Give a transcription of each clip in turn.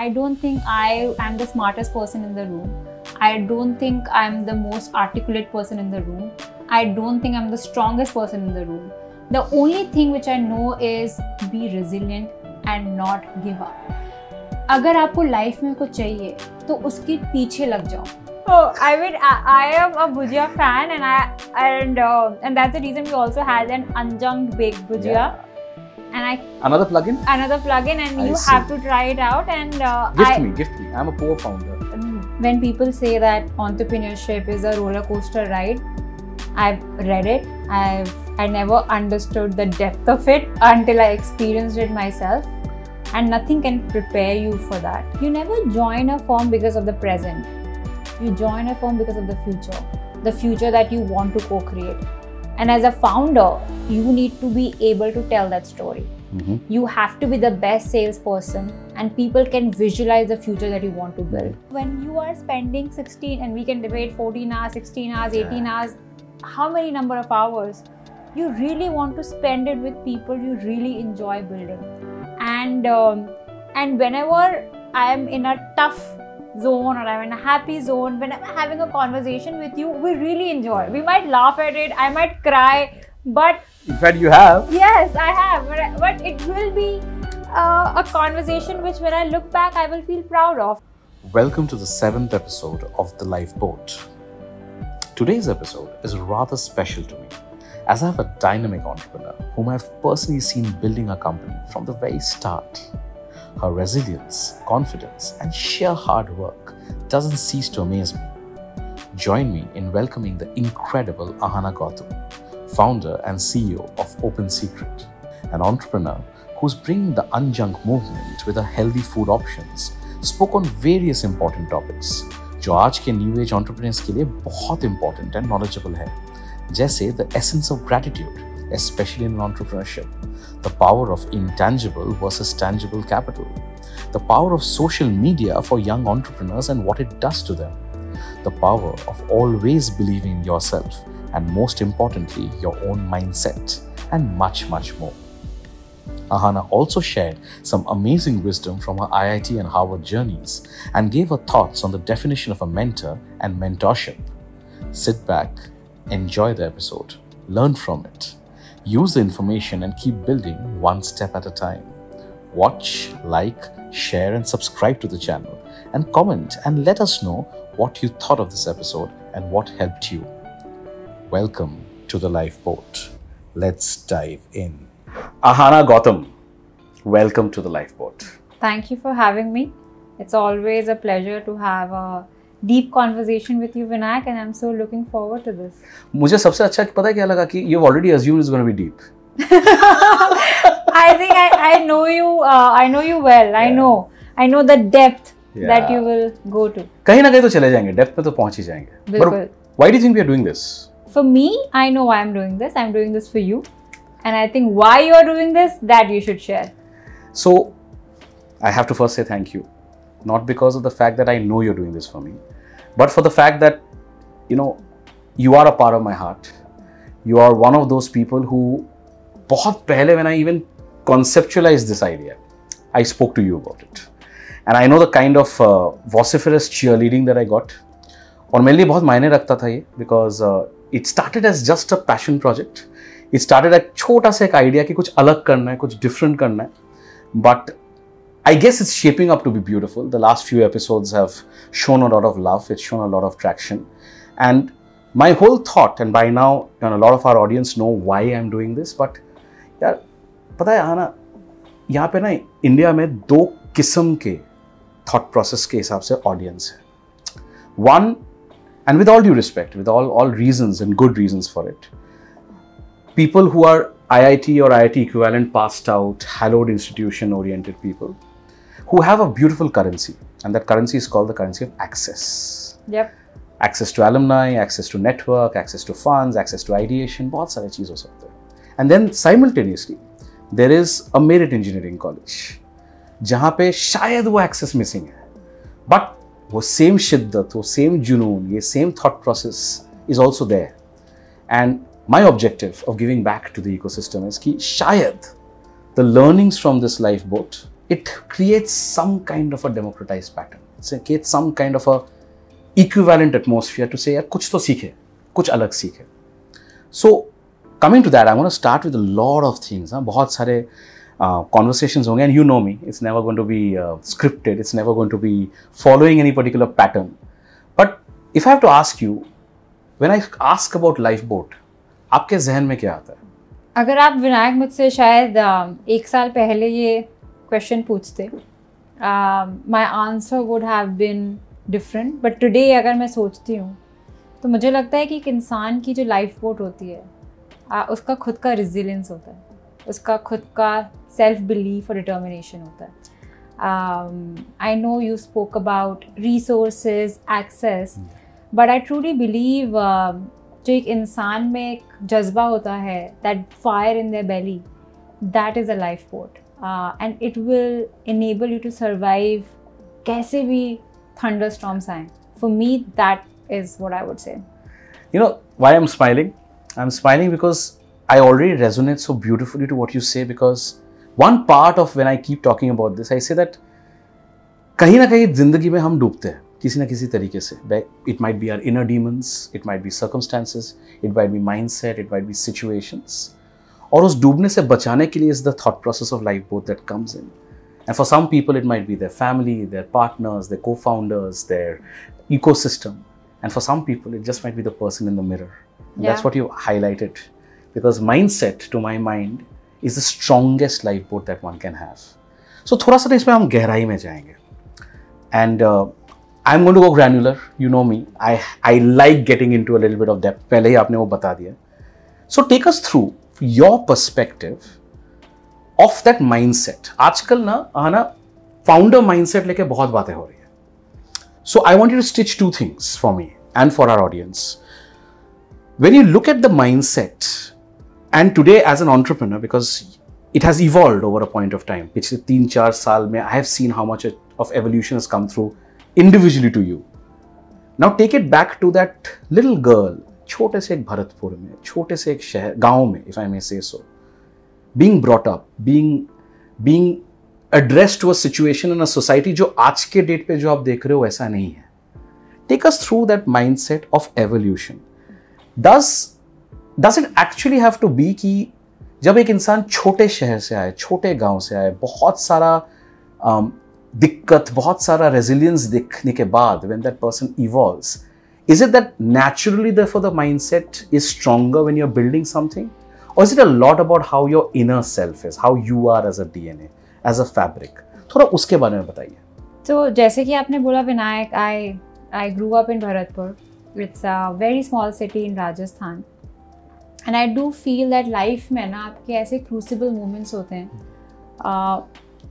I don't think I am the smartest person in the room. I don't think I'm the most articulate person in the room. I don't think I'm the strongest person in the room. The only thing which I know is be resilient and not give up. अगर आपको life में कुछ चाहिए तो उसके पीछे लग जाओ Oh, I mean, I, I am a bhujia fan, and I and uh, and that's the reason we also had an unjunk baked bhujia. Yeah and I Another plugin? another plugin, and I you see. have to try it out. And uh, Gift I, me, gift me. I'm a poor founder. when people say that entrepreneurship is a roller coaster ride i've read it i've i never understood the depth of it until i experienced it myself and nothing can prepare you for that you never join a firm because of the present you join a firm because of the future the future that you want to co-create and as a founder you need to be able to tell that story. Mhm. you have to be the best salesperson and people can visualize the future that you want to build. When you are spending 16, and we can debate 14 hours, 16 hours, 18 hours, how many number of hours you really want to spend it with people you really enjoy building, and um, and whenever I am in a tough zone or I'm in a happy zone, when I'm having a conversation with you, we really enjoy. We might laugh at it, I might cry, but In fact, you have. Yes, I have, but, I- but it will be uh, a conversation which, when I look back, I will feel proud of. Welcome to the seventh episode of The Lifeboat. Today's episode is rather special to me as I have a dynamic entrepreneur whom I've personally seen building a company from the very start. Her resilience, confidence, and sheer hard work doesn't cease to amaze me. Join me in welcoming the incredible Ahana Gautam, founder and CEO of Open Secret, an entrepreneur who's bringing the unjunk movement with a healthy food options, spoke on various important topics जो आज के new age entrepreneurs के लिए बहुत important and knowledgeable है जैसे the essence of gratitude especially in entrepreneurship, the power of intangible versus tangible capital, the power of social media for young entrepreneurs and what it does to them, the power of always believing in yourself, and most importantly, your own mindset, and much, much more. Ahana also shared some amazing wisdom from her IIT and Harvard journeys and gave her thoughts on the definition of a mentor and mentorship. Sit back, enjoy the episode, learn from it, use the information, and keep building one step at a time. Watch, like, share, and subscribe to the channel, and comment and let us know what you thought of this episode and what helped you. Welcome to the lifeboat. Let's dive in. Ahana Gautam, welcome to the lifeboat. Thank you for having me. It's always a pleasure to have a deep conversation with you, Vinayak, and I'm so looking forward to this. मुझे सबसे अच्छा पता है क्या लगा कि you've already assumed it's going to be deep. I think I, I know you. Uh, I know you well. I Yeah. know. I know the depth that Yeah. you will go to. कहीं ना कहीं तो चले जाएंगे depth में तो पहुंच ही जाएंगे बिल्कुल. why do you think we are doing this For me, I know why I'm doing this. I'm doing this for you, and I think why you are doing this that you should share. so i have to first say thank you not because of the fact that i know you're doing this for me but for the fact that you know you are a part of my heart you are one of those people who बहुत पहले when i even conceptualized this idea i spoke to you about it and i know the kind of uh, vociferous cheerleading that i got और मेरे लिए बहुत मायने रखता था ये because it started as just a passion project it started एक छोटा सा एक आइडिया कि कुछ अलग करना है कुछ डिफरेंट करना है but I guess it's shaping up to be beautiful. The last few episodes have shown a lot of love, it's shown a lot of traction. And my whole thought, and by now, you know, a lot of our audience know why I'm doing this, but यार पता है आना यहाँ पे ना India में दो किस्म के थॉट प्रोसेस के हिसाब से ऑडियंस है one and with all due respect with all all reasons and good reasons for it people who are IIT or IIT equivalent passed out, hallowed institution oriented people who have a beautiful currency. And that currency is called the currency of access. Yep. Access to alumni, access to network, access to funds, access to ideation, बहुत सारे चीज़ हो सकते हैं. And then simultaneously, there is a merit engineering college, जहाँ पे शायद वो access missing है. But वो same शिद्दत, वो same जुनून, ये same thought process is also there. And my objective of giving back to the ecosystem is कि शायद the learnings from this lifeboat it creates some kind of a democratized pattern. It creates some kind of a equivalent atmosphere to say, yeah, kuch to seekhe, kuch alag seekhe. So coming to that, I'm going to start with a lot of things. Huh? बहुत सारे conversation होंगे and you know me it's never going to be scripted it's never going to be following any particular pattern but if I have to ask you when I ask about life boat आपके जहन में क्या आता है अगर आप विनायक मुझसे शायद एक साल पहले ये क्वेश्चन पूछते my answer would have been different but today अगर मैं सोचती हूँ तो मुझे लगता है कि एक इंसान की जो लाइफ बोट होती है uh, उसका खुद का रिजिलेंस होता है उसका खुद का सेल्फ बिलीफ और डिटर्मिनेशन होता है। I know you spoke about resources access but I truly believe जो एक इंसान में एक जज्बा होता है that fire in the belly that is a life boat and it will enable you to survive कैसे भी थंडर स्टॉम्स आए for me that is what I would से You know why I'm smiling? I'm smiling because I already resonate so beautifully to what you say because one part of when I keep talking about this, I say that कहीं ना कहीं जिंदगी में हम डूबते हैं किसी ना किसी तरीके से it might be our inner demons it might be circumstances it might be mindset it might B situations और उस डूबने से बचाने के लिए is the thought process of life boat that comes in and for some people it might be their family their partners their cofounders their ecosystem and for some people it just might be the person in the mirror that's what you highlighted because mindset to my mind is the strongest life boat that one can have so थोड़ा सा इसमें हम गहराई में जाएँगे and I am going to go granular you know me I I like getting into a little bit of depth पहले ही आपने वो बता दिया so take us through your perspective of that mindset आजकल ना आना फाउंडर माइंडसेट लेके बहुत बातें हो रही है So I want you to stitch two things for me and for our audience. When you look at the mindset, and today as an entrepreneur, because it has evolved over a point of time, पिछले तीन चार साल में I have seen how much of evolution has come through individually to you. Now take it back to that little girl, छोटे से एक भरतपुर में, छोटे से एक शहर, गाँव में, if I may say so, being brought up, being being addressed to a situation in a society जो आज के डेट पे जो आप देख रहे हो ऐसा नहीं है। Take us through that mindset of evolution does does it actually have to be कि जब एक इंसान छोटे शहर से आए छोटे गाँव से आए बहुत सारा um, दिक्कत बहुत सारा रेजिलियंस दिखने के बाद when that person evolves is it that naturally, therefore, the mindset is stronger when you're building something? Or is it a lot about how your inner self is, how you are as a dna as a fabric? थोड़ा उसके बारे में बताइए। तो जैसे कि आपने बोला, Vinayak I I grew up in Bharatpur it's a very small city in Rajasthan and I do feel that life में ना आपके ऐसे क्रूसिबल मोमेंट्स होते हैं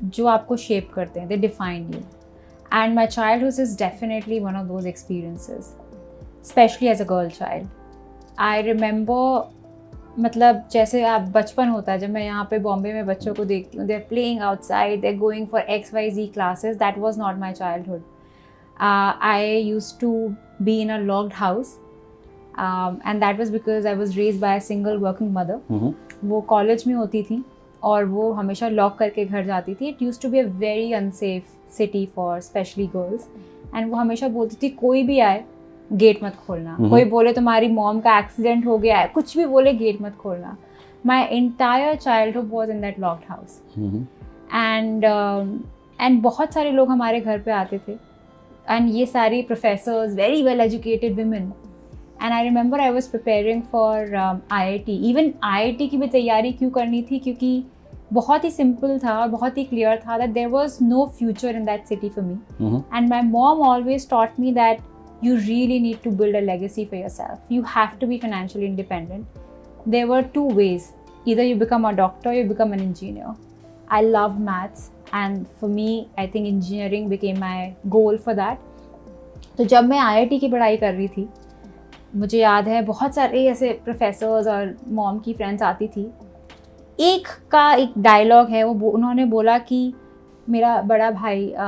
जो आपको शेप करते हैं. They define you and my childhood is definitely one of those experiences especially as a girl child I remember मतलब जैसे आप बचपन होता है जब मैं यहाँ पे बॉम्बे में बच्चों को देखती हूँ there playing outside there going for X Y Z classes that was not my childhood I use to be in a locked house and that was because I was raise by single working mother वो college में होती थी और वो हमेशा lock करके घर जाती थी. It use to be a very unsafe city for specially girls and वो हमेशा बोलती थी कोई भी आए गेट मत खोलना. कोई बोले तुम्हारी मॉम का एक्सीडेंट हो गया है कुछ भी बोले गेट मत खोलना। My entire childhood was in that locked house and and बहुत सारे लोग हमारे घर पे आते थे। एंड ये सारी professors very well educated women and I remember I was preparing for I I T even I I T की भी तैयारी क्यों करनी थी? क्योंकि बहुत ही सिंपल था और बहुत ही क्लियर था that there was no future in that city for me and my mom always taught me that you really need to build a legacy for yourself. You have to be financially independent. There were two ways either you become a doctor or you become an engineer. I love maths, and for me, I think engineering became my goal for that. तो जब मैं आई की पढ़ाई कर रही थी मुझे याद है बहुत सारे ऐसे प्रोफेसर्स और मॉम की फ्रेंड्स आती थी एक का एक डायलॉग है वो बो- उन्होंने बोला कि मेरा बड़ा भाई आ,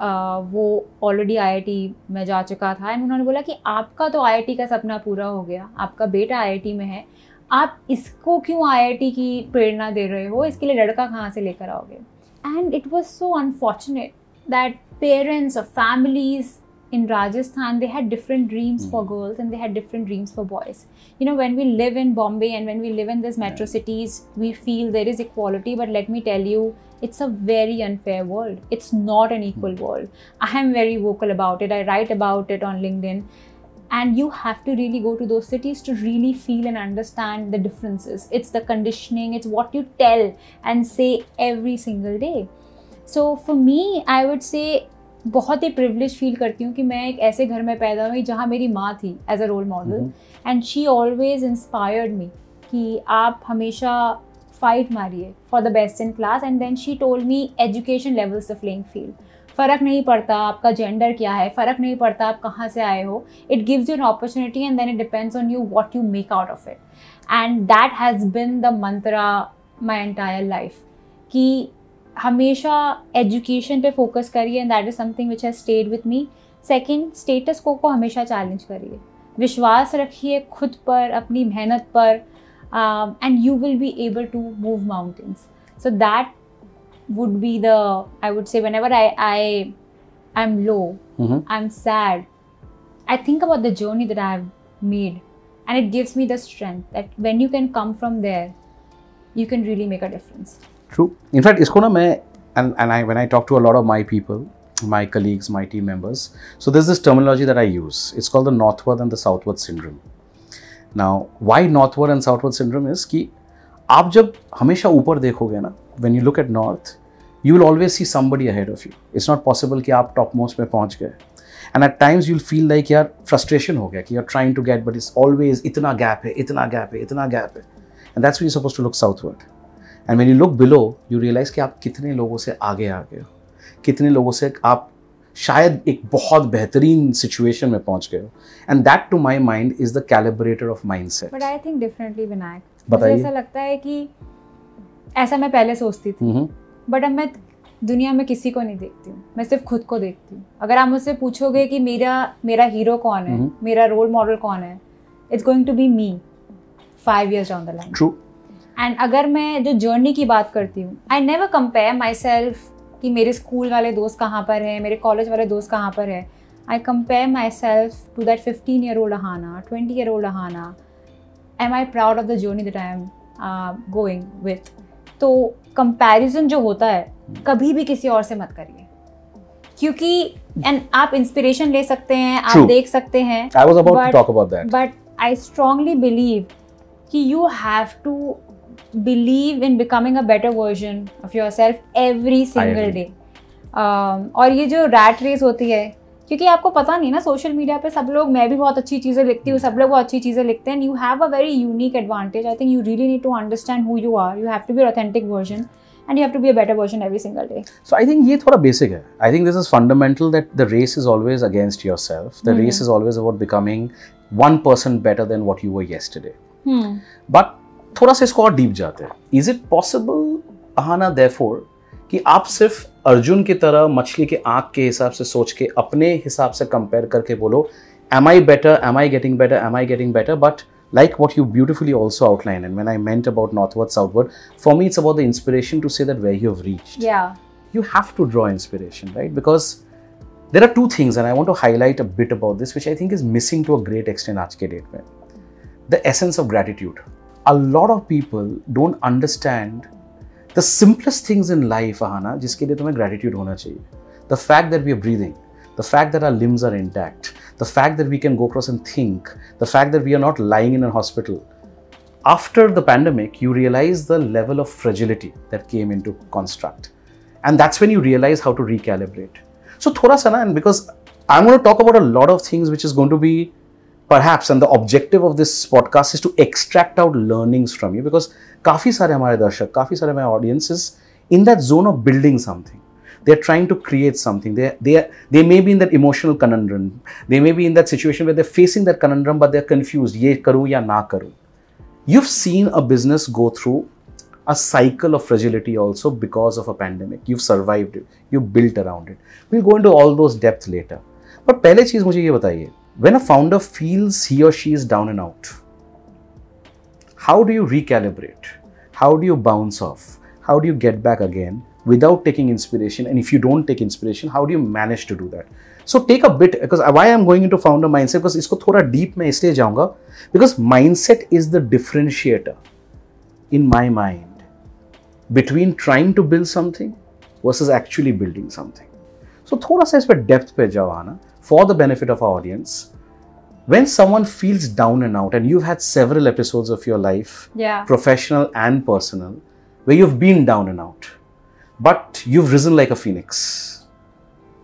आ, वो ऑलरेडी आईआईटी में जा चुका था एंड उन्होंने बोला कि आपका तो आईआईटी का सपना पूरा हो गया आपका बेटा आईआईटी में है आप इसको क्यों आईआईटी की प्रेरणा दे रहे हो? इसके लिए लड़का कहाँ से लेकर आओगे? And it was so unfortunate that parents और families in Rajasthan they had different dreams for girls and they had different dreams for boys you know when we live in Bombay and when we live in this metro cities we feel there is equality but let me tell you it's a very unfair world. It's not an equal world. I am very vocal about it. I write about it on LinkedIn. And you have to really go to those cities to really feel and understand the differences. It's the conditioning, it's what you tell and say every single day. So for me, I would say बहुत ही privilege feel करती हूँ कि मैं एक ऐसे घर में पैदा हुई जहाँ मेरी माँ थी as a role model and she always inspired me कि आप हमेशा फाइट मारिए for the best in class and then she told me education levels the playing field फ़र्क नहीं पड़ता आपका जेंडर क्या है, फ़र्क नहीं पड़ता आप कहाँ से आए हो it gives you an opportunity and then it depends on you what you make out of it and that has been the mantra my entire life कि हमेशा एजुकेशन पे फोकस करिए and that is something which has stayed with me second status को को हमेशा challenge करिए. विश्वास रखिए खुद पर, अपनी मेहनत पर um, and you will be able to move mountains. So that would be the i would say whenever i i i'm low mm-hmm. i'm sad i think about the journey that i've made. And it gives me the strength that when you can come from there you can really make a difference. True. In fact iskona main and, and i when i talk to a lot of my people my colleagues my team members so there's this terminology that i use. It's called the northward and the southward syndrome. Now why northward and southward syndrome is कि आप जब हमेशा ऊपर देखोगे ना when you look at north you will always see somebody ahead of you it's not possible कि आप top most में पहुँच गए। And at times you feel like यार फ्रस्ट्रेशन हो गया कि यार are trying to get but it's always इतना गैप है, इतना गैप है, इतना गैप है। And that's we suppose to look southward and when you look below you realize कि आप कितने लोगों से आगे आ गए हो। कितने लोगों से आप शायद एक बहुत बेहतरीन सिचुएशन में पहुँच गए हो। And that to my mind is the calibrator of mindset but I think differently Vinayak बताइए। ऐसा लगता है कि ऐसा मैं पहले सोचती थी। बट अब मैं दुनिया में किसी को नहीं देखती हूँ। मैं सिर्फ़ खुद को देखती हूँ। अगर आप मुझसे पूछोगे कि मेरा मेरा हीरो कौन है। मेरा रोल मॉडल कौन है? It's going to be me five years down the line true and अगर मैं जो जर्नी की बात करती हूँ I never compare myself कि मेरे स्कूल वाले दोस्त कहाँ पर हैं मेरे कॉलेज वाले दोस्त कहाँ पर हैं। I compare myself to that fifteen year old Ahana twenty year old Ahana am I proud of the journey that I am going with तो कंपैरिजन जो होता है कभी भी किसी और से मत करिए। क्योंकि एंड आप इंस्पिरेशन ले सकते हैं आप True. देख सकते हैं I was about But- to talk about that but I strongly believe कि you have to believe in becoming a better version of yourself every single day और ये जो रैट रेस होती है क्योंकि आपको पता नहीं ना सोशल मीडिया पे सब लोग मैं भी बहुत अच्छी चीज़ें लिखती हूँ सब लोग बहुत अच्छी चीज़ें लिखते हैं you have a very unique advantage I think you really need to understand who you are you have to be authentic version and you have to be a better version every single day so I think ये थोड़ा basic है. I think this is fundamental that the race is always against yourself the race is always about becoming one person better than what you were yesterday but थोड़ा सा इसको और deep जाते हैं। Is it possible आना दे four कि आप सिर्फ़ अर्जुन की तरह मछली के आँख के हिसाब से सोच के अपने हिसाब से कंपेयर करके बोलो am I better am I getting better am I getting better but like what you beautifully also outline and man I meant about northward southward for me it's about the inspiration to say that way you reach you have to draw inspiration right because there are two things and I want to highlight a bit about this which I think is missing to a great extent आज के date में. The essence of gratitude A lot of people don't understand the simplest things in life, Ahana, जिसके लिए तुम्हें gratitude होना चाहिए. The fact that we are breathing, the fact that our limbs are intact, the fact that we can go across and think, the fact that we are not lying in a hospital, after the pandemic, you realize the level of fragility that came into construct. And that's when you realize how to recalibrate. So, thoda sa na, and because I'm going to talk about a lot of things which is going to be perhaps, and the objective of this podcast is to extract out learnings from you because काफ़ी सारे हमारे दर्शक काफ़ी सारे हमारे audience is in that zone of building something. They're trying to create something. They, they, they may be in that emotional conundrum. They may be in that situation where they're facing that conundrum, but they're confused. ये करूँ या ना करूँ. You've seen a business go through a cycle of fragility also because of a pandemic. You've survived it. You built around it. We'll go into all those depth later. But पहले चीज मुझे ये बताइए when a founder feels he or she is down and out, how do you recalibrate? How do you bounce off? How do you get back again without taking inspiration? And if you don't take inspiration how do you manage to do that? So take a bit because why i'm going into founder mindset? Because isko thoda deep mein isliye jaunga. Because mindset is the differentiator in my mind between trying to build something versus actually building something. So thoda sa is pe depth pe jawana for the benefit of our audience when someone feels down and out and you've had several episodes of your life Yeah. professional and personal where you've been down and out but you've risen like a phoenix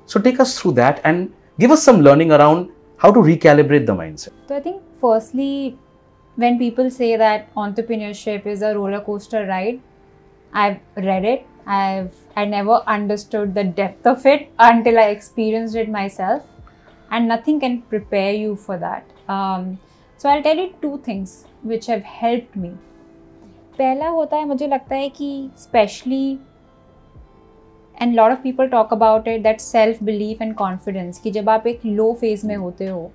so take us through that and give us some learning around how to recalibrate the mindset So I think firstly, when people say that entrepreneurship is a roller coaster ride, I've read it. I've I never understood the depth of it until I experienced it myself, and nothing can prepare you for that. Um, so I'll tell you two things which have helped me. पहला होता है मुझे लगता है कि specially and lot of people talk about it that self belief and confidence कि जब आप एक लो फ़ेज़ में होते हो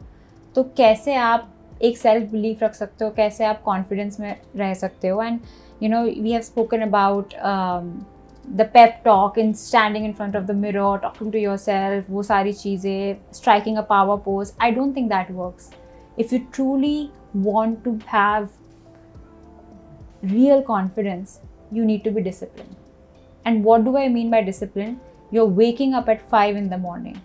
तो कैसे आप एक सेल्फ बिलीफ रख सकते हो कैसे आप कॉन्फिडेंस में रह सकते हो and you know we have spoken about the pep talk in standing in front of the mirror talking to your self वो सारी चीज़ें striking a power pose I don't think that works if you truly want to have real confidence, you need to be disciplined. And what do I mean by discipline? You're waking up at 5 in the morning.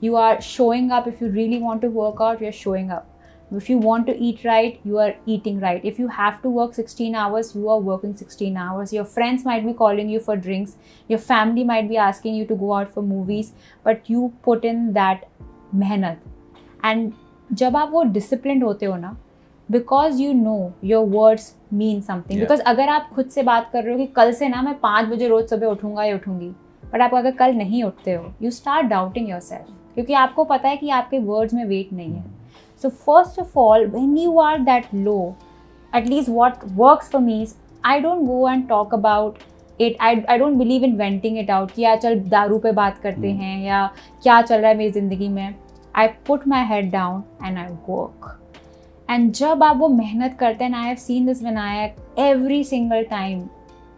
You are showing up. If you really want to work out, you're showing up. If you want to eat right, you are eating right. If you have to work 16 hours, you are working 16 hours. Your friends might be calling you for drinks. Your family might be asking you to go out for movies, but you put in that मेहनत and जब आप वो discipline होते हो ना because you know your words mean something. Because अगर आप खुद से बात कर रहे हो कि कल से ना मैं पाँच बजे रोज सुबह उठूँगा या उठूँगी बट आप अगर कल नहीं उठते हो you start doubting yourself क्योंकि आपको पता है कि आपके वर्ड्स में वेट नहीं है so first of all when you are that low at least what works for me is I don't go and talk about it. I, I don't believe in venting it out कि यार चल दारू पे बात करते Hmm. हैं या क्या चल रहा है मेरी ज़िंदगी में I put my head down and I work and जब आप वो मेहनत करते हैं आई have seen this Vinayak every single time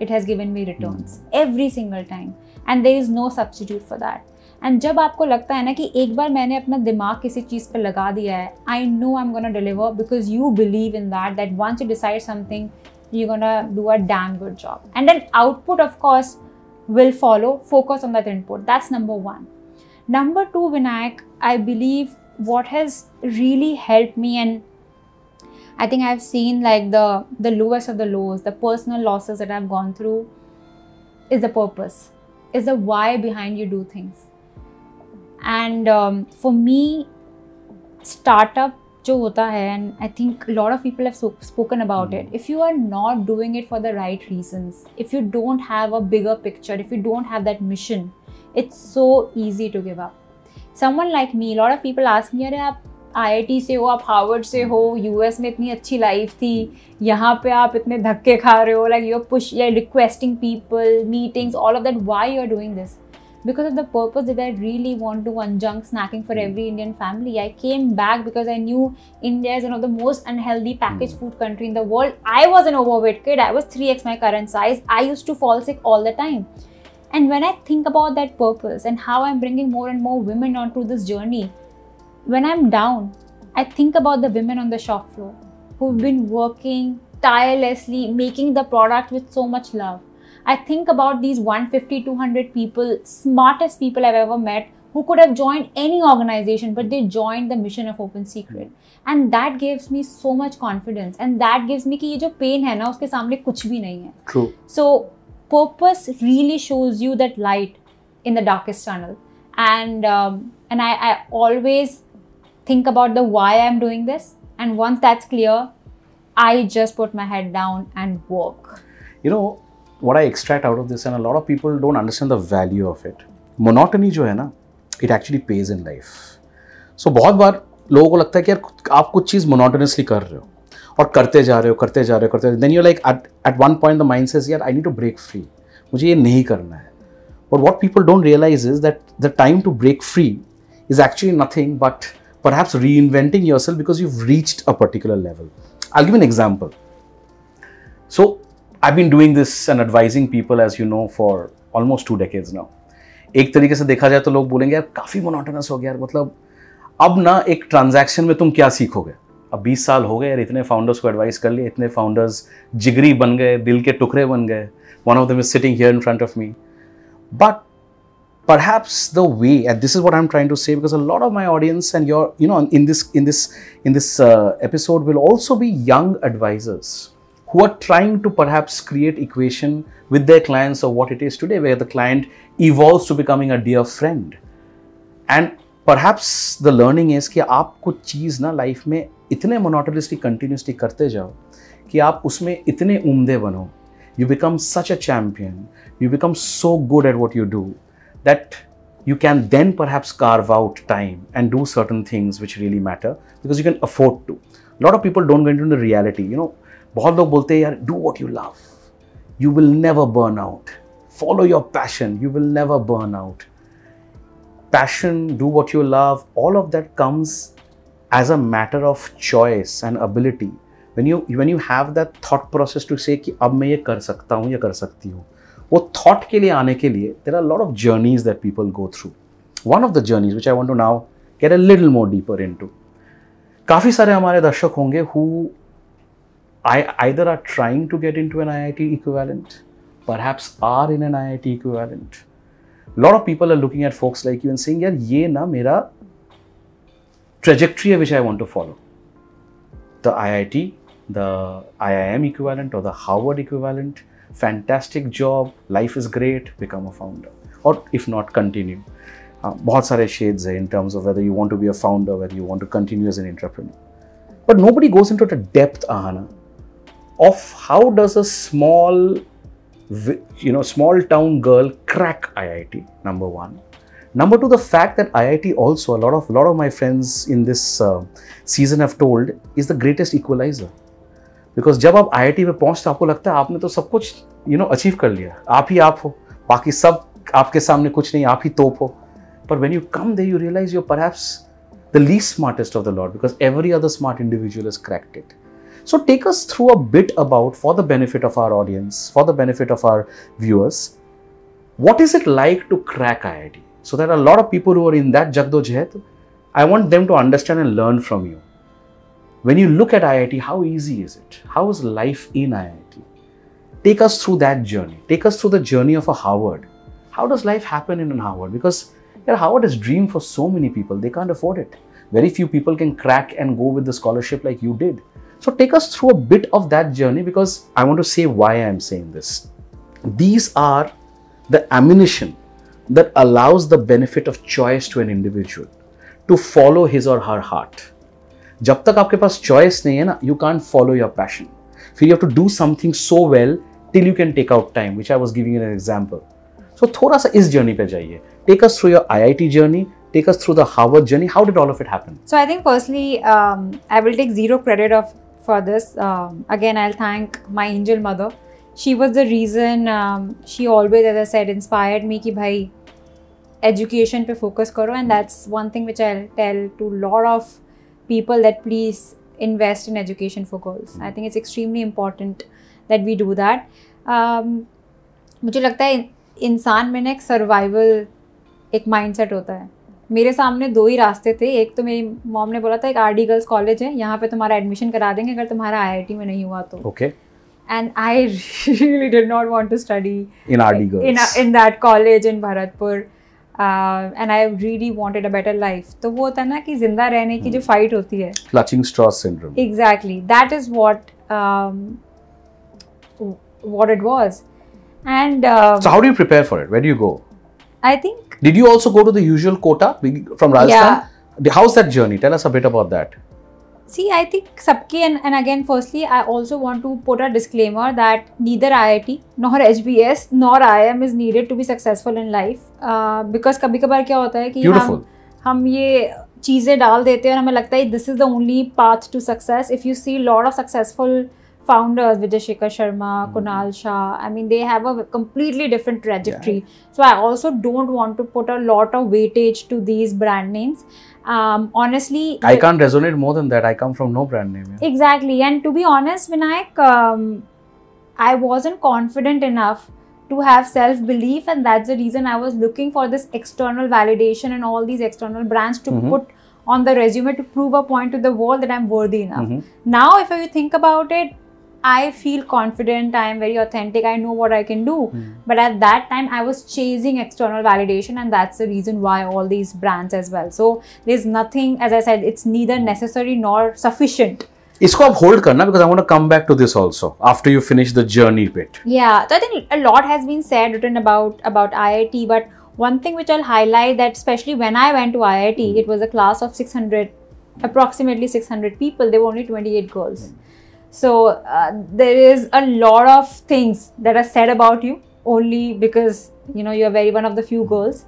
it has given me returns every single time and there is no substitute for that And जब आपको लगता है ना कि एक बार मैंने अपना दिमाग किसी चीज़ पर लगा दिया है I know I am gonna deliver because you believe in that that once to decide something you gonna do a damn good job and then output of course will follow focus on that input that's number one number two Vinayak I believe what has really help me and I think I have seen like the the lowest of the lowest the personal losses that I have gone through is the purpose is the why behind you do things And um, me startup जो होता है and I think lot of people have spoken about it if you are not doing it for the right reasons if you don't have a bigger picture if you don't have that mission it's so easy to give up someone like me lot of people ask me अरे आप आई I T से हो आप Harvard से हो US में इतनी अच्छी लाइफ थी यहाँ पे आप इतने धक्के खा रहे हो लाइक यू पुश या requesting people meetings all of that why you are doing this because of the purpose that I really want to unjunk snacking for hmm. every Indian family. I came back because I knew India is one of the most unhealthy packaged hmm. food country in the world. I was an overweight kid. I was 3x my current size. I used to fall sick all the time. And when I think about that purpose and how I'm bringing more and more women onto this journey, when I'm down, I think about the women on the shop floor who've hmm. been working tirelessly, making the product with so much love. I think about these 150, 200 people, smartest people I've ever met, who could have joined any organization, but they joined the mission of Open Secret. And that gives me so much confidence. And that gives me कि ये जो pain है ना उसके सामने कुछ भी नहीं है. true So purpose really shows you that light in the darkest tunnel. And um, and I, I always think about the why I'm doing this. And once that's clear, I just put my head down and work. you know what I extract out of this, and a lot of people don't understand the value of it. Monotony जो है ना, it actually pays in life. So बहुत बार लोगों को लगता है कि यार आप कुछ चीज़ monotonously कर रहे हो और करते जा रहे हो करते जा रहे हो करते then you like eight one point the mind says यार I need to break free मुझे ये नहीं करना है but what people don't realize is that the time to break free is actually nothing but perhaps reinventing yourself because you've reached a particular level. I'll give an example. So, I've been doing this and advising people, as you know, for almost two decades now एक तरीके से देखा जाए तो लोग बोलेंगे यार काफ़ी मोनोटनस हो गया यार मतलब अब ना एक ट्रांजैक्शन में तुम क्या सीखोगे अब 20 साल हो गए यार इतने फाउंडर्स को एडवाइस कर लिए इतने फाउंडर्स जिगरी बन गए दिल के टुकड़े बन गए one of them is sitting here in front of me but perhaps the way and this is what i'm trying to say because a lot of my audience and your you know in this in this in this uh, episode will also be young advisors who are trying to perhaps create equation with their clients of what it is today where the client evolves to becoming a dear friend and perhaps the learning is कि आप कुछ चीज़ ना life में इतने मोनोटोनियसली continuously करते जाओ कि आप उसमें इतने उम्दे बनो you become such a champion you become so good at what you do that you can then perhaps carve out time and do certain things which really matter because you can afford to a lot of people don't go into the reality you know बहुत लोग बोलते हैं, यार do what you love you will never burn out follow your passion you will never burn out passion do what you love all of that comes as a matter of choice and ability when you when you have that thought process to say कि अब मैं ये कर सकता हूँ, या कर सकती हूँ, वो थॉट के लिए आने के लिए there are lot of journeys that people go through one of the journeys which I want to now get a little more deeper into काफ़ी सारे हमारे दर्शक होंगे who I either are trying to get into an IIT equivalent, perhaps are in an IIT equivalent, lot of people are looking at folks like you and saying यार ये ना मेरा trajectory है which I want to follow the IIT the IIM equivalent or the Harvard equivalent fantastic job life is great become a founder or if not continue uh, बहुत सारे shades है in terms of whether you want to be a founder whether you want to continue as an entrepreneur but nobody goes into the depth ahana of how does a small wi- you know small town girl crack iit number one number two the fact that iit also a lot of lot of my friends in this uh, season have told is the greatest equalizer because जब आप आई में पहुंचते आपको लगता है आपने तो सब कुछ यू नो अचीव कर लिया आप ही आप हो बाकी सब आपके सामने कुछ नहीं आप ही तोप हो पर when you come they you realise you perhaps the least smartest of the lot because every other smart individual has cracked it. So, take us through a bit about, for the benefit of our audience, for the benefit of our viewers, what is it like to crack IIT? So, there are a lot of people who are in that Jagdojhet. I want them to understand and learn from you. When you look at IIT, how easy is it? How is life in IIT? Take us through that journey. Take us through the journey of a Harvard. How does life happen in a Harvard? Because yeah, Harvard is dream for so many people. They can't afford it. Very few people can crack and go with the scholarship like you did. So take us through a bit of that journey because I want to say why I'm saying this. These are the ammunition that allows the benefit of choice to an individual to follow his or her heart. जब तक आपके पास choice नहीं है ना you can't follow your passion फिर you have to do something so well till you can take out time which I was giving an example so थोड़ा सा इस जर्नी पे जाइए take us through your IIT journey take us through the Harvard journey. How did all of it happen? So I think firstly, um, I will take zero credit of for this. Um, again, I'll thank my angel mother. She was the reason. Um, she always, as I said, inspired me कि भाई education पे focus करो and that's one thing which I'll tell to lot of people that please invest in education for girls. I think it's extremely important that we do that. Um, मुझे लगता है इंसान में ना एक सर्वाइवल एक माइंडसेट होता है मेरे सामने दो ही रास्ते थे। एक तो मेरी मॉम ने बोला था एक आर डी गर्ल्स कॉलेज है यहाँ पे तुम्हारा एडमिशन करा देंगे अगर तुम्हारा आईआईटी में नहीं हुआ तो। Okay and I really did not want to study in R D in that college in Bharatpur and I really wanted a better life तो वो होता है ना कि ज़िंदा रहने की जो फाइट होती है। Clutching straw syndrome exactly that is what what it was and how do prepare for it where you go I think. Did you also go to the usual Kota from Rajasthan? Yeah. How's that journey? Tell us a bit about that. See, I think Sabki and, and again, firstly, I also want to put a disclaimer that neither IIT nor HBS nor IIM is needed to be successful in life. Uh, because कभी कभार क्या होता है कि हम हम ये चीज़ें डाल देते हैं और हमें लगता है this is the only path to success if you see lot of successful founders Vijay Shekhar Sharma, Kunal Shah. I mean, they have a completely different trajectory. So I also don't want to put a lot of weightage to these brand names. Um, honestly, I can't resonate more than that. I come from no brand name. yeah. Exactly. And to be honest, Vinayak, um, I wasn't confident enough to have self belief and that's the reason i was looking for this external validation and all these external brands to Mhm. put on the resume to prove a point to the world that i'm worthy enough Mhm. now if you think about it i feel confident i am very authentic i know what i can do but at that time i was chasing external validation and that's the reason why all these brands as well so there's nothing as i said it's neither necessary nor sufficient इसको आप hold करना because I want to come back to this also after you finish the journey bit. Yeah, so I think a lot has been said, written about about IIT, but one thing which I'll highlight that especially when I went to IIT, it was a class of 600, approximately 600 people. There were only 28 girls. So uh, there is a lot of things that are said about you only because you know you're very one of the few girls,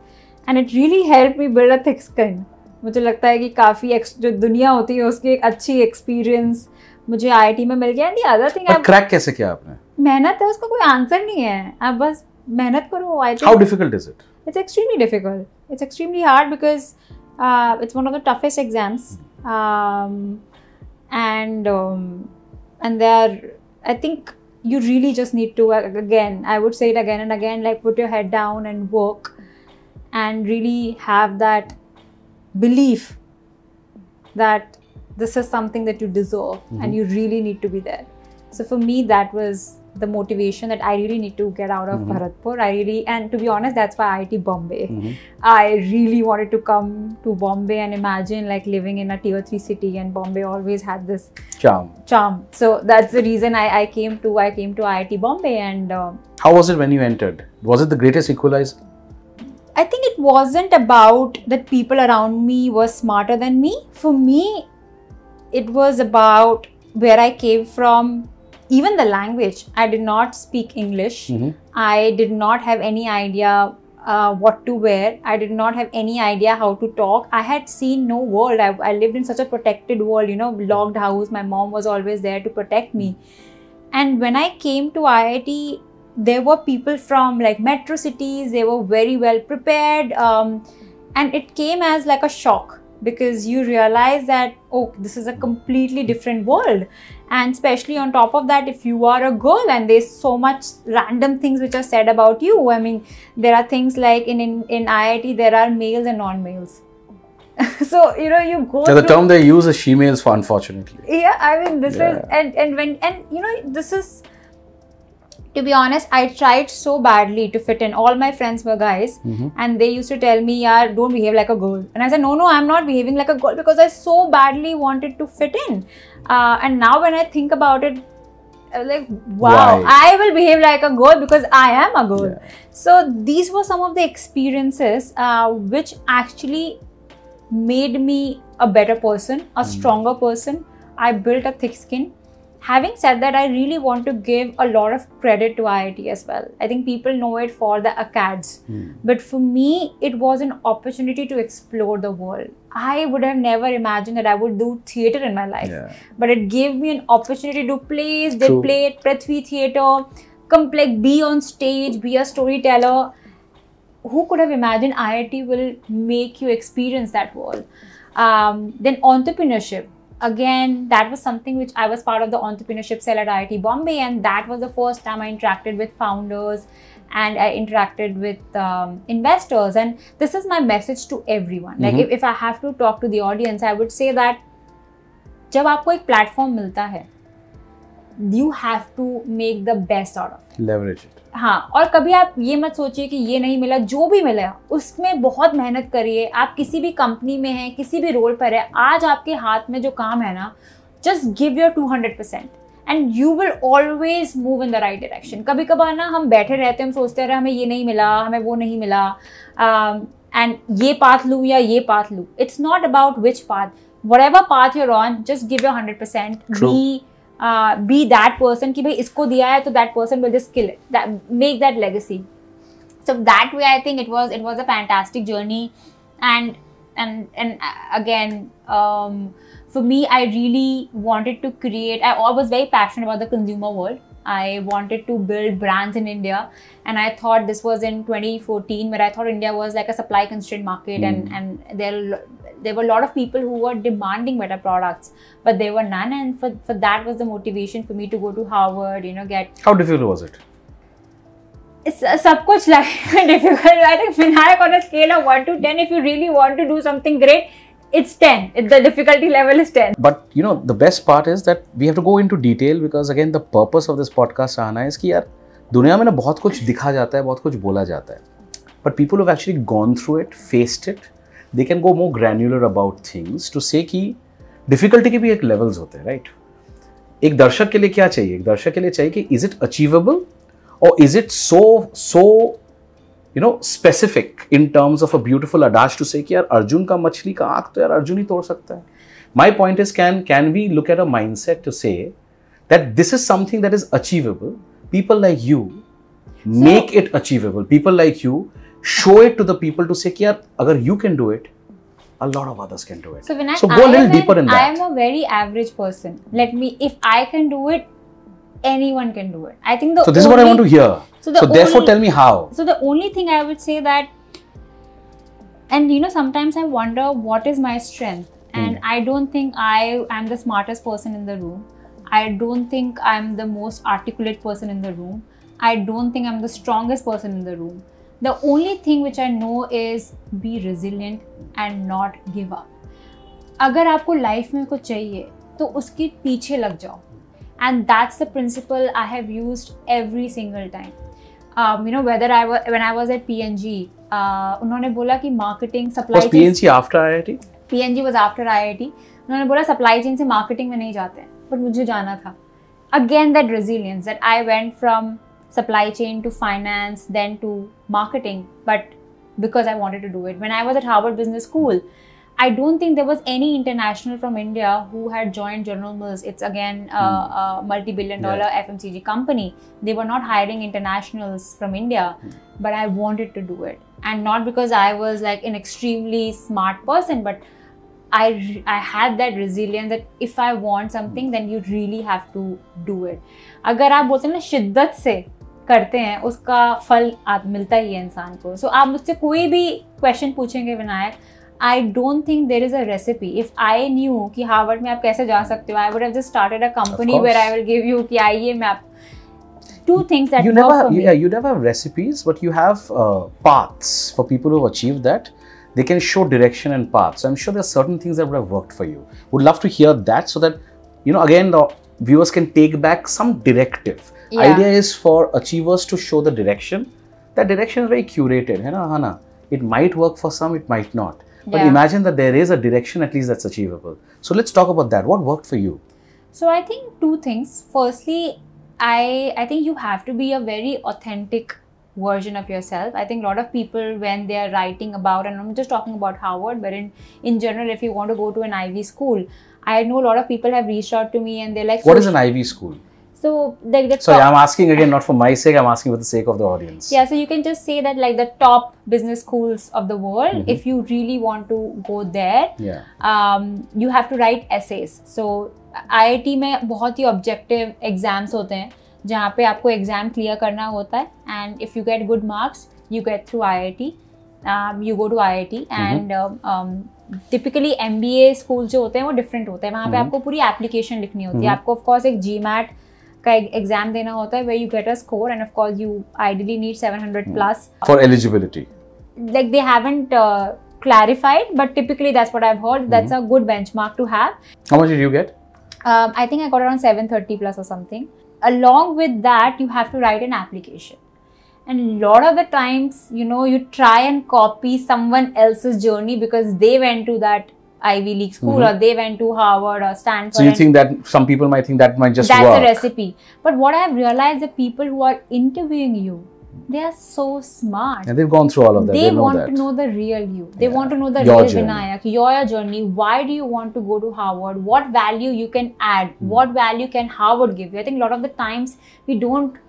and it really helped me build a thick skin. मुझे लगता है कि काफ़ी जो दुनिया होती है उसकी एक अच्छी एक्सपीरियंस मुझे आईआईटी में मिल गया and the other thing But crack कैसे किया आपने? मेहनत है उसका कोई आंसर नहीं है आप बस मेहनत करो आई How think difficult is it? it's extremely difficult it's extremely hard because uh, it's one of the toughest exams um, and um, and there i think you really just need to uh, again i would say it again and again like put your head down and work and really have that belief that this is something that you deserve and you really need to be there. So for me that was the motivation that i really need to get out of bharatpur i really and to be honest that's why iit bombay Mhm. I really wanted to come to Bombay and imagine like living in a tier 3 city and Bombay always had this Charm. charm. So that's the reason I, I came to I came to IIT Bombay and uh, How was it when you entered? Was it the greatest equalizer? I think it wasn't about that people around me were smarter than me. For me, it was about where I came from, even the language. I did not speak English. Mhm. I did not have any idea uh, what to wear. I did not have any idea how to talk. I had seen no world. I, I lived in such a protected world, you know, locked house. My mom was always there to protect me. And when I came to IIT, there were people from like metro cities, they were very well prepared. Um, and it came as like a shock because you realize that, oh, this is a completely different world. And especially on top of that, if you are a girl and there's so much random things which are said about you, I mean, there are things like in, in, in IIT, there are males and non males. so, you know, you go So the term they use is she-males for unfortunately. yeah i mean this is and and when and you know this is to be honest i tried so badly to fit in all my friends were guys Mhm. and they used to tell me yeah don't behave like a girl and i said no no i'm not behaving like a girl because i so badly wanted to fit in uh, and now when i think about it I'm like wow Why? i will behave like a girl because i am a girl Yeah. so these were some of the experiences uh, which actually made me a better person, a stronger person. I built a thick skin. Having said that, I really want to give a lot of credit to IIT as well. I think people know it for the ACADS, but for me, it was an opportunity to explore the world. I would have never imagined that I would do theater in my life, Yeah. but it gave me an opportunity to play, did True. play at Prithvi Theatre, come like be on stage, be a storyteller who could have imagined IIT will make you experience that world? Um, then entrepreneurship Again, that was something which I was part of the entrepreneurship cell at IIT Bombay, and that was the first time I interacted with founders and I interacted with um, investors. And this is my message to everyone. Like, Mhm. if, if I have to talk to the audience, I would say that जब आपको एक platform मिलता है you have to make the best out of Leverage it. हाँ और कभी आप ये मत सोचिए कि ये नहीं मिला जो भी मिला उसमें बहुत मेहनत करिए। आप किसी भी कंपनी में हैं किसी भी रोल पर है आज आपके हाथ में जो काम है ना just give your two hundred percent and you will always move in the right direction कभी कभार ना हम बैठे रहते हैं हम सोचते रहे हमें ये नहीं मिला हमें वो नहीं मिला एंड uh, ये पाथ लूँ या ये पाथ लूँ. It's not about which path whatever path you're on just give your hundred percent be B that person कि भाई इसको दिया है तो that person will just kill it make that legacy so that way i think it was it was a fantastic journey and and and uh, again um, for me i really wanted to create i was very passionate about the consumer world i wanted to build brands in india and i thought this was in 2014 where i thought india was like a supply constrained market and and there there were a lot of people who were demanding better products, but there were none. And for, for that was the motivation for me to go to Harvard, you know, get. How difficult was it? It's uh, सब like difficult. I think Vinayak on a scale of 1 to 10, if you really want to do something great, it's 10. It, the difficulty level is 10. But you know, the best part is that we have to go into detail because again, the purpose of this podcast, Ahana, is that दुनिया में ना बहुत कुछ दिखा जाता है बहुत कुछ बोला जाता है but people have actually gone through it faced it they can go more granular about things to say कि difficulty के भी एक levels होते हैं right एक दर्शक के लिए क्या चाहिए एक दर्शक के लिए चाहिए कि is it achievable or is it so so you know specific in terms of a beautiful adage to say कि यार अर्जुन का मछली का आंख तो यार अर्जुन ही तोड़ सकता है my point is can can we look at a mindset to say that this is something that is achievable people like you make it achievable people like you show it to the people to say, "Yeah, agar you can do it, a lot of others can do it. So, so go I a little an, deeper in that. I am a very average person. Let me, if I can do it, anyone can do it. I think the So this only, is what I want to hear. So, the so therefore tell me how. So the only thing I would say that and you know sometimes I wonder what is my strength hmm. and mm. I don't think I am the smartest person in the room. I don't think I'm the most articulate person in the room. I don't think I'm the strongest person in the room. The only thing which I know is be resilient and not give up. अगर आपको life में कुछ चाहिए तो उसके पीछे लग जाओ and that's the principle I have used every single time um, you know whether I was when I was at PNG uh, उन्होंने बोला कि marketing supply PNC after IIT PNG was after IIT उन्होंने बोला supply chain से marketing में नहीं जाते हैं बट मुझे जाना था again that resilience that I went from supply chain to finance then to marketing but because I wanted to do it when I was at Harvard Business School I don't think there was any international from India who had joined General Mills. It's again a, a multi-billion dollar FMCG company. They were not hiring internationals from India, but I wanted to do it, and not because I was like an extremely smart person, but I re- I had that resilience that if I want something, then you really have to do it. अगर आप बोलते हैं ना शिद्दत से करते हैं उसका फल आप मिलता ही है इंसान को सो so, आप मुझसे कोई भी क्वेश्चन पूछेंगे Vinayak I don't think there is a recipe if I knew कि हार्वर्ड में आप कैसे जा सकते हो I would have just started a company. Where I will give you कि आइए मैं आप two things that you never for me yeah you never have recipes but you have uh, paths for people who've achieved that they can show direction and paths i'm sure there are certain things that would have worked for you would love to hear that so that you know again the viewers can take back some directive yeah. idea is for achievers to show the direction that direction is very curated you know, it might work for some it might not but yeah. imagine that there is a direction at least that's achievable so let's talk about that what worked for you so i think two things firstly i i think you have to be a very authentic version of yourself. I think a lot of people, when they are writing about, and I'm just talking about Harvard, but in, in general, if you want to go to an Ivy school, I know a lot of people have reached out to me and they're like, What is an Ivy school? So like the top- i'm asking again not for my sake i'm asking for the sake of the audience Yeah, so you can just say that like the top business schools of the world, Mhm. if you really want to go there, yeah um, you have to write essays. So IIT में बहुत ही objective exams होते हैं जहाँ पे आपको exam clear करना होता है and if you get good marks you get through I I T you go to I I T and typically M B A school जो होते हैं वो डिफरेंट होते हैं वहाँ पे Mhm. आपको पूरी एप्लीकेशन लिखनी होती है Mhm. आपको ऑफकोर्स एक जी मैट का एग्जाम देना होता है way you get a score and of course you ideally need seven hundred plus for eligibility like they haven't uh, clarified but typically that's what i've heard that's a good benchmark to have how much did you get um, i think i got around 730 plus or something along with that you have to write an application and a lot of the times you know you try and copy someone else's journey because they went to that ivy league school Mhm. or they went to harvard or stanford So you think that some people might think that might just that's work? a recipe but what i've realized the people who are interviewing you they are so smart And they've gone through all of that. they, They, want that. to know the real you they Yeah. want to know the Your real journey. vinayak your journey why do you want to go to harvard what value you can add Hmm. what value can harvard give you i think a lot of the times we don't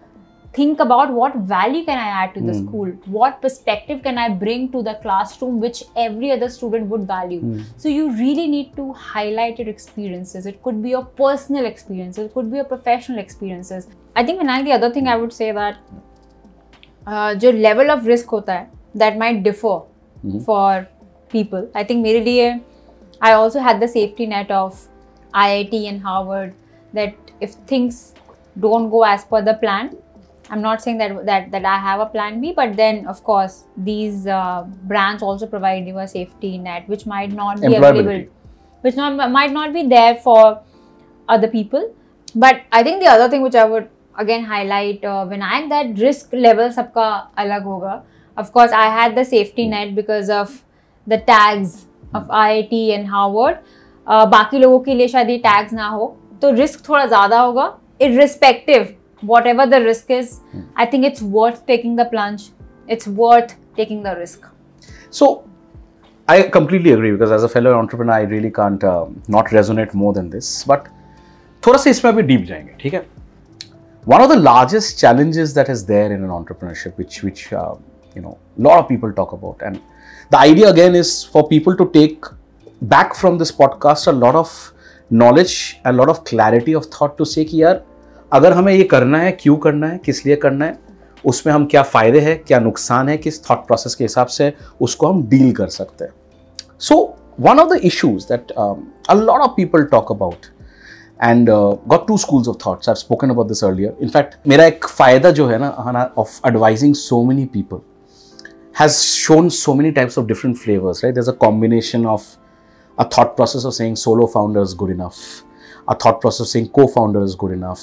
think about what value can i add to the Hmm. school what perspective can i bring to the classroom which every other student would value Hmm. so you really need to highlight your experiences it could be your personal experiences it could be your professional experiences i think vinayak the other thing i would say that uh, जो level of risk होता है that might differ Mhm. For people I think मेरे लिए I also had the safety net of I I T and Harvard that if things don't go as per the plan I'm not saying that that that I have a plan B, but then of course these uh, brands also provide you a safety net, which might not be Employability. available, which not might not be there for other people. But I think the other thing which I would again highlight, uh, Vinayak, that risk level सबका अलग होगा. Of course, I had the safety net because of the tags of IIT and Harvard. Uh, बाकी लोगों के लिए शायद ये tags ना हो, तो risk थोड़ा ज़्यादा होगा. Irrespective, whatever the risk is, I think it's worth taking the plunge. It's worth taking the risk. So, I completely agree because as a fellow entrepreneur, I really can't uh, not resonate more than this. But थोड़ा सा इसमें अभी deep जाएंगे ठीक है one of the largest challenges that is there in an entrepreneurship which which uh, you know a lot of people talk about and the idea again is for people to take back from this podcast a lot of knowledge a lot of clarity of thought to say कि यार अगर हमें ये करना है, क्यों करना है, किस लिए करना है, उसमें हम क्या फ़ायदे हैं, क्या नुकसान है, किस थॉट प्रोसेस के हिसाब से उसको हम डील कर सकते हैं। So one of the issues that a lot of people talk about and got to schools of thoughts are spoken about this earlier in fact मेरा एक फ़ायदा जो है ना of advising so many people has shown so many types of different flavours right there's a combination of a thought process of saying solo founder good enough a thought process saying co founders good enough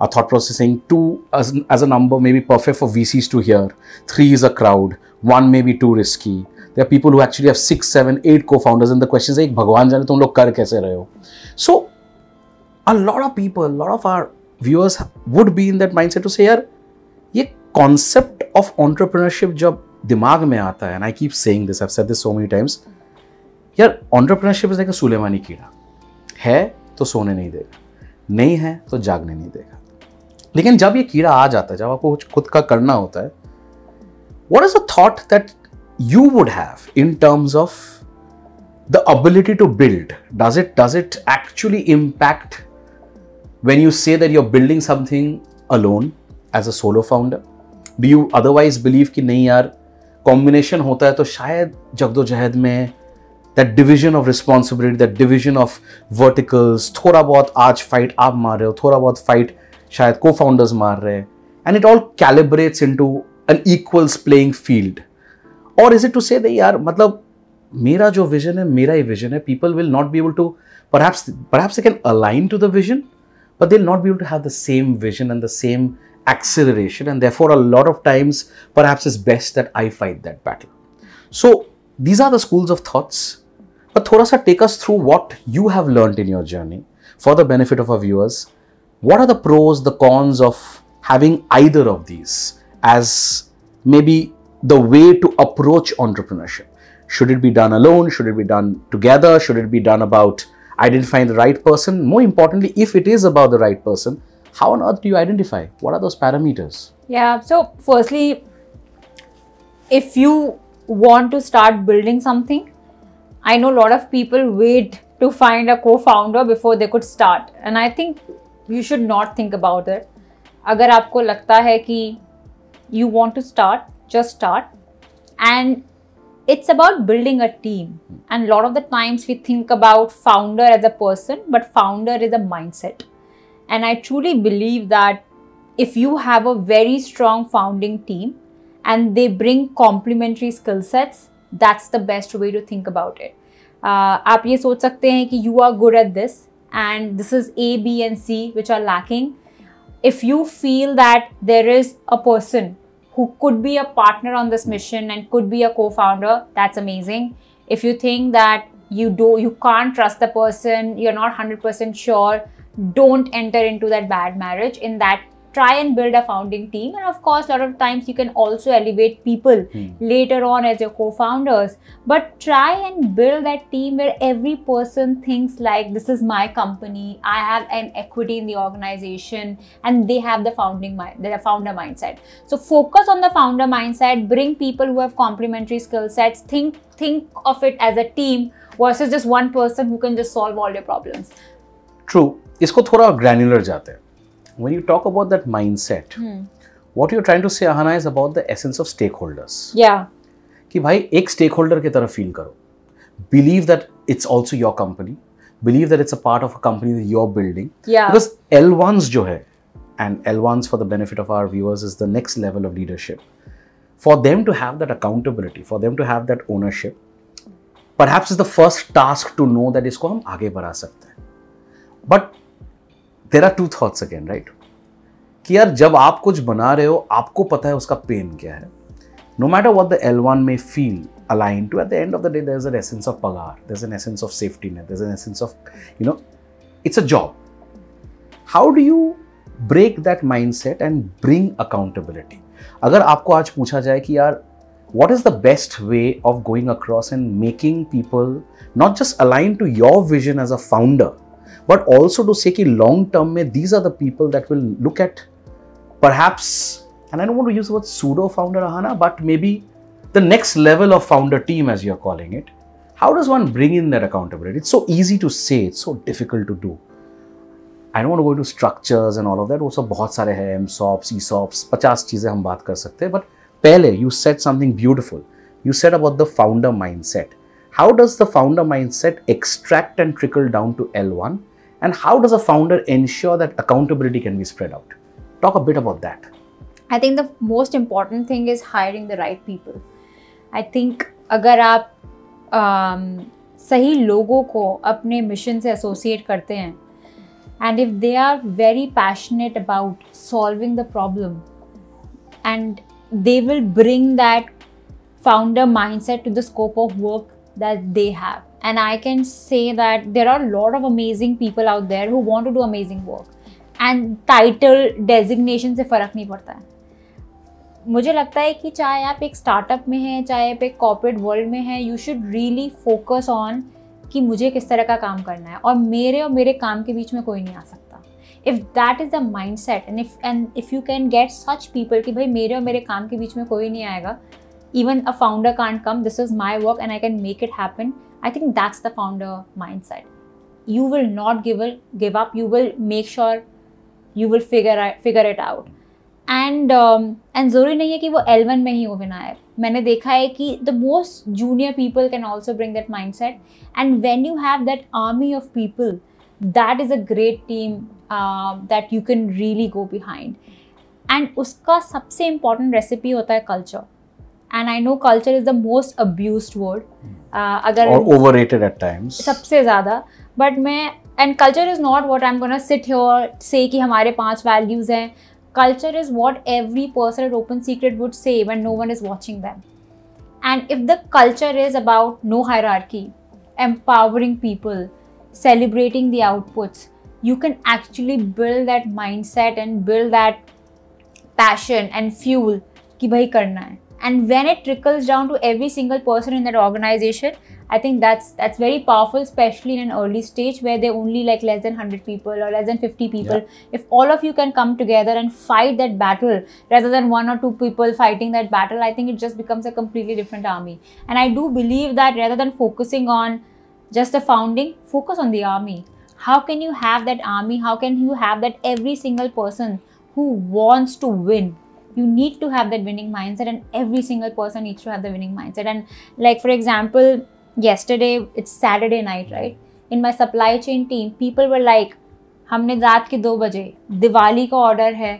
a thought process saying two as, as a number may be perfect for vcs to hear three is a crowd one may be too risky there are people who actually have six seven eight co-founders and the question is एक भगवान जाने तुम लोग कर कैसे रहे हो so a lot of people, a lot of our viewers would be in that mindset to say, यार ये concept of entrepreneurship जब दिमाग में आता है and I keep saying this, I've said this so many times, यार entrepreneurship is like a Sulemani कीड़ा है तो सोने नहीं देगा नहीं है तो जागने नहीं देगा लेकिन जब ये कीड़ा आ जाता है, जब आपको कुछ खुद का करना होता है what is a thought that you would have in terms of the ability to build does it does it actually impact when you say that you are building something alone as a solo founder do you otherwise believe कि नहीं यार combination होता है तो शायद जगदोजहद में that division of responsibility that division of verticals थोड़ा बहुत आज फाइट आप मार रहे हो, थोड़ा बहुत फाइट शायद को फाउंडर्स मार रहे हैं and it all calibrates into an equals playing field or is it to say that यार मतलब मेरा जो विजन है मेरा ही विजन है people will not be able to perhaps perhaps they can align to the vision but they'll not be able to have the same vision and the same acceleration and therefore a lot of times perhaps it's best that i fight that battle so these are the schools of thoughts but thoda sa take us through what you have learned in your journey for the benefit of our viewers what are the pros the cons of having either of these as maybe the way to approach entrepreneurship? Should it be done alone? Should it be done together? Should it be done about identifying the right person? More importantly if it is about the right person how on earth do you identify? What are those parameters? Yeah. So, firstly, if you want to start building something, I know a lot of people wait to find a co-founder before they could start, and I think you should not think about it. अगर आपको लगता है कि you want to start, just start, and it's about building a team. And a lot of the times we think about founder as a person, but founder is a mindset. And I truly believe that if you have a very strong founding team and they bring complementary skill sets, that's the best way to think about it. Uh, आप ये सोच सकते हैं कि you are good at this and this is A, B, and C which are lacking. If you feel that there is a person who could be a partner on this mission and could be a co-founder, that's amazing. If you think that you do you can't trust the person, you're not 100% sure, don't enter into that bad marriage. In that try and build a founding team and of course a lot of times you can also elevate people later on as your co-founders but try and build that team where every person thinks like this is my company i have an equity in the organization and they have the founding mind the founder mindset so focus on the founder mindset bring people who have complementary skill sets think think of it as a team versus just one person who can just solve all your problems true इसको थोड़ा granular जाते हैं when you talk about that mindset what you're trying to say ahana is about the essence of stakeholders yeah कि भाई एक stake holder की तरह feel करो believe that it's also your company believe that it's a part of a company that you're building yeah because L1s जो है and L1s for the benefit of our viewers is the next level of leadership. For them to have that accountability, for them to have that ownership, perhaps is the first task to know that इसको हम आगे बढ़ा सकते हैं. But there are two thoughts again right कि यार जब आप कुछ बना रहे हो, आपको पता है उसका पेन क्या है। No matter what the L one may feel align to at the end of the day there is an essence of पगार there is an essence of safety net there is an essence of you know it's a job how do you break that mind set and bring accountability अगर आपको आज पूछा जाए कि यार what is the best way of going across and making people not just align to your vision as a founder but also to say कि long term में these are the people that will look at perhaps and I don't want to use the word pseudo founder Ahana, but maybe the next level of founder team, as you're calling it. How does one bring in that accountability? It's so easy to say, it's so difficult to do. I don't want to go into structures and all of that. Also, बहुत सारे हैं MSOPs, ESOPs, 50 चीजें हम बात कर सकते हैं. But पहले you said something beautiful. You said about the founder mindset. How does the founder mindset extract and trickle down to L1? And how does a founder ensure that accountability can be spread out? Talk a bit about that. I think the most important thing is hiring the right people. I think अगर आप um, सही लोगों को अपने mission से associate करते हैं and if they are very passionate about solving the problem and they will bring that founder mindset to the scope of work that they have. And I can say that there are a lot of amazing people out there who want to do amazing work. And title designation से फ़र्क नहीं पड़ता है। मुझे लगता है कि चाहे आप एक स्टार्टअप में हैं, चाहे आप एक कॉर्पोरेट वर्ल्ड में हैं you should really focus on कि मुझे किस तरह का काम करना है। और मेरे और मेरे काम के बीच में कोई नहीं आ सकता। If that is the mind set and if and if you can get such people कि भाई मेरे और मेरे काम के बीच में कोई नहीं आएगा even a founder can't come this is my work and I can make it happen I think that's the founder mindset. You will not give give up. You will make sure you will figure figure it out. And um, and ज़रूरी नहीं है कि वो L1 में ही हो विनायक मैंने देखा है कि the most junior people can also bring that mindset. And when you have that army of people, that is a great team uh, that you can really go behind. And uska सबसे important recipe होता है culture. And I know culture is the most abuse word अगर overrated at times सबसे ज़्यादा but मैं and culture is not what I am gonna sit here से कि हमारे पांच वैल्यूज़ हैं culture is what every person at open secret would say when no one is watching them and if the culture is about no hierarchy empowering people celebrating the outputs you can actually build that mindset and build that passion and fuel कि भाई करना है and when it trickles down to every single person in that organization I think that's that's very powerful, especially in an early stage where they're only like less than 100 people or less than 50 people. Yeah. If all of you can come together and fight that battle rather than one or two people fighting that battle, I think it just becomes a completely different army. And I do believe that rather than focusing on just the founding, focus on the army. How can you have that army? How can you have that every single person who wants to win? You need to have that winning mindset and every single person needs to have the winning mindset and like for example yesterday it's saturday night right in my supply chain team people were like हमने रात के दो बजे दिवाली का order है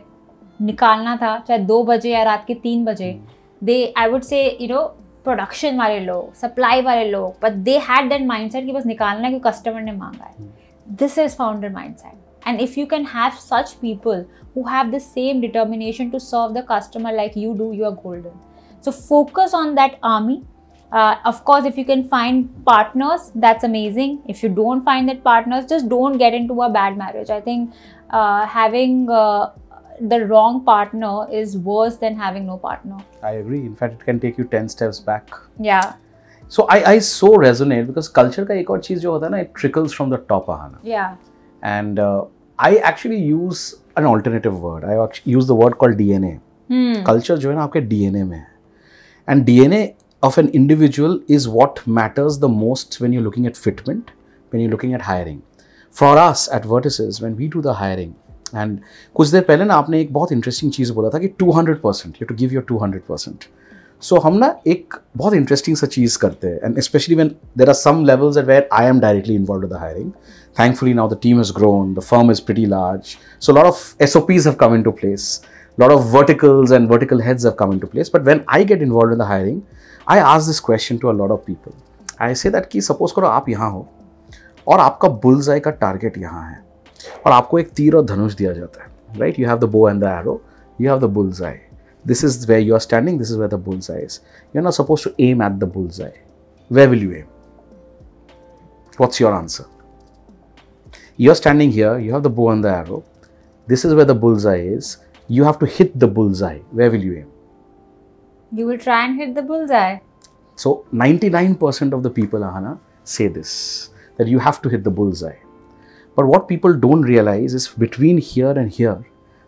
निकालना था चाहे दो बजे या रात के तीन बजे they I would say you know production वाले लोग सप्लाई वाले लोग but they had that mind set कि बस निकालना है कि कस्टमर ने मांगा है this is founder mind set And if you can have such people who have the same determination to serve the customer like you do, you are golden. So focus on that army. Uh, of course, if you can find partners, that's amazing. If you don't find that partners, just don't get into a bad marriage. I think uh, having uh, the wrong partner is worse than having no partner. I agree. In fact, it can take you 10 steps back. Yeah. So I, I so resonate because culture ka ek aur cheez jo hota na, it trickles from the top ahana. Yeah and uh, i actually use an alternative word i use the word called dna hmm. culture जो है ना आपके DNA में है and DNA of an individual is what matters the most when you're looking at fitment, when you're looking at hiring. For us at Vertices, when we do the hiring, and कुछ देर पहले ना आपने एक बहुत interesting चीज़ बोला था कि 200 percent you to give your 200 percent so हम ना एक बहुत इंटरेस्टिंग सा चीज़ करते हैं and specially when there are some levels at where I am directly involve the hiring thankfully now the team has grown the firm is pretty large so a lot of sops have come into place a lot of verticals and vertical heads have come into place but when i get involved in the hiring i ask this question to a lot of people i say that कि suppose करो आप यहाँ हो और आपका bullseye का target यहाँ है और आपको एक तीर और धनुष दिया जाता है right you have the bow and the arrow you have the bullseye this is where you are standing, this is where the bullseye is. You're not supposed to aim at the bullseye. Where will you aim? What's your answer? You're standing here, you have the bow and the arrow. This is where the bullseye is. You have to hit the bullseye. Where will you aim? You will try and hit the bullseye. So 99% of the people, Ahana, say this that you have to hit the bullseye. But what people don't realize is between here and here,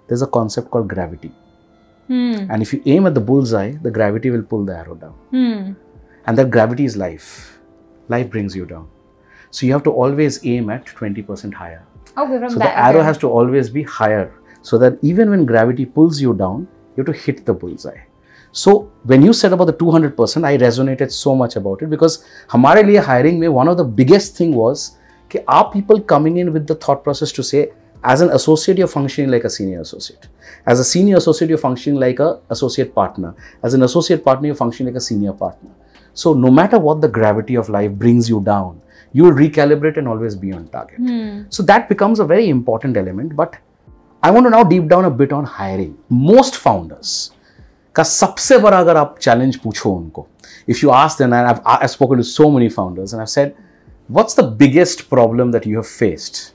there's a concept called gravity. Hmm. And if you aim at the bullseye, the gravity will pull the arrow down. Hmm. And that gravity is life. Life brings you down. So you have to always aim at 20% higher. Okay, from So that. the arrow okay. has to always be higher so that even when gravity pulls you down, you have to hit the bullseye. So when you said about the 200%, I resonated so much about it because हमारे लिए hiring में one of the biggest thing was कि are people coming in with the thought process to say as an associate you're functioning like a senior associate. As a senior associate you're functioning like a associate partner. As an associate partner you're functioning like a senior partner. So no matter what the gravity of life brings you down, you will recalibrate and always be on target. Hmm. So that becomes a very important element. But I want to now deep down a bit on hiring. Most founders का सबसे बड़ा अगर आप challenge पूछो उनको if you ask then I have spoken to so many founders and I said what's the biggest problem that you have faced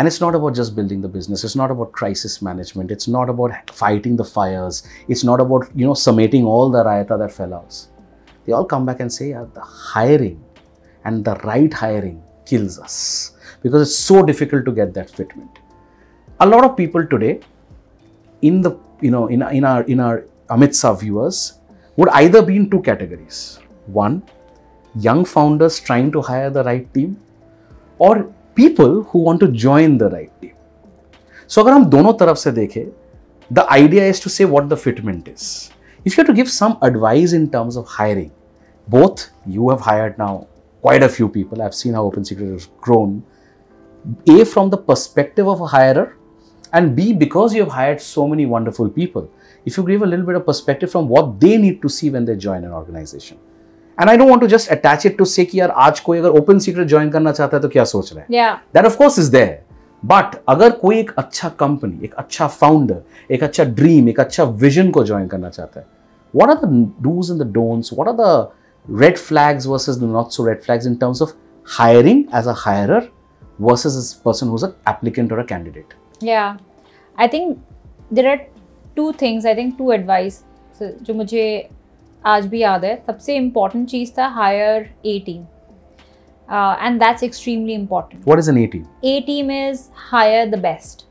And it's not about just building the business. It's not about crisis management. It's not about fighting the fires. It's not about you know summating all the rayata that fell out. They all come back and say, yeah, the hiring and the right hiring kills us because it's so difficult to get that fitment. A lot of people today, in the you know in, in our in our amidst our viewers, would either be in two categories. One, young founders trying to hire the right team, or people who want to join the right team. So अगर हम दोनों तरफ से देखें, the idea is to say what the fitment is. If you have to give some advice in terms of hiring, both you have hired now quite a few people. I've seen how Open Secret has grown. A from the perspective of a hirer, and B because you have hired so many wonderful people. If you give a little bit of perspective from what they need to see when they join an organization. And I don't want to just attach it to say कि यार आज कोई अगर Open Secret join करना चाहता है तो क्या सोच रहा है Yeah. That of course is there but अगर कोई एक अच्छा कंपनी एक अच्छा फाउंडर एक अच्छा ड्रीम एक अच्छा विजन को ज्वाइन करना चाहता है what are the do's and the don'ts what are the red flags versus the not so red flags in terms of hiring as a hirer versus a person who's an applicant or a candidate Yeah. I think there are two things, I think two advice so, जो मुझे आज भी याद है सबसे important चीज़ था higher A team and that's extremely important what is an a team A team is hire the best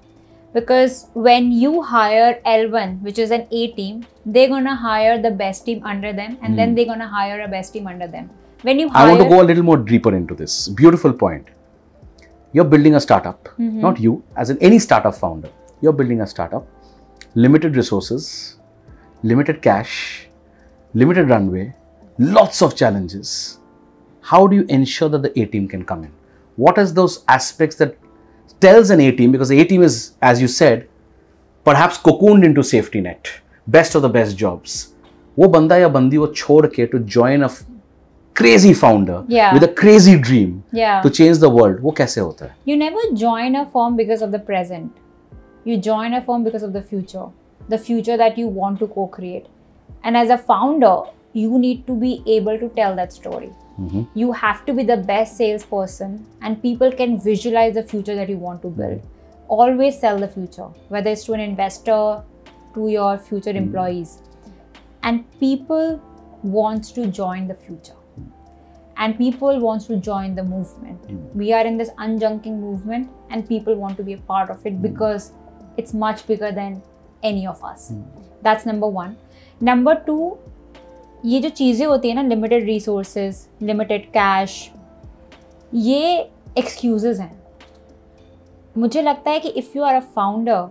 because when you hire L1, which is an A team, they're gonna hire the best team under them, and then Hmm. they're gonna hire a best team under them. When you hire, i want to go a little more deeper into this. Beautiful point. You're building a startup not you as in any startup founder. You're building a startup. Limited resources limited cash limited runway lots of challenges. How do you ensure that the a team can come in? What is those aspects that tells an a team because the a team is as you said perhaps cocooned into safety net best of the best jobs वो बंदा या बंदी वो छोड़ के to join a f- crazy founder Yeah. with a crazy dream yeah, to change the world वो कैसे होता है you never join a firm because of the present. You join a firm because of the future, the future that you want to co-create. And as a founder, you need to be able to tell that story. Mhm. You have to be the best salesperson, and people can visualize the future that you want to build. Always sell the future, whether it's to an investor, to your future mm. employees. And people wants to join the future. Mm. And people wants to join the movement. Mm. We are in this unjunking movement, and people want to be a part of it because it's much bigger than any of us. That's number one. Number two, ये जो चीज़ें होती हैं ना limited resource limited cash ये excuse हैं। मुझे लगता है कि if you are a founder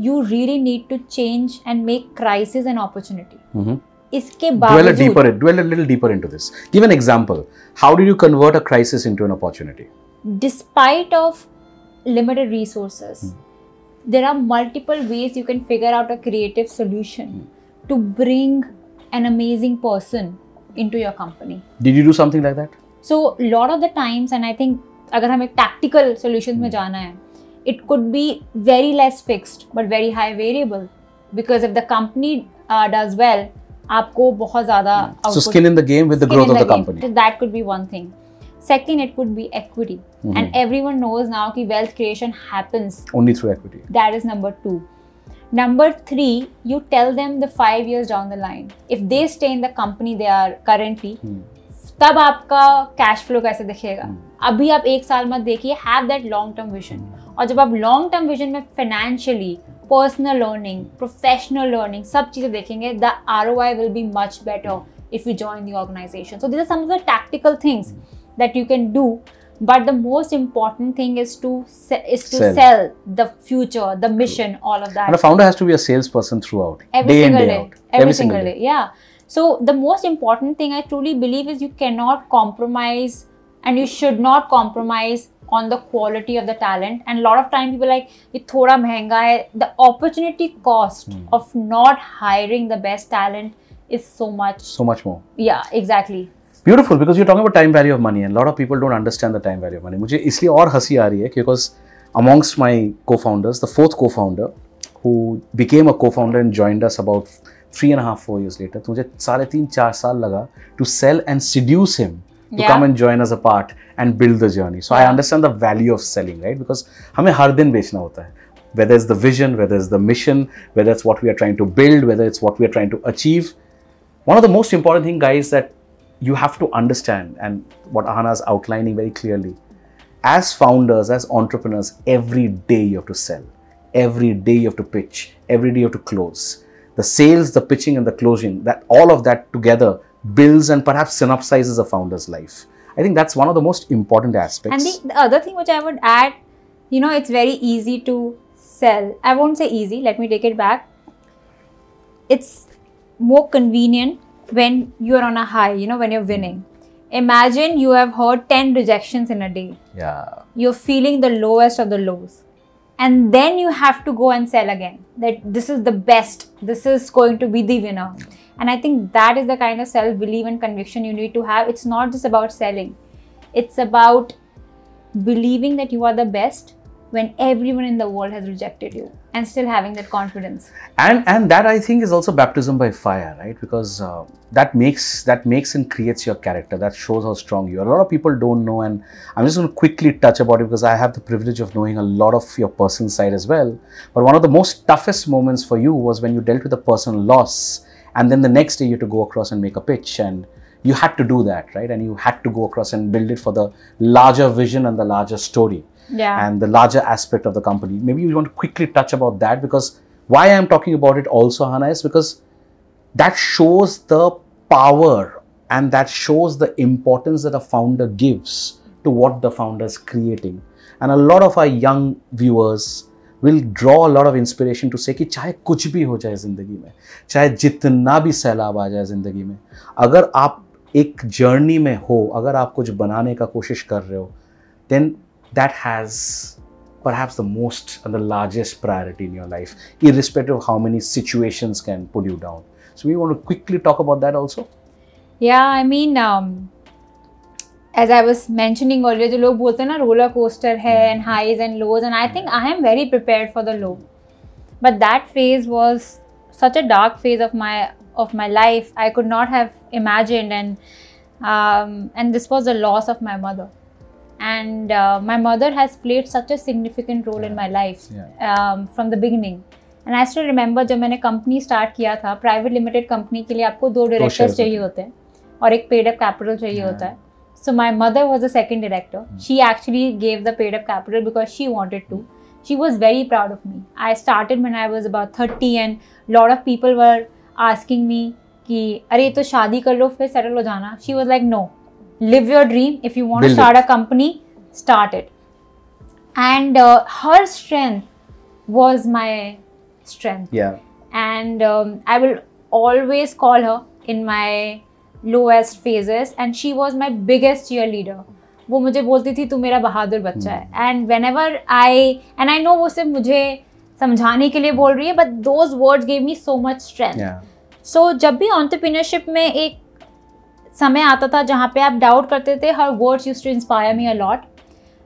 you really need to change and make crisis and opportunity इसके बाद example how do you convert a into an opportunity despite of limited resources there are multiple ways you can figure out a creative solution to bring an amazing person into your company Did you do something like that? so lot of the times and i think अगर हमें tactical solutions में जाना है it could be very less fixed but very high variable because if the company uh, does well आपको बहुत ज़्यादा So output skin in the game with the skin growth in of the game. company. So that could be one thing. Second, it could be equity. Mm-hmm. And everyone knows now that wealth creation happens. Only through equity. That is number two. Number three, you tell them the five years down the line. If they stay in the company they are currently, तब आपका cash flow कैसे दिखेगा अभी आप एक साल मत देखिए have that long term vision और जब आप लॉन्ग टर्म विजन में financially personal learning professional learning सब चीज़ें देखेंगे the R O I will be much better if you join the organisation so this are some of the tactical things that you can do but the most important thing is to se- is to sell. sell. the future the mission all of that and a founder has to be a salesperson throughout every day in day, day out every, every single, single day. day. yeah so the most important thing i truly believe is you cannot compromise and you should not compromise on the quality of the talent and a lot of time people like it thora mehenga hai. the opportunity cost hmm. of not hiring the best talent is so much so much more yeah exactly Beautiful because you're talking about time value of money and a lot of people don't understand the time value of money. मुझे इसलिए और हंसी आ रही है because amongst my co-founders, the fourth co-founder who became a co-founder and joined us about three and a half, four years later, तो मुझे साढ़े तीन चार साल लगा to sell and seduce him to Yeah. come and join us a part and build the journey. So I Yeah. understand the value of selling, right? Because हमें हर दिन बेचना होता है. Whether it's the vision, whether it's the mission, whether it's what we are trying to build, whether it's what we are trying to achieve, one of the most important thing guys that you have to understand and what ahana is outlining very clearly as founders as entrepreneurs every day you have to sell. Every day you have to pitch. Every day you have to close. The sales the pitching and the closing that all of that together builds and perhaps synopsizes a founder's life. I think that's one of the most important aspects. And the, the other thing which I would add, you know, it's very easy to sell. I won't say easy, let me take it back. It's more convenient when you're on a high, you know, when you're winning. Imagine you have heard 10 rejections in a day. yeah You're feeling the lowest of the lows. And then you have to go and sell again. That this is the best. This is going to be the winner. And I think that is the kind of self belief and conviction you need to have. It's not just about selling, it's about believing that you are the best when everyone in the world has rejected you and still having that confidence. and and that i think is also baptism by fire right? Because uh, that makes that makes and creates your character. That shows how strong you are. A lot of people don't know and i'm just going to quickly touch about it because i have the privilege of knowing a lot of your personal side as well. But one of the most toughest moments for you was when you dealt with a personal loss and then the next day you had to go across and make a pitch and you had to do that right? And you had to go across and build it for the larger vision and the larger story yeah. and the larger aspect of the company. Maybe you want to quickly touch about that because why I'm talking about it also, Ahana, is because that shows the power and that shows the importance that a founder gives to what the founder is creating. And a lot of our young viewers will draw a lot of inspiration to say कि चाहे कुछ भी हो जाए ज़िंदगी में चाहे जितना भी सैलाब आ जाए ज़िंदगी में अगर आप एक journey में हो अगर आप कुछ बनाने का कोशिश कर रहे हो then that has perhaps the most and the largest priority in your life, irrespective of how many situations can pull you down. So we want to quickly talk about that also. Yeah, I mean, um, as I was mentioning earlier, जो लोग बोलते हैं ना roller coaster है and highs and lows, and I think I am very prepared for the low. But that phase was such a dark phase of my of my life. I could not have imagined, and um, and this was the loss of my mother. And uh, my mother has played such a significant role in my life um, from the beginning. And I still remember जब मैंने company start किया था private limited company के लिए आपको दो directors shares चाहिए होते होते हैं और एक पेड अप कैपिटल चाहिए Yeah. होता है सो my mother was the second director she actually gave the paid up capital because she wanted to she was very proud of me. I started when I was about 30 and lot of people were asking me कि अरे तो शादी कर लो फिर settle हो जाना she was like no live your dream if you want Build to start a company start it and uh, her strength was my strength Yeah. and um, I will always call her in my lowest phases and she was my biggest cheerleader वो मुझे बोलती थी तू मेरा बहादुर बच्चा है and whenever I and I know वो सिर्फ मुझे समझाने के लिए बोल रही है but those words gave me so much strength Yeah. सो जब भी ऑन्टरप्रीनरशिप में एक समय आता था जहाँ पे आप डाउट करते थे her words used to inspire me a lot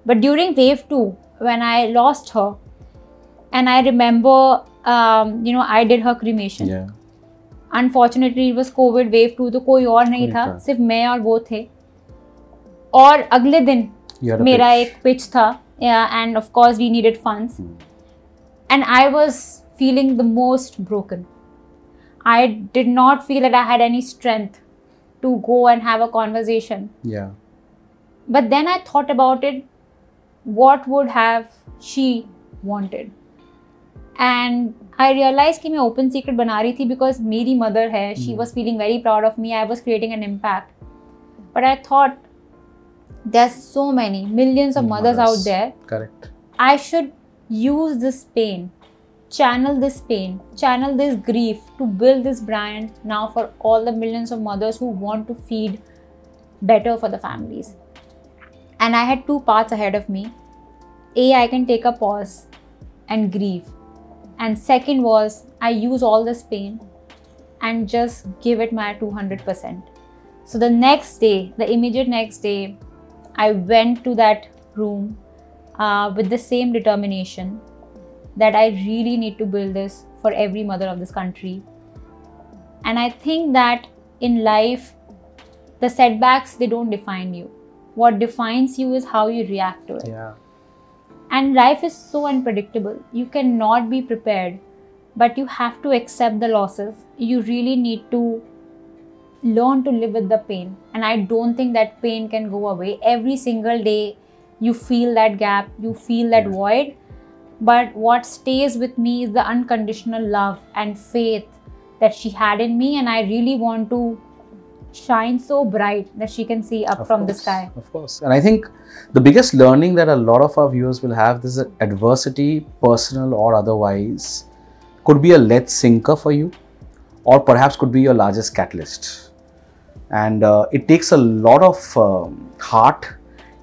but during wave two when I lost her and I remember you know I did her cremation. Unfortunately was Covid wave two तो कोई और नहीं था। सिर्फ़ मैं और वो थे। और अगले दिन मेरा एक पिच था and of course we needed funds and I I feeling the most broken I did did feel feel I had any any strength. to go and have a conversation. Yeah. But then I thought about it what would have she wanted? And I realized कि मैं open secret बना रही थी because मेरी mother है she Hmm. was feeling very proud of me I was creating an impact but I thought there's so many millions of mothers out Mothers. there Correct. I should use this pain, channel this pain, channel this grief to build this brand now for all the millions of mothers who want to feed better for the families. And I had two paths ahead of me. A, I can take a pause and grieve. And second was I use all this pain and just give it my 200%. So the next day, the immediate next day, I went to that room uh, with the same determination that I really need to build this for every mother of this country. And I think that in life, the setbacks they don't define you. What defines you is how you react to it. Yeah. And life is so unpredictable. You cannot be prepared, but you have to accept the losses. You really need to learn to live with the pain. And I don't think that pain can go away. Every single day, you feel that gap, you feel that void. But what stays with me is the unconditional love and faith that she had in me. And I really want to shine so bright that she can see up Of from the sky. Of course. And I think the biggest learning that a lot of our viewers will have this is that adversity, personal or otherwise, could be a lead sinker for you, or perhaps could be your largest catalyst. And uh, it takes a lot of um, heart,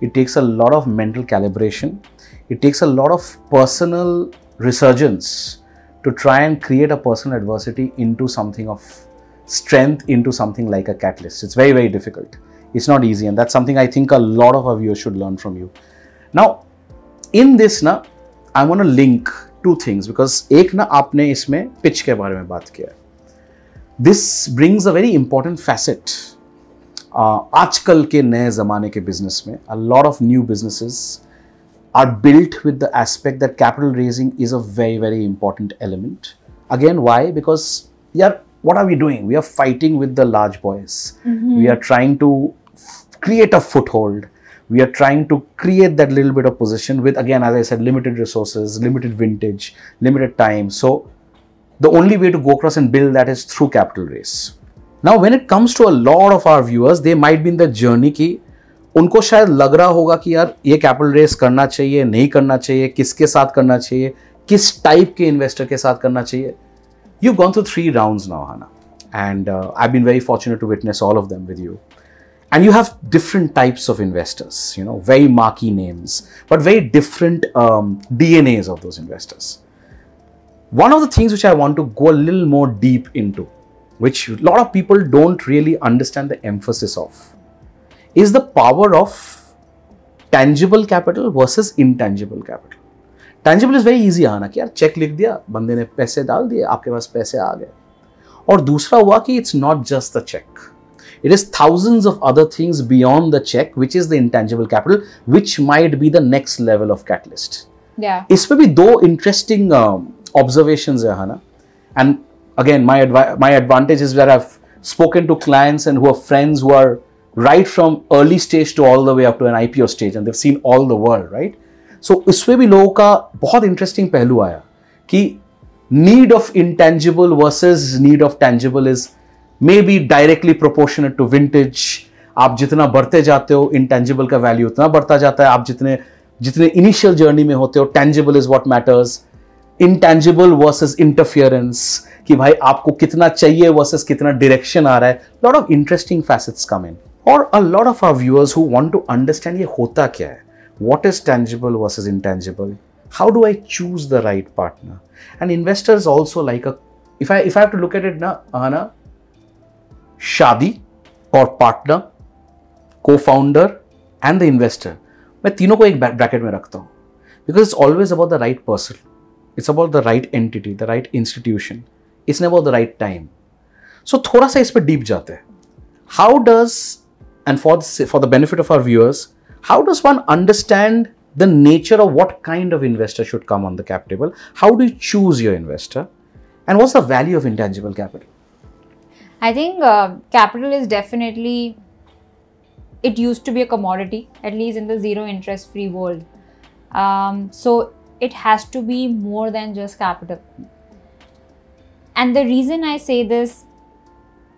it takes a lot of mental calibration, it takes a lot of personal resurgence to try and create a personal adversity into something of strength into something like a catalyst. It's very, very difficult. It's not easy, and that's something I think a lot of our viewers should learn from you. Now, in this ना I want to link two things because एक ना आपने इसमें pitch के बारे में बात किया है. This brings a very important facet. Uh, आजकल के नए ज़माने के business में a lot of new businesses are built with the aspect that capital raising is a very very important element. Again why? Because yeah what are we doing? We are fighting with the large boys. Mm-hmm. We are trying to f- create a foothold. We are trying to create that little bit of position with again as i said limited resources limited vintage limited time. So the only way to go across and build that is through capital raise. Now when it comes to a lot of our viewers they might be in the journey की उनको शायद लग रहा होगा कि यार ये capital race करना चाहिए नहीं करना चाहिए किसके साथ करना चाहिए किस टाइप के इन्वेस्टर के साथ करना चाहिए you gone through three rounds now Hana and I been very fortunate to witness all of them with you and you have different types of investors you know very marquee names but very different um, dnas of those investors one of the things which i want to go a little more deep into which a lot of people don't really understand the emphasis of is the power of tangible capital versus intangible capital tangible is very easy आना कि यार check लिख दिया बंदे ने पैसे डाल दिए आपके पास पैसे आ गए और दूसरा हुआ कि it's not just the check it is thousands of other things beyond the check which is the intangible capital which might be the next level of catalyst Yeah. इसमें भी दो इंटरेस्टिंग ऑब्जर्वेशंस है हना and again my my advantage is where I have spoken to clients and who are friends who are right from early stage to all the way up to an IPO stage and they've seen all the world right so इसमें भी लोगों का बहुत interesting पहलू आया कि need of intangible versus need of tangible is maybe directly proportional to vintage आप जितना बढ़ते जाते हो इंटेंजिबल का वैल्यू उतना बढ़ता जाता है। आप जितने जितने इनिशियल जर्नी में होते हो tangible is what matters intangible versus interference कि भाई आपको कितना चाहिए वर्सेज कितना डायरेक्शन आ रहा है। Lot of interesting facets come in और अ lot of our viewers who want to understand ये होता क्या है what is tangible versus intangible how do i choose the right partner and investors also like a if i if i have to look at it na ana shadi or partner co-founder and the investor मैं तीनों को एक bracket में रखता हूँ because it's always about the right person it's about the right entity the right institution it's about the right time so थोड़ा सा इस पर डीप जाते हैं how does and for the, for the benefit of our viewers, how does one understand the nature of what kind of investor should come on the cap table? How do you choose your investor? And what's the value of intangible capital? I think uh, capital is definitely, it used to be a commodity, at least in the zero interest free world. Um, so it has to be more than just capital. And the reason I say this,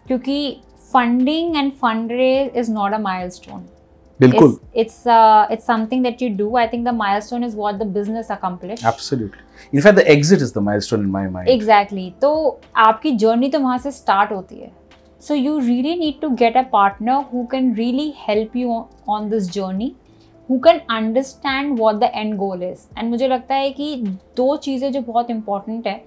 because funding and fundraise is not a milestone बिल्कुल it's uh, it's something that you do i think the milestone is what the business accomplished absolutely in fact the exit is the milestone in my mind exactly तो आपकी journey तो वहाँ से start होती है so you really need to get a partner who can really help you on this journey who can understand what the end goal is and मुझे लगता है कि दो चीज़ें जो बहुत important है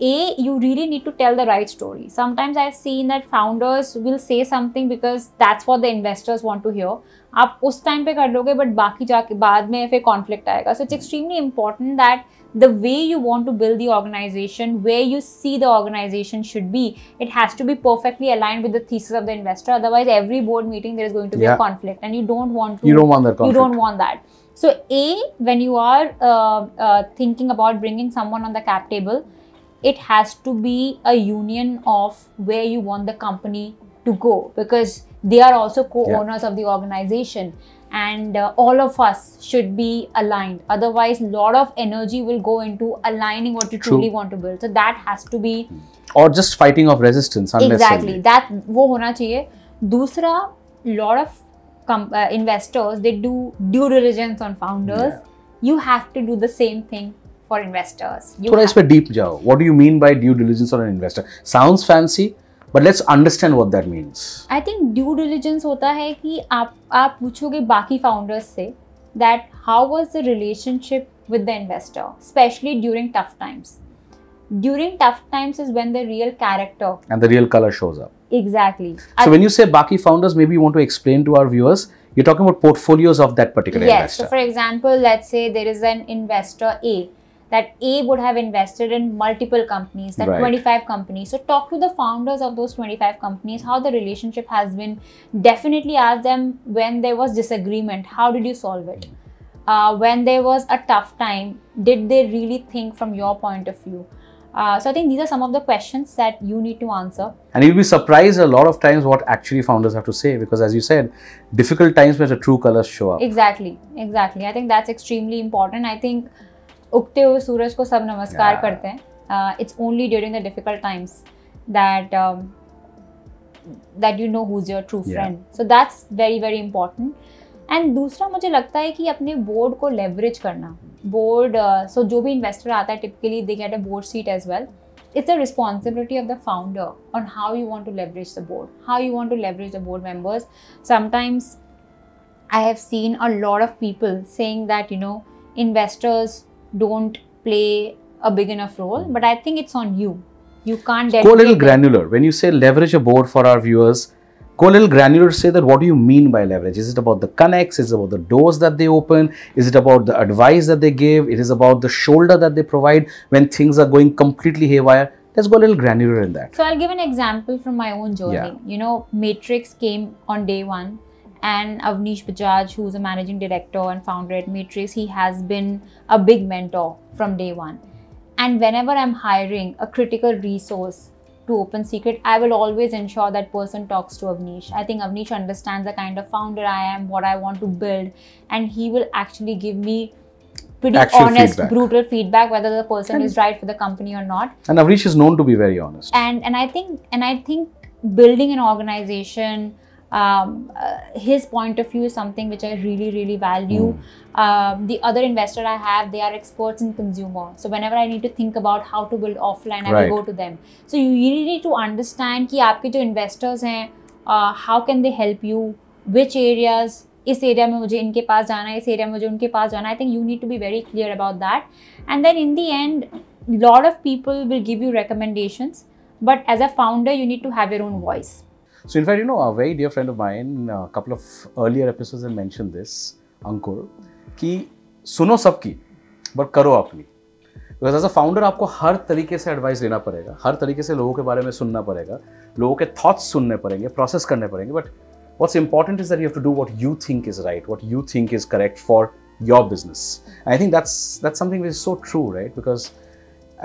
a you really need to tell the right story sometimes i've seen that founders will say something because that's what the investors want to hear आप उस टाइम पे कर लोगे बट बाकी जाके बाद में फिर कॉन्फ्लिक्ट आएगा so it's extremely important that the way you want to build the organization, where you see the organization should be, it has to be perfectly aligned with the thesis of the investor. Otherwise, every board meeting there is going to be yeah. a conflict, and you don't want to. You don't want that. Conflict. You don't want that. So, a when you are uh, it has to be a union of where you want the company to go because they are also co-owners yeah. of the organization and uh, all of us should be aligned. Otherwise a lot of energy will go into aligning what you True. truly want to build. So that has to be or just fighting of resistance exactly. That wo hona chahiye. Dusra lot of com- uh, investors they do due diligence on founders. Yeah. you have to do the same thing for investors. थोड़ा इस पे deep जाओ. What do you mean by due diligence on an investor? Sounds fancy, but let's understand what that means. I think due diligence होता है कि आप आप पूछोगे बाकी founders से that how was the relationship with the investor, especially during tough times. During tough times is when the real character and the real color shows up. Exactly. So I, when you say Baki founders, maybe you want to explain to our viewers you're talking about portfolios of that particular yes, investor. So, for example, let's say there is an investor A that A would have invested in multiple companies, that right. 25 companies. So talk to the founders of those 25 companies, how the relationship has been. Definitely ask them when there was disagreement, how did you solve it? Uh, when there was a tough time, did they really think from your point of view? Uh, so I think these are some of the questions that you need to answer. And you'll be surprised a lot of times what actually founders have to say because, as you said, difficult times where the true colors show up. Exactly, exactly. I think that's extremely important. I think उगते हुए सूरज को सब नमस्कार yeah. करते हैं। It's only during the difficult times that that you know who's your true friend so that's very very important and दूसरा मुझे लगता है कि अपने बोर्ड को लेवरेज करना। बोर्ड सो जो भी इन्वेस्टर आता है typically they get a board seat as well it's a responsibility of the founder on how you want to leverage the board how you want to leverage the board members sometimes I have seen a lot of people saying that you know investors don't play a big enough role. But I think it's on you. You can't go a little granular. When you say leverage a board for our viewers, go a little granular say that what do you mean by leverage is it about the connects is it about the doors that they open is it about the advice that they give it is about the shoulder that they provide when things are going completely haywire let's go a little granular in that so i'll give an example from my own journey yeah. you know matrix came on day one and Avnish Bajaj, who's a managing director and founder at Matrix, he has been a big mentor from day one. And whenever I'm hiring a critical resource to Open Secret, I will always ensure that person talks to Avnish. I think Avnish understands the kind of founder I am, what I want to build, and he will actually give me pretty Actual honest, feedback. brutal feedback whether the person and is right for the company or not. And Avnish is known to be very honest. And and I think and I think building an organization um, uh, his point of view is something which I really, really value. Hmm. Um, the other investor I have, they are experts in consumer. So whenever I need to think about how to build offline, I Right. will go to them. So you really need to understand कि आपके जो investors हैं, uh, how can they help you? Which areas? इस area में मुझे इनके पास जाना है इस एरिया में मुझे उनके पास जाना है I think you need to be very clear about that and then in the end lot of people will give you recommendations but as a founder you need to have your own voice So, in fact, you know, a very dear friend of mine, a couple of earlier episodes, had mentioned this, Ankur, कि सुनो सबकी but करो अपनी because as a founder आपको हर तरीके से advice लेना पड़ेगा हर तरीके से लोगों के बारे में सुनना पड़ेगा लोगों के थॉट्स सुनने पड़ेंगे प्रोसेस करने पड़ेंगे but what's important is that you have to do what you think is right what you think is correct for your business and i think that's that's something which is so true right because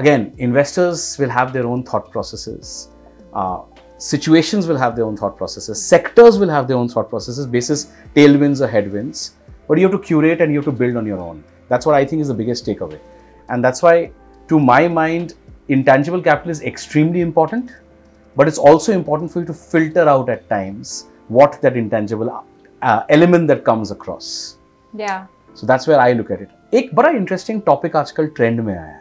again investors will have their own thought processes uh, situations will have their own thought processes. Sectors will have their own thought processes. Basis tailwinds or headwinds. But you have to curate and you have to build on your own. That's what i think is the biggest takeaway. And that's why to my mind intangible capital is extremely important but it's also important for you to filter out at times what that intangible uh, element that comes across. Yeah. So that's where i look at it. Ek bada interesting topic article trend mein aaya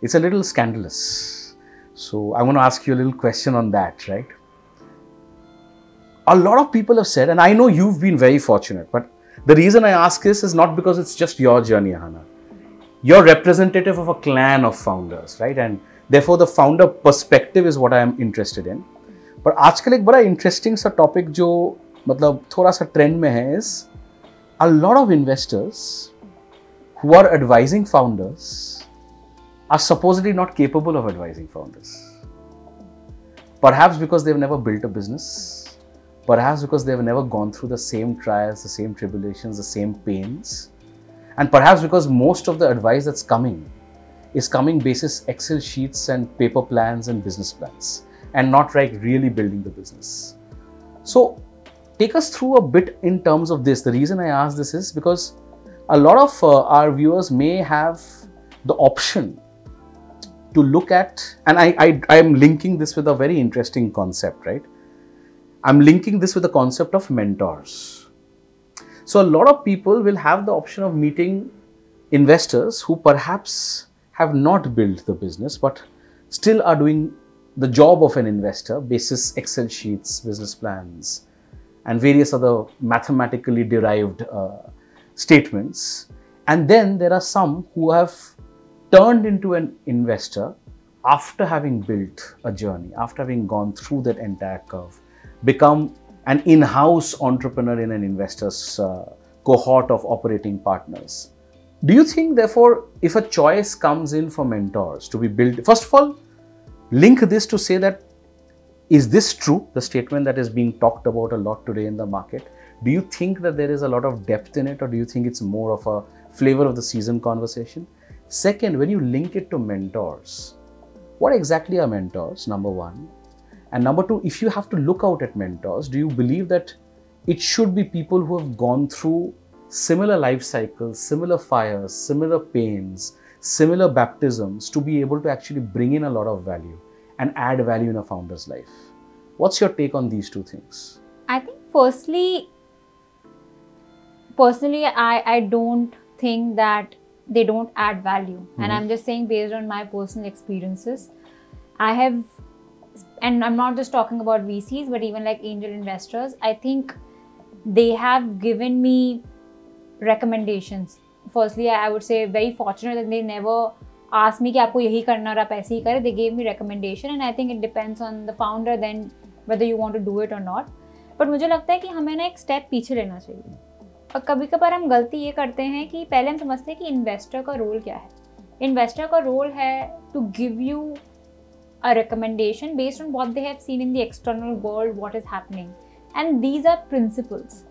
it's a little scandalous. So I want to ask you a little question on that, right? A lot of people have said, and I know you've been very fortunate, but the reason I ask this is not because it's just your journey, Hana. You're representative of a clan of founders, right? And therefore, the founder perspective is what I am interested in. पर आजकल एक बड़ा interesting सा topic जो मतलब थोड़ा सा trend में है is a lot of investors who are advising founders are supposedly not capable of advising founders. Perhaps because they've never built a business, perhaps because they've never gone through the same trials, the same tribulations, the same pains, and perhaps because most of the advice that's coming is coming basis Excel sheets and paper plans and business plans, and not like really building the business. So, take us through a bit in terms of this. The reason I ask this is because a lot of uh, our viewers may have the option to look at, and I, I, I am linking this with a very interesting concept, right? I'm linking this with the concept of mentors. So, a lot of people will have the option of meeting investors who perhaps have not built the business but still are doing the job of an investor basis Excel sheets, business plans, and various other mathematically derived uh, statements. And then there are some who have turned into an investor after having built a journey, after having gone through that entire curve, become an in house entrepreneur in an investor's uh, cohort of operating partners. Do you think, therefore, if a choice comes in for mentors to be built, first of all, link this to say that is this true, the statement that is being talked about a lot today in the market? Do you think that there is a lot of depth in it, or do you think it's more of a flavor of the season conversation? Second, when you link it to mentors, what exactly are mentors? Number one. And number two, if you have to look out at mentors, do you believe that it should be people who have gone through similar life cycles, similar fires, similar pains, similar baptisms to be able to actually bring in a lot of value and add value in a founder's life? What's your take on these two things? I think firstly, personally, I, I don't think that they don't add value. And Mhm. I'm just saying based on my personal experiences. I have, and I'm not just talking about VCs, but even like angel investors, I think they have given me recommendations. Firstly, I would say very fortunate that they never asked me कि आपको यही करना और आप ऐसे ही करें. They gave me recommendation and I think it depends on the founder then whether you want to do it or not. But मुझे लगता है कि हमें ना एक स्टेप पीछे लेना चाहिए और कभी कभार हम गलती ये करते हैं कि पहले हम समझते हैं कि इन्वेस्टर का रोल क्या है। इन्वेस्टर का रोल है to give you a recommendation based on what they have seen in the external world what is happening and these are principles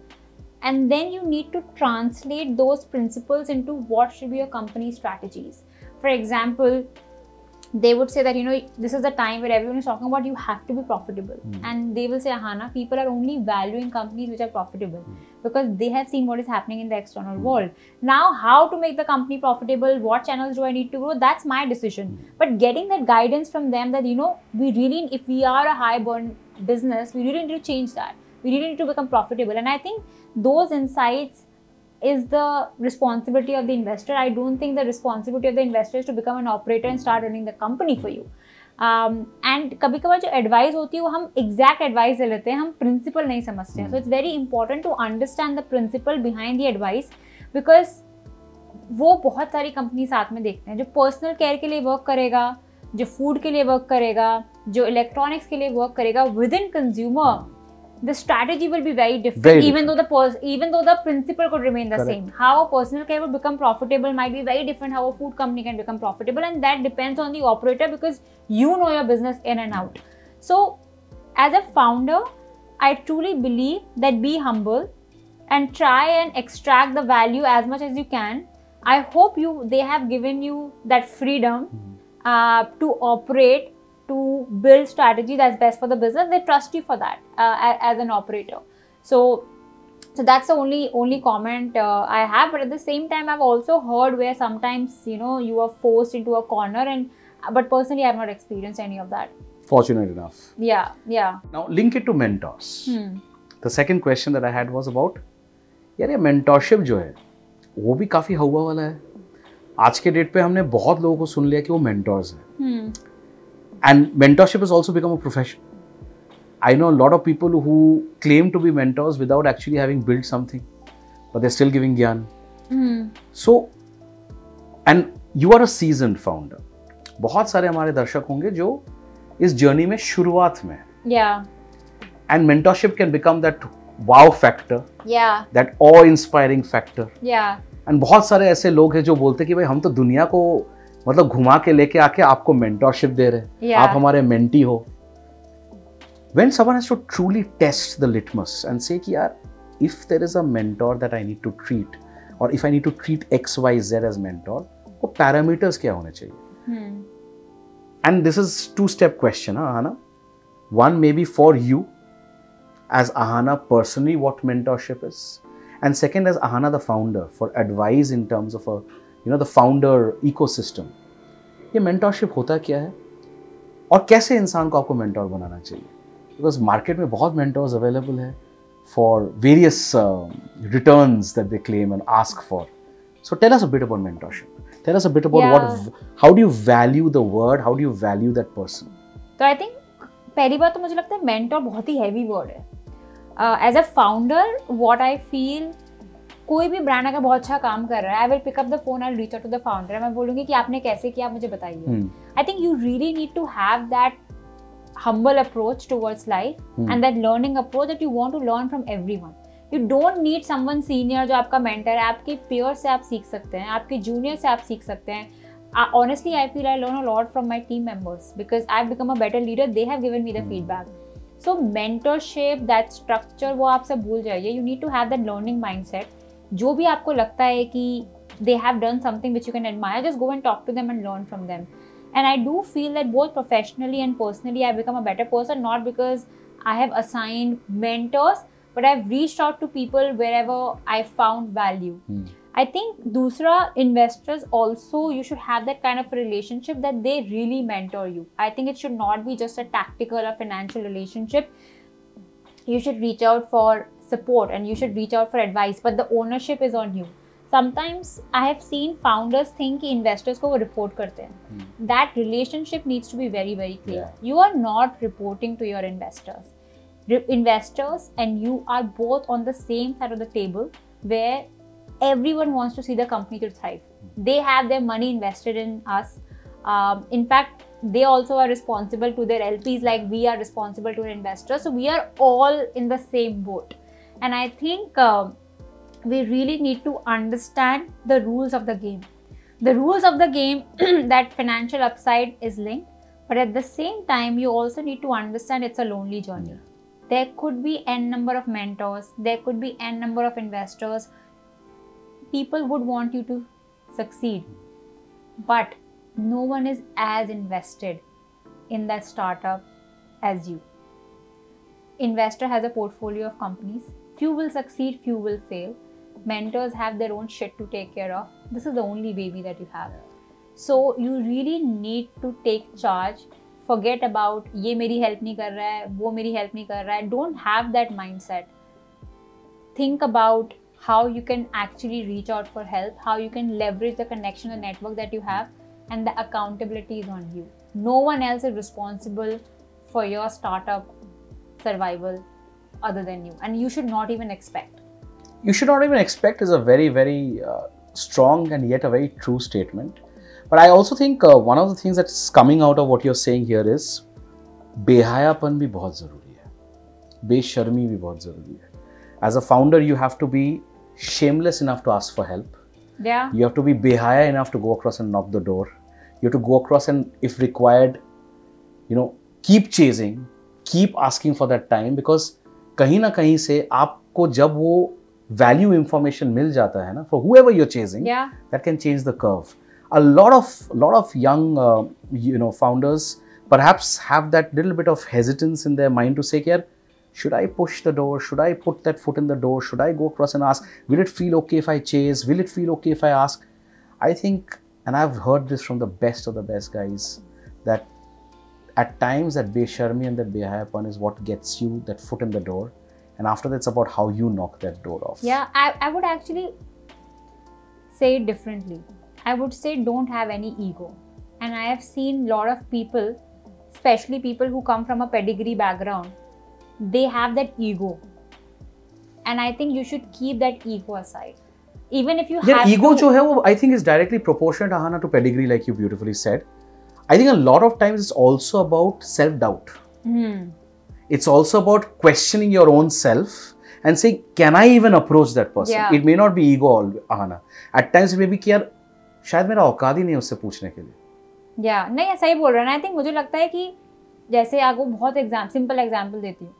and then you need to translate those principles into what should be your company strategies for example they would say that you know this is the time where everyone is talking about you have to be profitable Mm. and they will say Ahana people are only valuing companies which are profitable Mm. because they have seen what is happening in the external Mm. world now how to make the company profitable what channels do i need to grow that's my decision Mm. but getting that guidance from them that you know we really if we are a high burn business we really need to change that we really need to become profitable and i think those insights is the responsibility of the investor. I don't think the responsibility of the investor is to become an operator and start running the company for you. And um, कभी कभार जो advice होती है वो हम exact advice ले लेते हैं हम प्रिंसिपल नहीं समझते हैं। So it's very important to understand the principle behind the advice because वो बहुत सारी कंपनी साथ में देखते हैं जो पर्सनल केयर के लिए वर्क करेगा जो फ़ूड के लिए वर्क करेगा जो इलेक्ट्रॉनिक्स के लिए वर्क करेगा within consumer the strategy will be very different Very even though the even though the principle could remain the Correct. same. How a personal care would become profitable might be very different. How a food company can become profitable and that depends on the operator because you know your business in and out. So as a founder i truly believe that be humble and try and extract the value as much as you can. I hope you they have given you that freedom uh, to operate to build strategy that's best for the business they trust you for that uh, a- as an operator so so that's the only only comment uh, i have but at the same time i've also heard where sometimes you know you are forced into a corner and but personally i've not experienced any of that Fortunate enough. yeah yeah Now link it to mentors. hmm. The second question that I had was about यार ये mentorship जो है वो भी काफ़ी हवा वाला है आज के डेट पे हमने बहुत लोगों को सुन लिया कि वो mentors हैं Hmm. and mentorship has also become a profession. I know a lot of people who claim to be mentors without actually having built something, but they're still giving gyan. Hmm. So, and you are a seasoned founder. बहुत सारे हमारे दर्शक होंगे जो इस journey में शुरुआत में yeah and mentorship can become that wow factor, yeah that awe inspiring factor. yeah and बहुत सारे ऐसे लोग हैं जो बोलते हैं कि भाई हम तो दुनिया को मतलब घुमा के लेके आके आपको मेंटोरशिप दे रहे हैं। आप हमारे मेंटी हो। When to truly test the litmus and say कि यार if yaar is a mentor that I need to treat और if I need to treat X Y Z as mentor वो पैरामीटर्स क्या होने चाहिए? And this is two step question है ना one maybe for you as Aahana personally what mentorship is and second as Aahana the founder for advice in terms of a you know the founder ecosystem ये mentorship होता क्या है? और कैसे इंसान को आपको मेंटोर बनाना चाहिए? बिकॉज़ मार्केट में बहुत मेंटोर्स अवेलेबल है for various return that they claim and ask for so tell us a bit about mentorship tell us a bit about what how do you value the word how do you value that person तो I think पहली बात तो मुझे लगता है mentor बहुत ही heavy word है। As a founder what I feel कोई भी ब्रांड अगर बहुत अच्छा काम कर रहा है I will pick up the phone I reach out to the founder मैं बोलूँगी कि आपने कैसे किया मुझे बताइए। I think you really need to have that humble approach towards life and that learning approach approach you want to learn from everyone you don't need someone senior जो आपका मेंटर है आपके पेयर से आप सीख सकते हैं आपके जूनियर से आप सीख सकते हैं। Honestly I feel I learn a lot from my team members because I have become a better leader they have given me the feedback so mentorship that structure वो आप सब भूल जाइए। You need to have that learning mindset जो भी आपको लगता है कि they have done something which you can admire just go and talk to them and learn from them and I do feel that both professionally and personally I become a better person not because I have assigned mentors but I have reach out to people wherever I found value I think दूसरा investors also you should have that kind of relationship that they really mentor you I think it should not be just a tactical और financial relationship you should reach out for support and you should reach out for advice but the ownership is on you. Sometimes i have seen founders think investors go report karte hmm. that relationship needs to be very very clear. Yeah. you are not reporting to your investors. Re- investors and you are both on the same side of the table where everyone wants to see the company to thrive. Hmm. they have their money invested in us. Um, in fact they also are responsible to their lps like we are responsible to an investor so we are all in the same boat. And I think um, we really need to understand the rules of the game. The rules of the game that financial upside is linked, but at the same time, you also need to understand it's a lonely journey. There could be n number of mentors, there could be n number of investors. People would want you to succeed, but no one is as invested in that startup as you. Investor has a portfolio of companies. Few will succeed, few will fail. Mentors have their own shit to take care of. This is the only baby that you have. So you really need to take charge forget about ये मेरी help नहीं कर रहा है वो मेरी help नहीं कर रहा है don't have that mindset think about how you can actually reach out for help how you can leverage the connection and network that you have and the accountability is on you no one else is responsible for your startup survival other than you and you should not even expect you should not even expect is a very very uh, strong and yet a very true statement but i also think uh, one of the things that's coming out of what you're saying here is बेहायापन भी बहुत ज़रूरी है बेशर्मी भी बहुत ज़रूरी है as a founder you have to be shameless enough to ask for help yeah you have to be behaya enough to go across and knock the door you have to go across and if required you know keep chasing keep asking for that time because कहीं ना कहीं से आपको जब वो value information मिल जाता है ना for who you're chasing that can change the curve. A lot of lot of young uh, you know founders perhaps have that little bit of hesitance in their mind to say, "Here, should I push the door? Should I put that foot in the door? Should I go across and ask? Will it feel okay if I chase? Will it feel okay if I ask?" I think, and I've heard this from the best of the best guys, that At times, that besharmi and that behayapan is what gets you that foot in the door. And after that, it's about how you knock that door off. Yeah, I, I would actually say it differently. I would say don't have any ego. And I have seen a lot of people, especially people who come from a pedigree background, they have that ego. And I think you should keep that ego aside. Even if you yeah, have ego, to, jo hai, wo, I think is directly proportional to pedigree, like you beautifully said. I think a lot of times it's also about self doubt. Hmm. It's also about questioning your own self and saying, can I even approach that person? Yeah. It may not be ego Ahana. At times it may be कि यार शायद मेरा औकात ही नहीं है उससे पूछने के लिए. या नहीं सही बोल रहे हैं आई थिंक मुझे लगता है कि जैसे आपको बहुत एग्ज़ाम सिंपल एग्ज़ाम्पल देती हूँ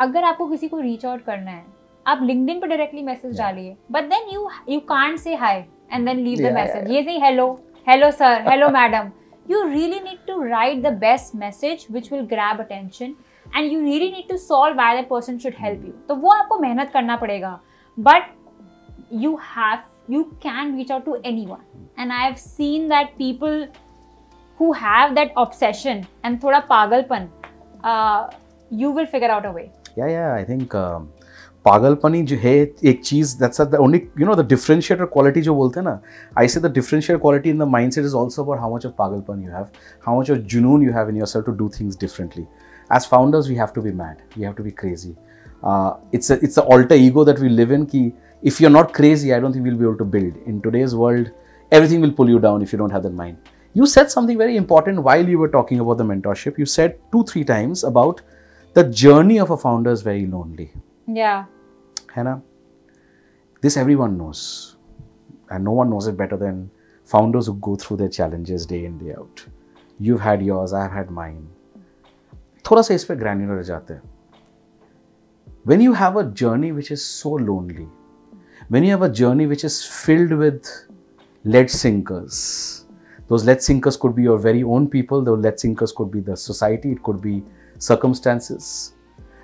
अगर आपको किसी को रीच आउट करना है आप लिंक्डइन पे डायरेक्टली मैसेज डालिए but then you you can't say hi and then leave the message ये सही hello hello sir hello madam you really need to write the best message which will grab attention and you really need to solve why that person should help you तो वो आपको मेहनत करना पड़ेगा but you have you can reach out to anyone and i have seen that people who have that obsession and थोड़ा पागलपन uh, you will figure out a way Yeah, yeah, I think um, पागलपनी जो है, एक चीज़ that's the only you know the differentiator quality जो बोलते हैं ना I say the differentiator quality in the mindset is also about how much of पागलपन you have how much of जुनून you have in yourself to do things differently as founders we have to be mad we have to be crazy it's it's a alter ego that we live in की if you are not crazy I don't think will be able to build in today's world everything will pull you down if you don't have that mind you said something very important while you were talking about the mentorship you said two three times about the journey of a founder is very lonely yeah Hannah, this everyone knows and no one knows it better than founders who go through their challenges day in day out you've had yours i've had mine थोड़ा सा इस पे granular जाते हैं when you have a journey which is so lonely when you have a journey which is filled with lead sinkers those lead sinkers could be your very own people those lead sinkers could be the society it could be circumstances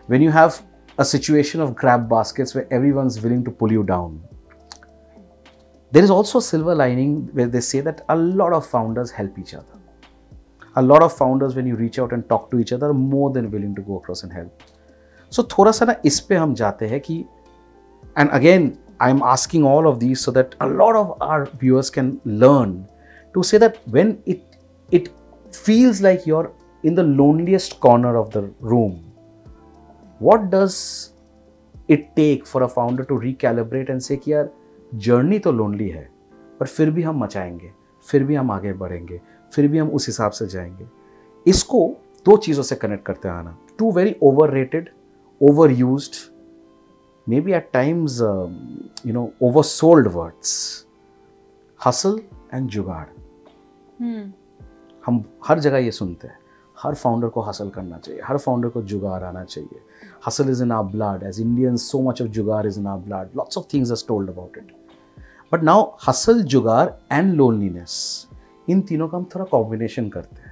when you have a situation of grab baskets where everyone's willing to pull you down there is also a silver lining where they say that a lot of founders help each other a lot of founders when you reach out and talk to each other are more than willing to go across and help so थोड़ा सा ना इस पे हम जाते हैं कि and again i'm asking all of these so that a lot of our viewers can learn to say that when it it feels like you're in the loneliest corner of the room what does it take for a founder to recalibrate and say कि यार journey तो lonely है पर फिर भी हम मचाएँगे फिर भी हम आगे बढ़ेंगे फिर भी हम उस हिसाब से जाएँगे। इसको दो चीज़ों से कनेक्ट करते आना। Two very overrated overuse maybe at times you know oversold words hustle and jugaad. Hmm. हम हर जगह ये सुनते हैं हर फाउंडर को हासिल करना चाहिए हर फाउंडर को जुगाड़ आना चाहिए। hustle is in our blood. As Indians, so much of jugaad is in our blood. Lots of things are told about it. But now, hustle, jugaad, and loneliness, in tino kam thora combination karte.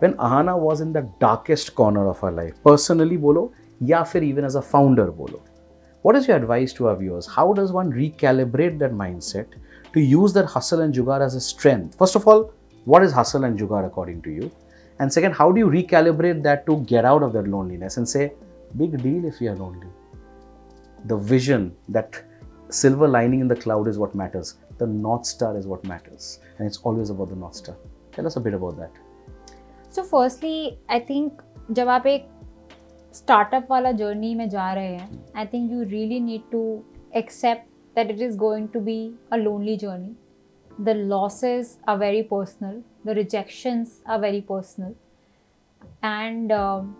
When Ahana was in the darkest corner of her life, personally bolo, ya even as a founder bolo. What is your advice to our viewers? How does one recalibrate that mindset to use that hustle and jugaad as a strength? First of all, what is hustle and jugaad according to you? And second, how do you recalibrate that to get out of that loneliness and say, big deal if you are lonely. The vision, that silver lining in the cloud is what matters. The North Star is what matters. And it's always about the North Star. Tell us a bit about that. So, firstly, I think जब आप एक startup वाला journey में जा रहे हैं I think you really need to accept that it is going to be a lonely journey the losses are very personal the rejections are very personal and um,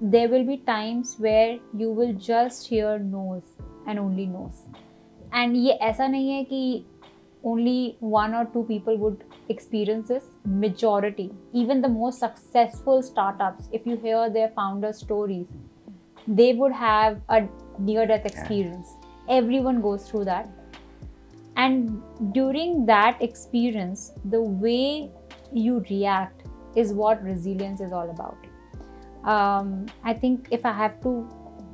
there will be times where you will just hear no's and only no's and ये ऐसा नहीं है कि only one or two people would experience this majority even the most successful startups if you hear their founder stories they would have a near death experience everyone goes through that and during that experience the way you react is what resilience is all about um, i think if i have to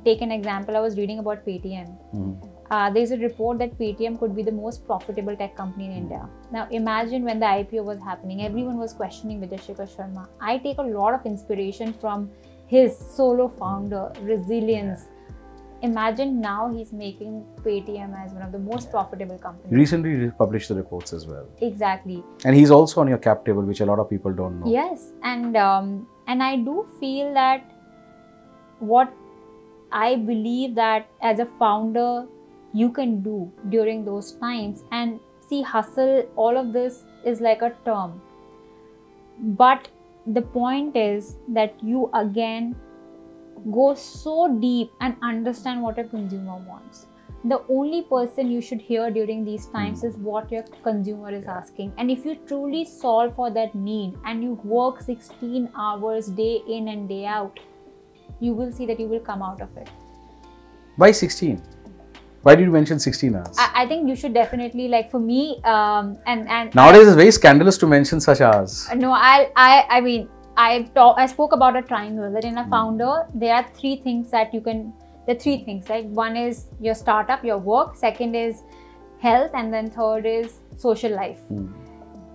take an example i was reading about paytm Mm. uh, there's a report that Paytm could be the most profitable tech company in India. Now, imagine when the IPO was happening, everyone was questioning Vijay Shekhar Sharma. I take a lot of inspiration from his solo founder, resilience. Imagine now he's making Paytm as one of the most profitable companies. Recently published the reports as well. Exactly. And he's also on your cap table, which a lot of people don't know. Yes, and um, and I do feel that what I believe that as a founder you can do during those times. And see hustle all of this is like a term. But the point is that you again go so deep and understand what a consumer wants the only person you should hear during these hmm. times is what your consumer is asking and if you truly solve for that need and you work 16 hours day in and day out you will see that you will come out of it Why 16? Why did you mention 16 hours? i, I think you should definitely like for me um and and Nowadays, it's very scandalous to mention such hours. Uh, no, I, I, I mean, I talk, I spoke about a triangle that in a hmm. founder there are three things that you can. Are three things, right? One is your startup, your work. Second is health, and then third is social life. Hmm.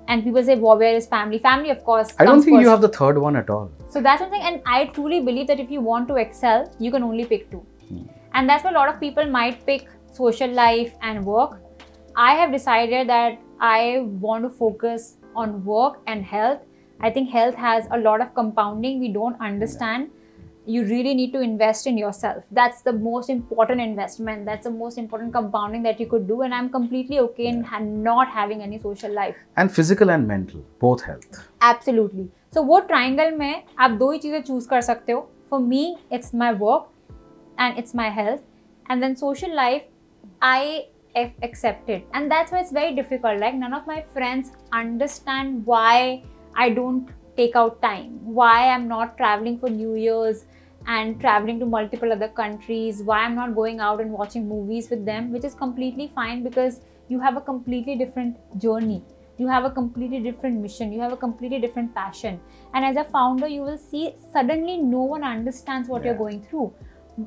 And people say, well, where is family? Family, of course. I don't think you have the third one at all. So that's something, and I truly believe that if you want to excel, you can only pick two. Hmm. And that's why a lot of people might pick social life and work. I have decided that I want to focus on work and health. I think health has a lot of compounding we don't understand You really need to invest in yourself. That's the most important investment. That's the most important compounding that you could do. And I'm completely okay in ha- not having any social life. And physical and mental, both health. Absolutely so वो triangle में आप दो ही चीज़ें choose कर सकते हो for me it's my work and it's my health and then social life I accepted and that's why it's very difficult like none of my friends understand why i don't take out time why i'm not traveling for new year's and traveling to multiple other countries why i'm not going out and watching movies with them which is completely fine because you have a completely different journey you have a completely different mission you have a completely different passion and as a founder you will see suddenly no one understands what you're Yeah. going through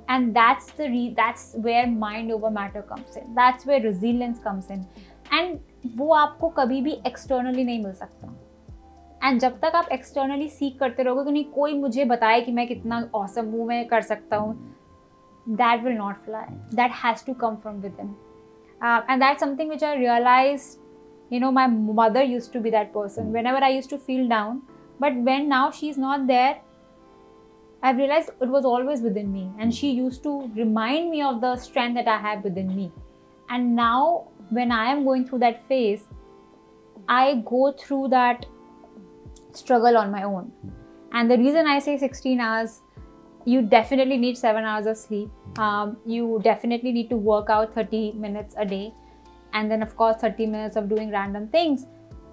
and that's the re- that's where mind over matter comes in that's where resilience comes in and वो आपको कभी भी externally नहीं मिल सकता and जब तक आप externally सीख करते रहोगे कि नहीं, कोई मुझे बताए कि मैं कितना औसम हूँ, मैं कर सकता हूँ that will not fly that has to come from within and that something which I realize you know my mother used to be that person whenever I used to feel down but when now she is not there I realize it was always within me and she used to remind me of the strength that I have within me and now when I am going through that phase I go through that struggle on my own and the reason i say 16 hours you definitely need seven hours of sleep. Um, you definitely need to work out 30 minutes a day, and then of course 30 minutes of doing random things.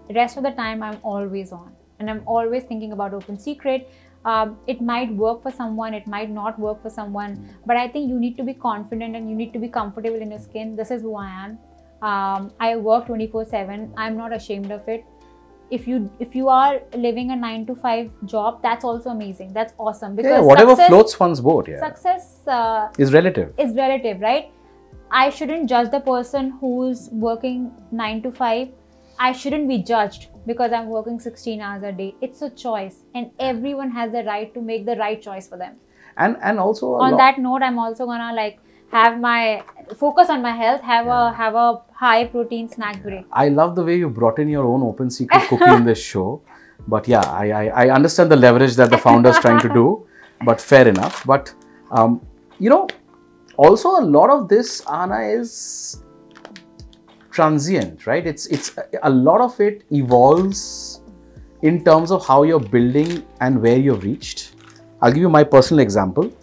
The Rest of the time, I'm always on, and I'm always thinking about Open Secret. Um, it might work for someone, it might not work for someone, but I think you need to be confident and you need to be comfortable in your skin. This is who I am. Um, I work 24/7. I'm not ashamed of it if you if you are living a 9 to 5 job that's also amazing that's awesome because yeah, whatever success, floats one's boat, yeah, success uh, is relative. is relative right i shouldn't judge the person who's working 9 to 5 I shouldn't be judged because I'm working 16 hours a day. It's a choice, and everyone has the right to make the right choice for them. And and also On lot- that note, I'm also gonna like have my focus on my health. Have a have a high protein snack break. I love the way you brought in your own open secret cookie in this show. But yeah, I, I, I understand the leverage that the founder's trying to do, but fair enough. But, um, you know, also a lot of this, Ahana, is transient, right? It's, it's a lot of it evolves in terms of how you're building and where you've reached. I'll give you my personal example.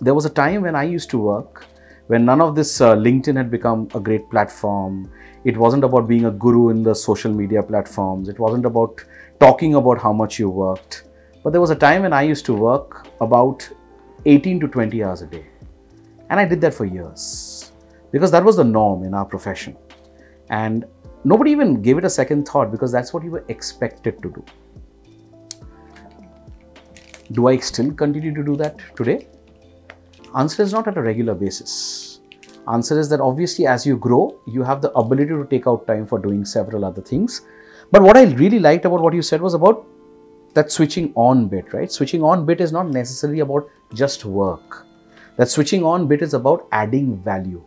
There was a time when I used to work when none of this uh, LinkedIn had become a great platform. It wasn't about being a guru in the social media platforms. It wasn't about talking about how much you worked. But there was a time when I used to work about 18 to 20 hours a day. And I did that for years because that was the norm in our profession. And nobody even gave it a second thought because that's what you were expected to do. Do I still continue to do that today? Answer is not at a regular basis. Answer is that obviously as you grow, you have the ability to take out time for doing several other things. But what I really liked about what you said was about that switching on bit, right? Switching on bit is not necessarily about just work. That switching on bit is about adding value.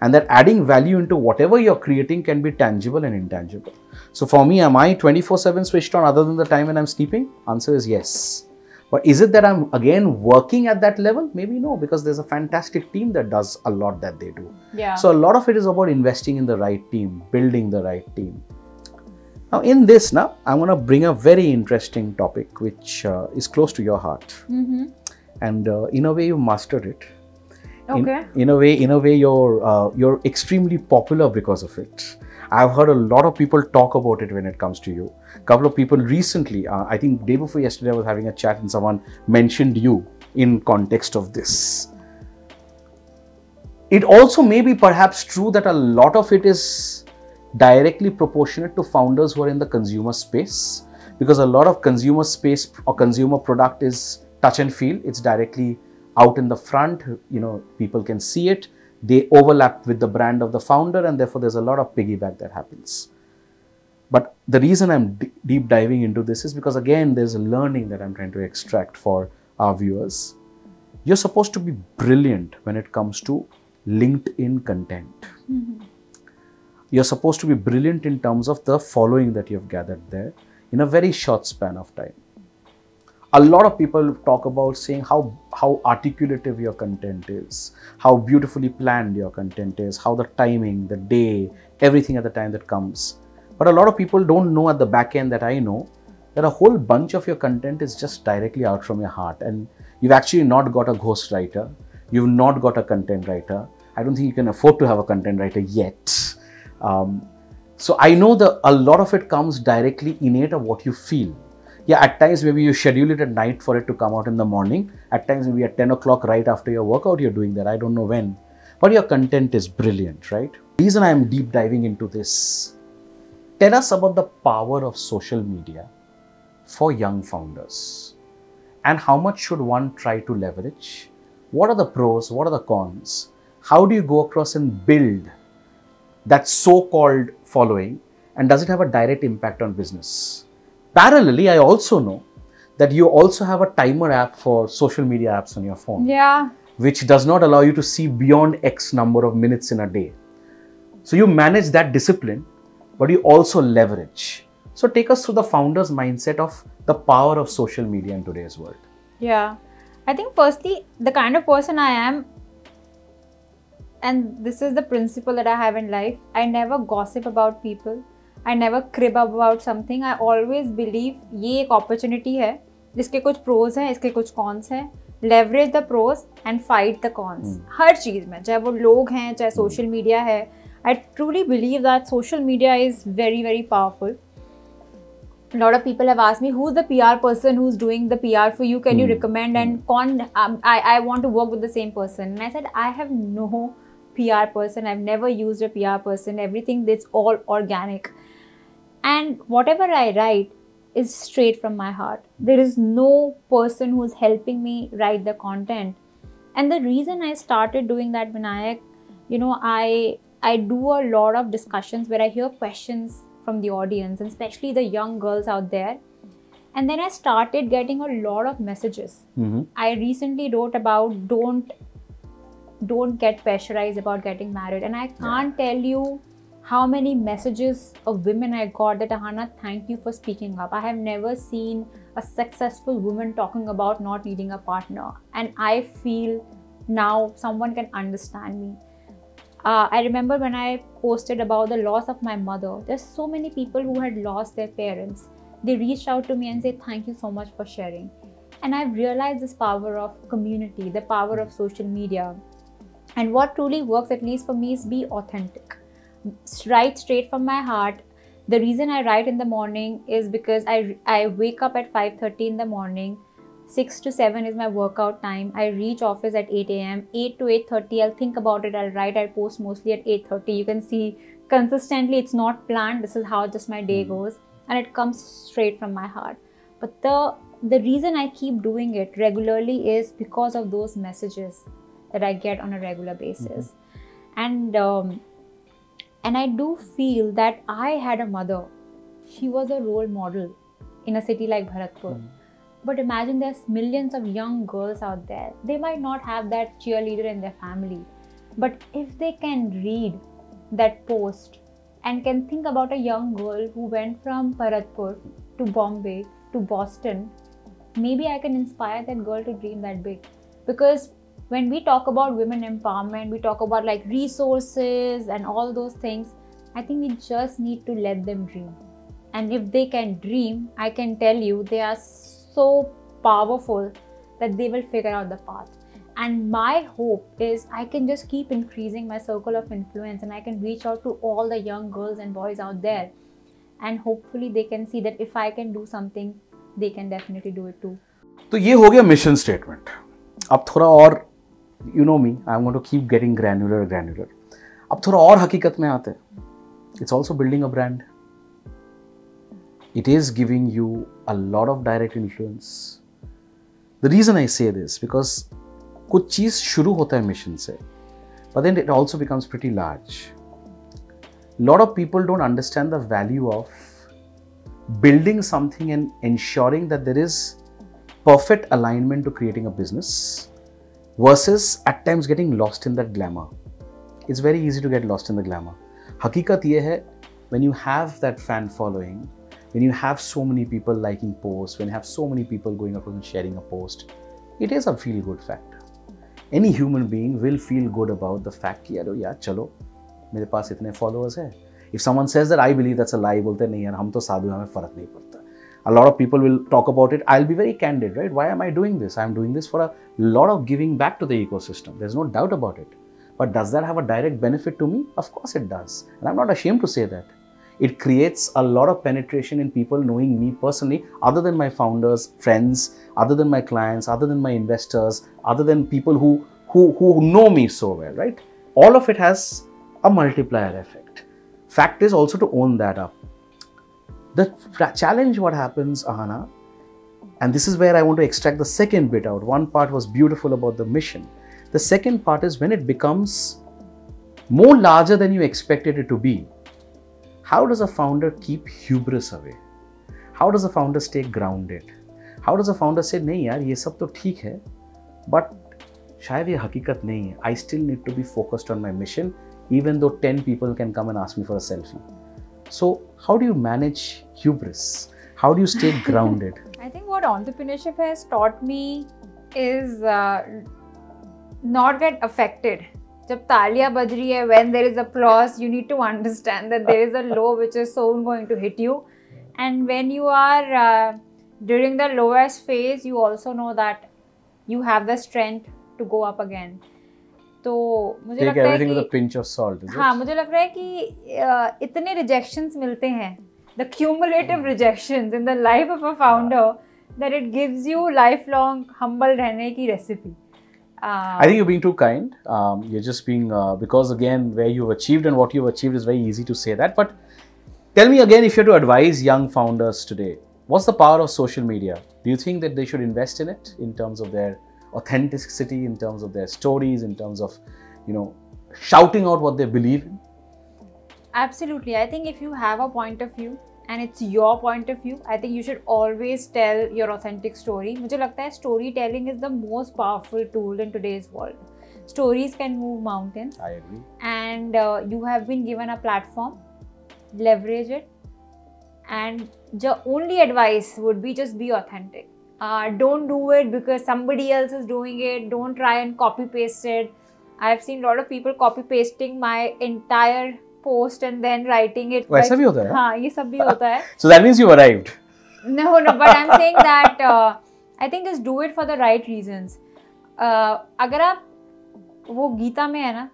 And that adding value into whatever you're creating can be tangible and intangible. So for me, am I 24 7 switched on other than the time when I'm sleeping? Answer is yes. But is it that I'm again working at that level? Maybe no, because there's a fantastic team that does a lot that they do. Yeah. So a lot of it is about investing in the right team, building the right team. Now, in this, now I'm going to bring a very interesting topic which uh, is close to your heart, mm-hmm. and uh, in a way you mastered it. In- Okay. In, a way, in a way, you're uh, you're extremely popular because of it. I've heard a lot of people talk about it when it comes to you. Couple of people recently, uh, I think day before yesterday, I was having a chat and someone mentioned you in context of this. It also may be perhaps true that a lot of it is directly proportionate to founders who are in the consumer space because a lot of consumer space or consumer product is touch and feel. It's directly out in the front you know people can see it. They overlap with the brand of the founder and therefore there's a lot of piggyback that happens but the reason i'm deep diving into this is because again there's a learning that i'm trying to extract for our viewers. You're supposed to be brilliant when it comes to linkedin content. Mm-hmm. You're supposed to be brilliant in terms of the following that you've gathered there in a very short span of time. A lot of people talk about saying how how articulative your content is how beautifully planned your content is how the timing the day everything at the time that comes but a lot of people don't know at the back end that i know that a whole bunch of your content is just directly out from your heart and you've actually not got a ghost writer you've not got a content writer i don't think you can afford to have a content writer yet um, so I know that a lot of it comes directly innate of what you feel. Yeah, at times maybe you schedule it at night for it to come out in the morning. At times maybe at 10 o'clock right after your workout you're doing that. I don't know when. But your content is brilliant, right? reason I'm deep diving into this. Tell us about the power of social media for young founders. And how much should one try to leverage? What are the pros? What are the cons? How do you go across and build that so-called following and does it have a direct impact on business parallelly i also know that you also have a timer app for social media apps on your phone Yeah. which does not allow you to see beyond x number of minutes in a day so you manage that discipline but you also leverage so take us through the founder's mindset of the power of social media in today's world Yeah. I think firstly, the kind of person I am, and this is the principle that I have in life, I never gossip about people. I never crib about something. I always believe ये एक opportunity है इसके कुछ pros हैं इसके कुछ cons हैं leverage the pros and fight the cons हर चीज़ में चाहे वो लोग हैं चाहे social media है I truly believe that social media is very very powerful a lot of people have asked me who's the PR person who's doing the PR for you. Can you Hmm. recommend? And con, um, I I want to work with the same person. And I said I have no PR person. I've never used a PR person. Everything that's all organic, and whatever I write is straight from my heart. There is no person who's helping me write the content. And the reason I started doing that, Vinayak, you know, I I do a lot of discussions where I hear questions from the audience, and especially the young girls out there. And then I started getting a lot of messages. Mm-hmm. I recently wrote about don't don't get pressurized about getting married, and I can't tell you how many messages of women I got that Ahana, thank you for speaking up. I have never seen a successful woman talking about not needing a partner, and I feel now someone can understand me. Uh, I remember when I posted about the loss of my mother, there's so many people who had lost their parents. They reached out to me and said, Thank you so much for sharing. And I've realized this power of community, the power of social media. And what truly works, at least for me, is be authentic. Write straight from my heart. The reason I write in the morning is because I, I wake up at 5:30 in the morning 6 to 7 is my workout time. I reach office at 8 a.m 8 to 8.30 i'll think about it i'll write i'll post mostly at 8.30 you can see consistently it's not planned this is how just my day hmm. goes and it comes straight from my heart. But the the reason i keep doing it regularly is because of those messages that i get on a regular basis. Mm-hmm. And um, and i do feel that i had a mother. She was a role model in a city like bharatpur hmm. But imagine there's millions of young girls out there. They might not have that cheerleader in their family. But if they can read that post and can think about a young girl who went from Bharatpur to Bombay to Boston, maybe I can inspire that girl to dream that big. Because when we talk about women empowerment, we talk about like resources and all those things. I think we just need to let them dream. And if they can dream, I can tell you they are so powerful that they will figure out the path. And my hope is I can just keep increasing my circle of influence and I can reach out to all the young girls and boys out there. And hopefully they can see that if I can do something, they can definitely do it too. तो ये हो गया mission statement अब थोड़ा और you know me I am going to keep getting granular granular अब थोड़ा और हकीकत में आते हैं it's also building a brand it is giving you a lot of direct influence. The reason I say this because कुछ चीज शुरू होता है मिशन से but then it also becomes pretty large. lot of people don't understand the value of building something and ensuring that there is perfect alignment to creating a business versus at times getting lost in that glamour. It's very easy to get lost in the glamour. हकीकत ये है when you have that fan following, when you have so many people liking posts, when you have so many people going across and sharing a post, it is a feel good factor. Any human being will feel good about the fact कि यार यार चलो मेरे पास इतने followers हैं. If someone says that I believe that's a lie, बोलते नहीं यार हम तो साधु हैं, हमें फर्क नहीं पड़ता. A lot of people will talk about it. I'll be very candid, right? Why am I doing this? I'm doing this for a lot of giving back to the ecosystem. There's no doubt about it. But does that have a direct benefit to me? Of course it does. And I'm not ashamed to say that it creates a lot of penetration in people knowing me personally, other than my founders, friends, other than my clients, other than my investors, other than people who, who, who know me so well, right? All of it has a multiplier effect. Fact is also to own that up. The challenge, what happens, Ahana, and this is where I want to extract the second bit out. One part was beautiful about the mission. The second part is when it becomes more larger than you expected it to be how does a founder keep hubris away? How does a founder stay grounded? How does a founder say, नहीं यार ये सब तो ठीक है but शायद ये हकीकत नहीं है I still need to be focused on my mission even though 10 people can come and ask me for a selfie. So how do you manage hubris? How do you stay grounded? I think what entrepreneurship has taught me is uh, not get affected जब तालियाँ बज रही है when there is us you need to understand that there is a low which is so going to hit you and when you are during the lowest phase you also know that you have the strength to go up again तो मुझे लगता है कि pinch of salt हाँ मुझे लग रहा है कि इतने रिजेक्शंस मिलते हैं the cumulative rejections in the life of a founder that it gives you lifelong humble रहने की recipe uh, I think you're being too kind. Um, you're just being, uh, because again, where you've achieved and what you've achieved is very easy to say that. But tell me again, if you're to advise young founders today, what's the power of social media? Do you think that they should invest in it in terms of their authenticity, in terms of their stories, in terms of, you know, shouting out what they believe in? Absolutely. I think if you have a point of view and it's your point of view, I think you should always tell your authentic story. मुझे लगता है storytelling is the most powerful tool in today's world. Stories can move mountains, I agree. and uh, you have been given a platform. Leverage it, and the only advice would be just be authentic. Uh, don't do it because somebody else is doing it. Don't try and copy paste it. I've seen a lot of people copy pasting my entire post and then writing it वैसा भी होता है? हाँ ये सब भी होता है। So that means you arrived no no but I am saying that I think just do it for the right reasons अगर आप वो गीता में है ना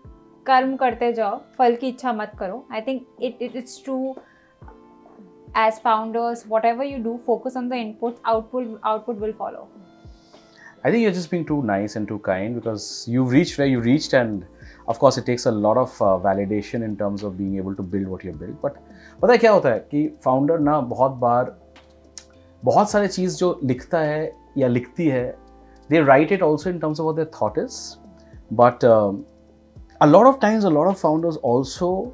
कर्म करते जाओ फल की इच्छा मत करो। I think it it is true as founders whatever you do focus on the input output output will follow I think you just being too nice and too kind because you reach way you reach and course, it takes a lot of uh, validation in terms of being able to build what you built. But पता है क्या होता है कि founder ना बहुत बार बहुत सारे चीज़ जो लिखता है या लिखती है दे right it also in terms of their thought is but a lot of times a lot of founders also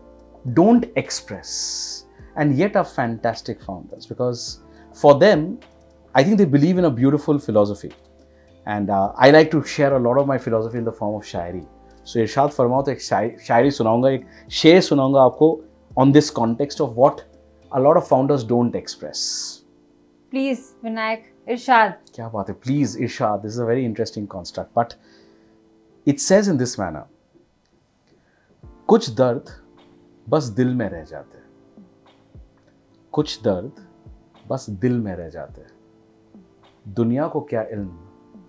don't express and yet are fantastic founders because for them i think they believe in a beautiful philosophy and uh, i like to share a lot of my philosophy in the form of Shayari So इरशाद फरमाओ तो एक शाय- शायरी सुनाऊँगा एक शेर सुनाऊँगा आपको on this context of what a lot of founders don't express. Please vinayak irshad. क्या बात है? Please Irshad this is a very interesting construct but it says in this manner कुछ दर्द बस दिल में रह जाते हैं। कुछ दर्द बस दिल में रह जाते हैं। दुनिया को क्या इल्म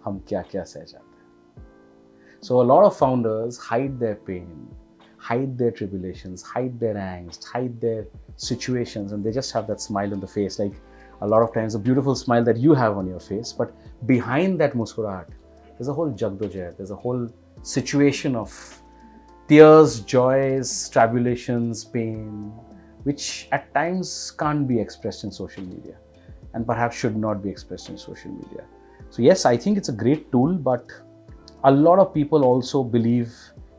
हम क्या क्या सह जाते So a lot of founders hide their pain, hide their tribulations, hide their angst, hide their situations, and they just have that smile on the face. Like a lot of times, a beautiful smile that you have on your face, but behind that muskurat, there's a whole jagdojair, there's a whole situation of tears, joys, tribulations, pain, which at times can't be expressed in social media and perhaps should not be expressed in social media. So, yes, I think it's a great tool, but a lot of people also believe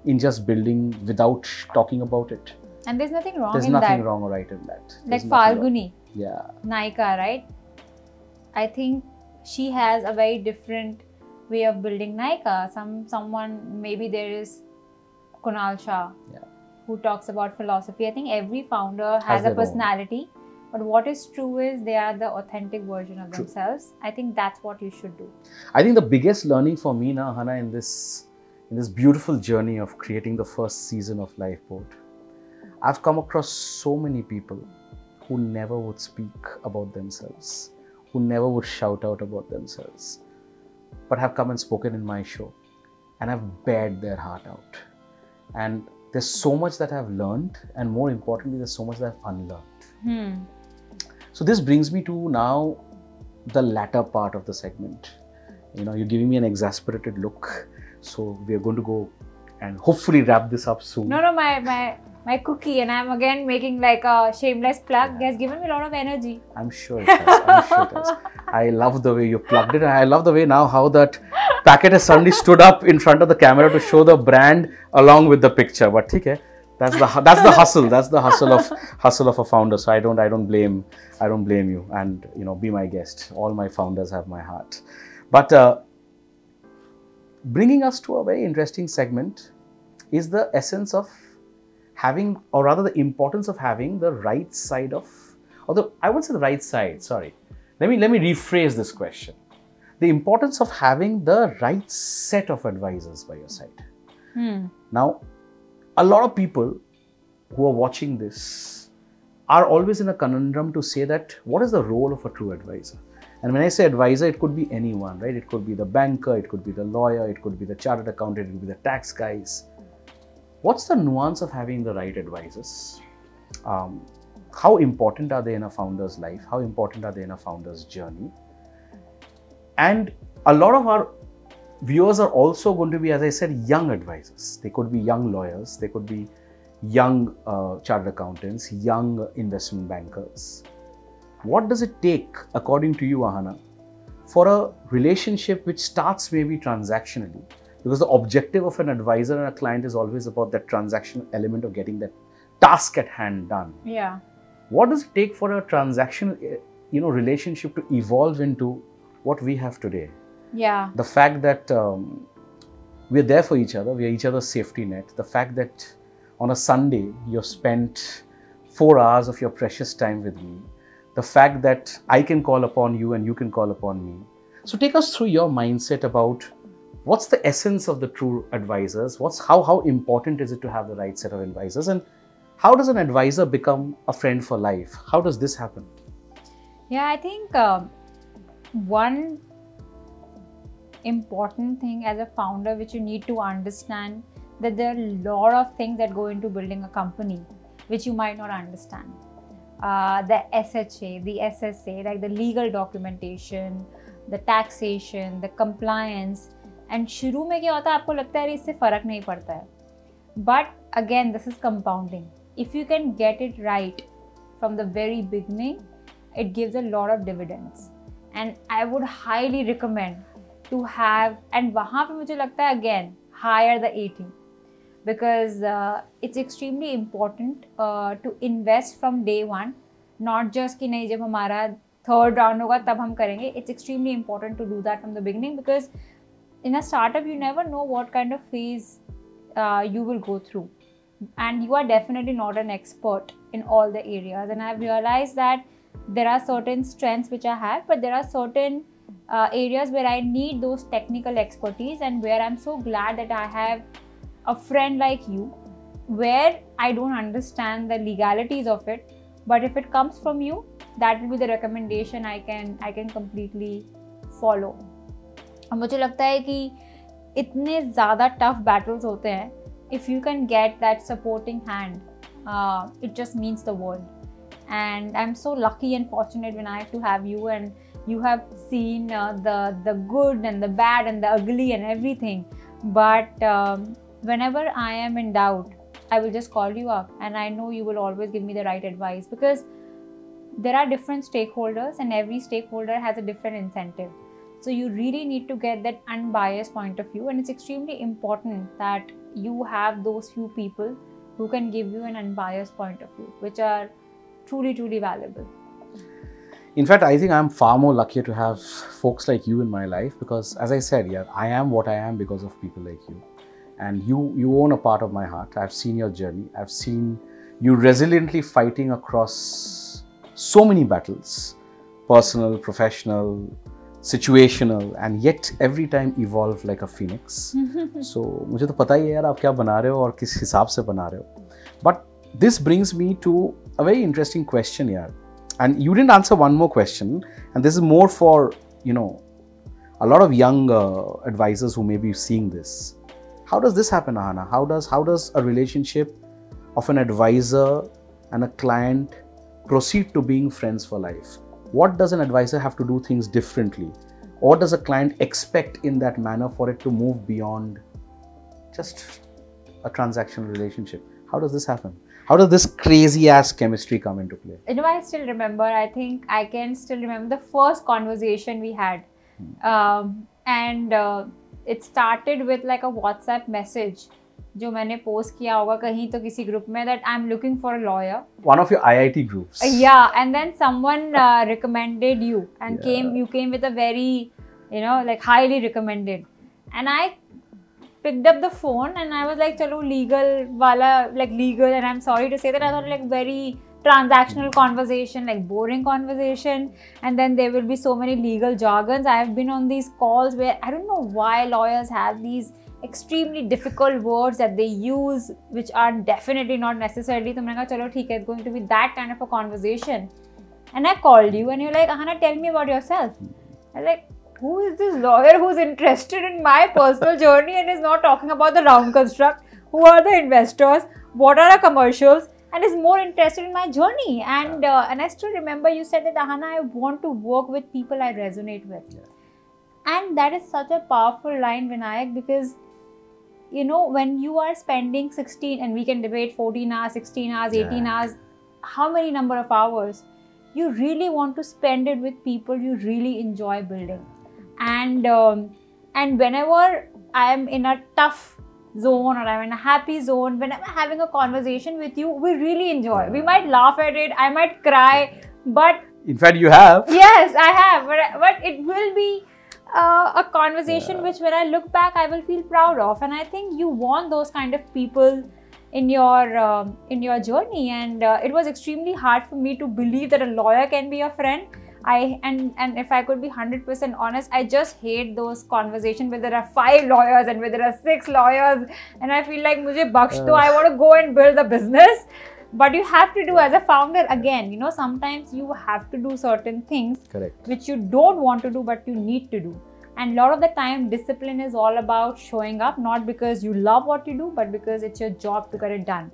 in just building without talking about it and there's nothing wrong there's in nothing that wrong or right in that like wrong. falguni yeah Nykaa, right? I think she has a very different way of building Nykaa. Some someone maybe there is Kunal Shah, Yeah. who talks about philosophy. I think every founder has, Has a personality own. But what is true is they are the authentic version of True. themselves. I think that's what you should do. I think the biggest learning for me now, Ahana, in this in this beautiful journey of creating the first season of Lifeboat, I've come across so many people who never would speak about themselves, who never would shout out about themselves, but have come and spoken in my show and have bared their heart out. And there's so much that I've learned, and more importantly, there's so much that I've unlearned. Hmm. So this brings me to now the latter part of the segment. You know, you're giving me an exasperated look. So we are going to go and hopefully wrap this up soon. No, no, my my my cookie, and I'm again making like a shameless plug. Has given me a lot of energy. I'm sure it has. I'm sure it has. I love the way you plugged it. I love the way now how that packet has suddenly stood up in front of the camera to show the brand along with the picture. But okay, that's the that's the hustle. That's the hustle of hustle of a founder. So I don't I don't blame I don't blame you. And you know, be my guest. All my founders have my heart. But uh, bringing us to a very interesting segment is the essence of having, or rather, the importance of having the right side of, although I won't say the right side. Sorry, let me let me rephrase this question. The importance of having the right set of advisors by your side. Hmm. Now, a lot of people who are watching this are always in a conundrum to say that what is the role of a true advisor? And when I say advisor, it could be anyone, right? It could be the banker, it could be the lawyer, it could be the chartered accountant, it could be the tax guys. What's the nuance of having the right advisors? Um, how important are they in a founder's life? How important are they in a founder's journey? And a lot of our viewers are also going to be, as I said, young advisors. They could be young lawyers, they could be young uh, chartered accountants, young investment bankers. What does it take, according to you, Ahana, for a relationship which starts maybe transactionally? Because the objective of an advisor and a client is always about that transactional element of getting that task at hand done. Yeah. What does it take for a transactional, eh, you know, relationship to evolve into what we have today? Yeah. The fact that um, we're there for each other, we are each other's safety net. The fact that on a Sunday you've spent four hours of your precious time with me. The fact that I can call upon you and you can call upon me. So take us through your mindset about what's the essence of the true advisors what's how how important is it to have the right set of advisors and how does an advisor become a friend for life how does this happen Yeah, I think um one important thing as a founder which you need to understand that there are a lot of things that go into building a company which you might not understand. Uh, the SHA, the SSA, like the legal documentation, the taxation, the compliance, and शुरू में क्या होता है आपको लगता है इससे फ़र्क नहीं पड़ता है but again this is compounding if you can get it right from the very beginning it gives a lot of dividends and I would highly recommend to have and वहाँ पे मुझे लगता है again higher the A team because uh, it's extremely important uh, to invest from day one not just कि नहीं जब हमारा third round होगा तब हम करेंगे it's extremely important to do that from the beginning because in a startup you never know what kind of phase uh, you will go through and you are definitely not an expert in all the areas and i've realized that there are certain strengths which i have but there are certain uh, areas where i need those technical expertise and where i'm so glad that i have a friend like you where i don't understand the legalities of it but if it comes from you that will be the recommendation i can i can completely follow और मुझे लगता है कि इतने ज़्यादा tough battles होते हैं if you can get that supporting hand it just means the world and i'm so lucky and fortunate when i have to have you and you have seen uh, the the good and the bad and the ugly and everything but um, whenever i am in doubt i will just call you up and i know you will always give me the right advice because there are different stakeholders and every stakeholder has a different incentive so you really need to get that unbiased point of view, and it's extremely important that you have those few people who can give you an unbiased point of view, which are truly, truly valuable In fact, I think I'm far more lucky to have folks like you in my life because, as I said, yeah, I am what I am because of people like you, and you you own a part of my heart. I've seen your journey. I've seen you resiliently fighting across so many battles, personal, professional, situational and yet every time evolve like a phoenix so मुझे तो पता ही है यार आप क्या बना रहे हो और किस हिसाब से बना रहे हो but this brings me to a very interesting question यार and you didn't answer one more question and this is more for you know a lot of young uh, advisors who may be seeing this how does this happen Ahana how does how does a relationship of an advisor and a client proceed to being friends for life what does an advisor have to do things differently? Or does a client expect in that manner for it to move beyond just a transactional relationship? How does this happen? How does this crazy ass chemistry come into play? You know, I still remember, I think I can still remember the first conversation we had. Um, and uh, it started with like a WhatsApp message जो मैंने post किया होगा कहीं तो किसी group में that I am looking for a lawyer one of your IIT groups या and then someone recommended you and came you came with a very you know like highly recommended and i picked up the phone and i was like chalo legal wala like legal. And i'm sorry to say that i thought like very transactional conversation like boring conversation. And then there will be so many legal jargons. I have been on these calls where i don't know why lawyers have these extremely difficult words that they use which are definitely not necessarily. So maine chalo theek it's going to be that kind of a conversation. And i called you and you're like ahana tell me about yourself. I'm like who is this lawyer who's interested in my personal journey and is not talking about the round construct? Who are the investors? What are the commercials? And is more interested in my journey. And uh, and i still remember you said that ahana i want to work with people i resonate with. Yeah. and that is such a powerful line vinayak because you know when you are spending 16 and we can debate 14 hours 16 hours 18 yeah. hours how many number of hours you really want to spend it with people you really enjoy building and um, and whenever i am in a tough zone or I'm in a happy zone, when I'm having a conversation with you, we really enjoy. We might laugh at it, I might cry, but In fact, you have. yes, I have, but, but it will be uh, a conversation Yeah. which, when I look back, I will feel proud of. And I think you want those kind of people in your um, in your journey. And uh, it was extremely hard for me to believe that a lawyer can be a friend. I and and if I could be hundred percent honest, I just hate those conversations where there are five lawyers and where there are six lawyers, and I feel like mujhe baksh to, I want to go and build the business. But you have to do as a founder again. You know, sometimes you have to do certain things Correct. which you don't want to do but you need to do and a lot of the time discipline is all about showing up not because you love what you do but because it's your job to get it done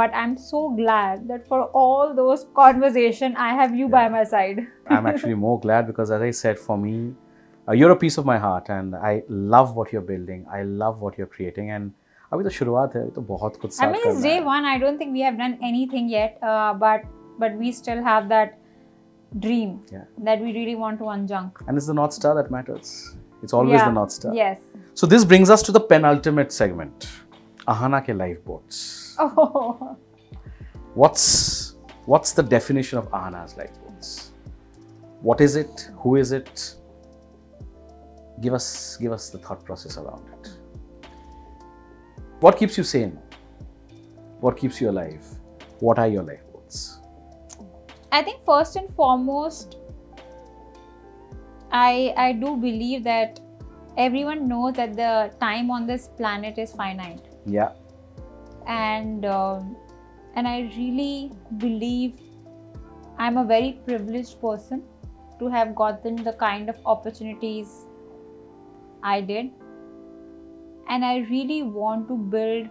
but i'm so glad that for all those conversation i have you by Yeah. my side I'm actually more glad because, as I said, for me, uh, you're a piece of my heart, and I love what you're building. I love what you're creating, and अभी तो शुरुआत है अभी तो बहुत कुछ i start mean it's करना day है. one i don't think we have done anything yet uh, but but we still have that dream Yeah. that we really want to unjunk And it's the North Star that matters. It's always Yeah. the North Star. yes So this brings us to the penultimate segment, Ahana ke lifeboats. oh What's what's the definition of Ahana's lifeboats? What is it? Who is it? Give us give us the thought process around it. What keeps you sane? What keeps you alive? What are your lifeboats? I think first and foremost, I I do believe that everyone knows that the time on this planet is finite, Yeah. And um, and I really believe I'm a very privileged person to have gotten the kind of opportunities I did, and I really want to build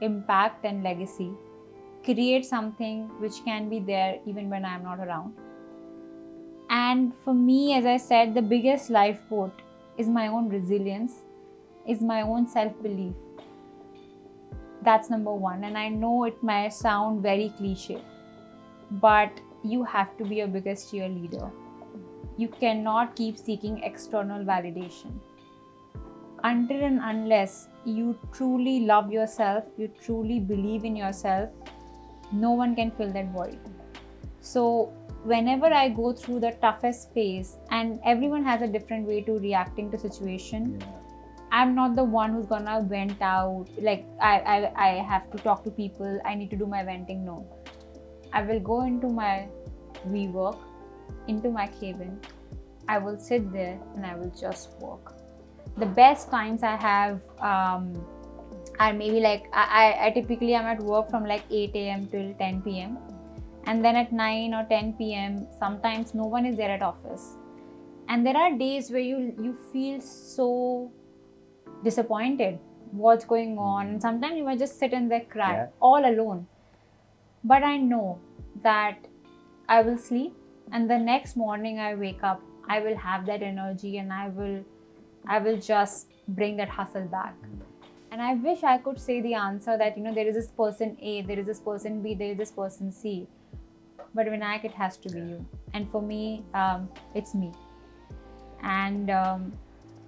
impact and legacy create something which can be there even when I'm not around. And for me, as I said, the biggest lifeboat is my own resilience, is my own self belief. That's number one. And I know it may sound very cliche, but you have to be your biggest cheerleader. You cannot keep seeking external validation. Until and unless you truly love yourself, you truly believe in yourself, no one can fill that void. So, whenever I go through the toughest phase, and everyone has a different way to reacting to situation, I'm not the one who's gonna vent out. Like I, I, I have to talk to people. I need to do my venting. No, I will go into my WeWork, into my cabin. I will sit there and I will just work. The best times I have um, are maybe like I, I, I typically am at work from like 8 a.m. till 10 p.m. and then at 9 or 10 p.m. sometimes no one is there at office. And there are days where you you feel so disappointed what's going on? And sometimes you might just sit in there cry Yeah. all alone. But i know that i will sleep and the next morning i wake up i will have that energy and i will i will just bring that hustle back. And i wish i could say the answer that you know there is this person a there is this person b there is this person c. But vinayak it has to be you. And for me um, it's me. And um,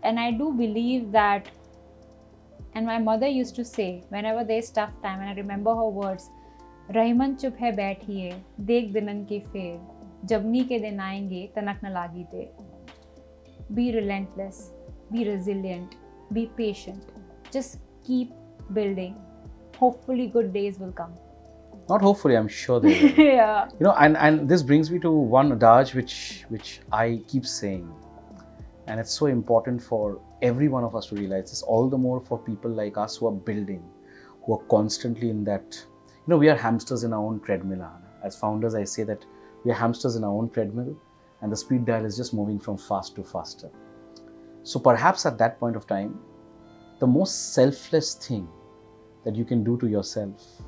and i do believe that and my mother used to say whenever there's tough time and i remember her words Rahiman चुप है बैठिए देख दिनन के फेर जबनी के दिन आएंगे तनक न लागी देर be relentless be resilient be patient just keep building hopefully good days will come Not hopefully, I'm sure they will. yeah you know and and this brings me to one adage which which i keep saying and it's so important for every one of us to realize this all the more for people like us who are building who are constantly in that you know we are hamsters in our own treadmill as founders i say that we are hamsters in our own treadmill and the speed dial is just moving from fast to faster so perhaps at that point of time the most selfless thing that you can do to yourself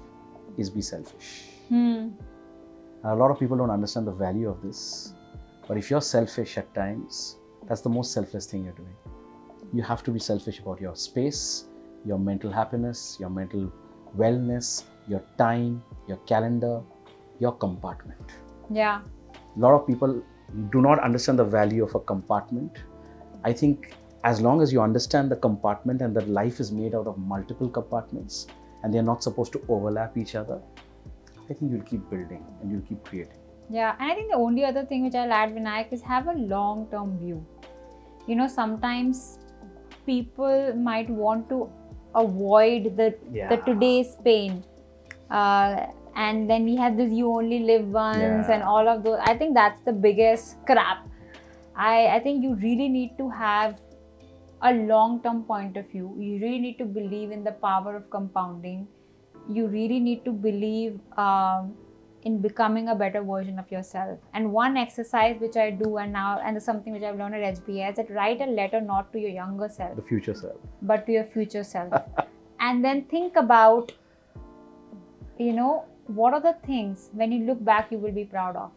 is be selfish hmm. a lot of people don't understand the value of this. But if you're selfish at times, that's the most selfless thing you're doing. You have to be selfish about your space, your mental happiness, your mental wellness, your time, your calendar, your compartment. yeah A lot of people do not understand the value of a compartment. I think as long as you understand the compartment and that life is made out of multiple compartments and they're not supposed to overlap each other, I think you'll keep building and you'll keep creating. Yeah, and I think the only other thing which I'll add, Vinayak, is have a long term view. You know, sometimes people might want to avoid the, Yeah. the today's pain. Uh, and then we have this you only live once Yeah. and all of those. I think that's the biggest crap. I, I think you really need to have a long term point of view. You really need to believe in the power of compounding. You really need to believe um, in becoming a better version of yourself. And one exercise which I do, and now, and it's something which I've learned at HBS, is that write a letter not to your younger self, The future self. but to your future self. and then think about, you know, what are the things when you look back you will be proud of.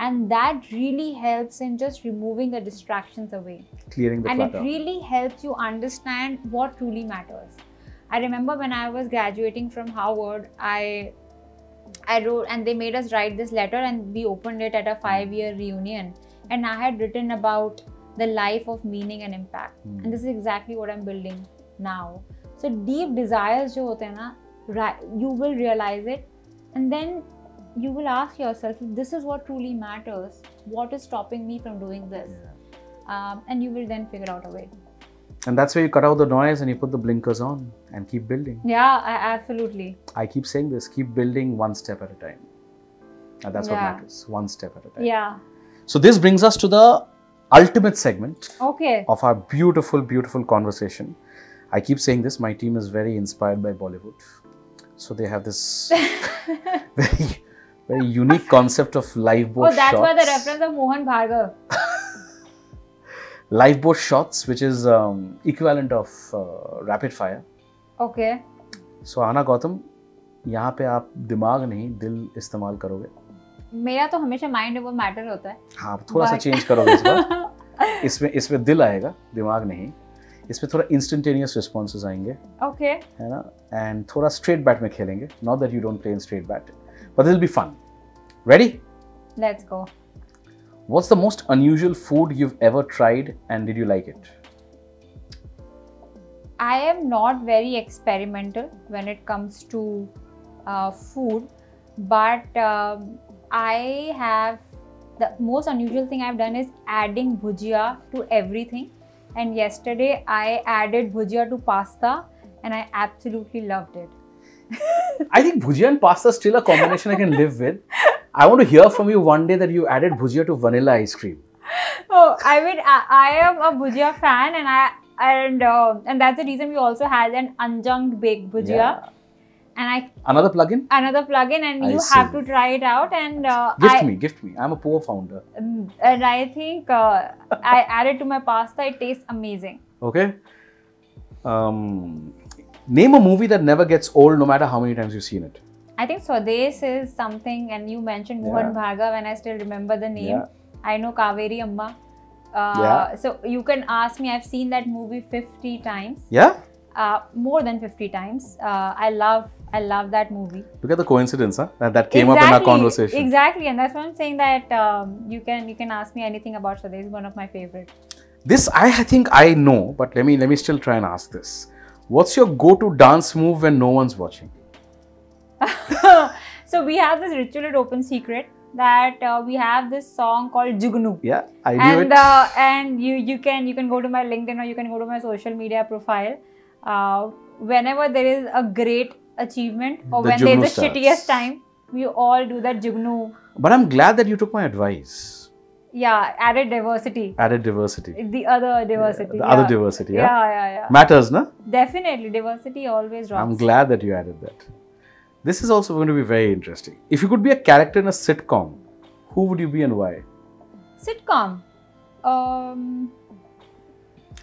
And that really helps in just removing the distractions away Clearing the and it really helps you understand what truly matters i remember when i was graduating from harvard i i wrote and they made us write this letter and we opened it at a five year reunion. And i had written about the life of meaning and impact. Hmm. and this is exactly what i'm building now. So deep desires jo hote na you will realize it. And then you will ask yourself if this is what truly matters what is stopping me from doing this? Um, and you will then figure out a way. And that's where you cut out the noise and you put the blinkers on and keep building. Yeah, I, absolutely. I keep saying this keep building one step at a time. And that's what matters. One step at a time. Yeah. So, this brings us to the ultimate segment Okay. of our beautiful, beautiful conversation. I keep saying this, my team is very inspired by Bollywood. So, they have this very, very unique concept of lifeboat Oh, that's shots. why the reference of Mohan Bhargav. Lifeboat shots, which is um, equivalent of uh, rapid fire. Okay. So आना गौतम यहाँ पे आप दिमाग नहीं दिल इस्तेमाल करोगे मेरा तो हमेशा माइंड ओवर मैटर होता है हाँ थोड़ा सा But- चेंज करोगे इस बार इसमें इसमें दिल आएगा दिमाग नहीं इसमें थोड़ा इंस्टेंटेनियस रिस्पॉन्सेज आएँगे okay. है ना एंड थोड़ा स्ट्रेट बैट में खेलेंगे not that you don't play in straight bat but दिल be fun ready Let's go. What's the most unusual food you've ever tried and did you like it? I am not very experimental when it comes to uh, food, but um, I have the most unusual thing I've done is adding bhujia to everything. And yesterday I added bhujia to pasta and I absolutely loved it. I think bhujia and pasta is still a combination I can live with. I want to hear from you one day that you added bhujia to vanilla ice cream. Oh, I mean, I, I am a bhujia fan, and I and uh, and that's the reason we also had an unjunk baked bhujia, Yeah. and I Another plugin? another plugin, and I you have to try it out. And uh, Gift I, me, gift me. I'm a poor founder. Mm, and I think uh, I added to my pasta. It tastes amazing. Okay. Um, name a movie that never gets old, no matter how many times you've seen it. I think Swades is something, and you mentioned Mohan Yeah. Bhargav, and I still remember the name. Yeah. I know Kaveri Amma. Uh, Yeah. So you can ask me. I've seen that movie 50 times, Yeah. uh, more than 50 times. Uh, I love, I love that movie. Look at the coincidence, huh? That, that came up in our conversation. Exactly, and that's why I'm saying that um, you can you can ask me anything about Swades. One of my favorite. This I, I think I know, but let me let me still try and ask this. What's your go-to dance move when no one's watching? so we have this ritual at Open Secret that uh, we have this song called Jugnu. Yeah, I do and it. uh, and you you can you can go to my LinkedIn or you can go to my social media profile. Uh, whenever there is a great achievement or The when there's the starts. shittiest time, we all do that Jugnu. but I'm glad that you took my advice. Yeah, added diversity. Added diversity. The other diversity. the yeah. other diversity, yeah? Yeah, yeah, yeah. Matters, na? Definitely, diversity always rocks. I'm glad that you added that. This is also going to be very interesting. If you could be a character in a sitcom, who would you be and why? Sitcom. Um,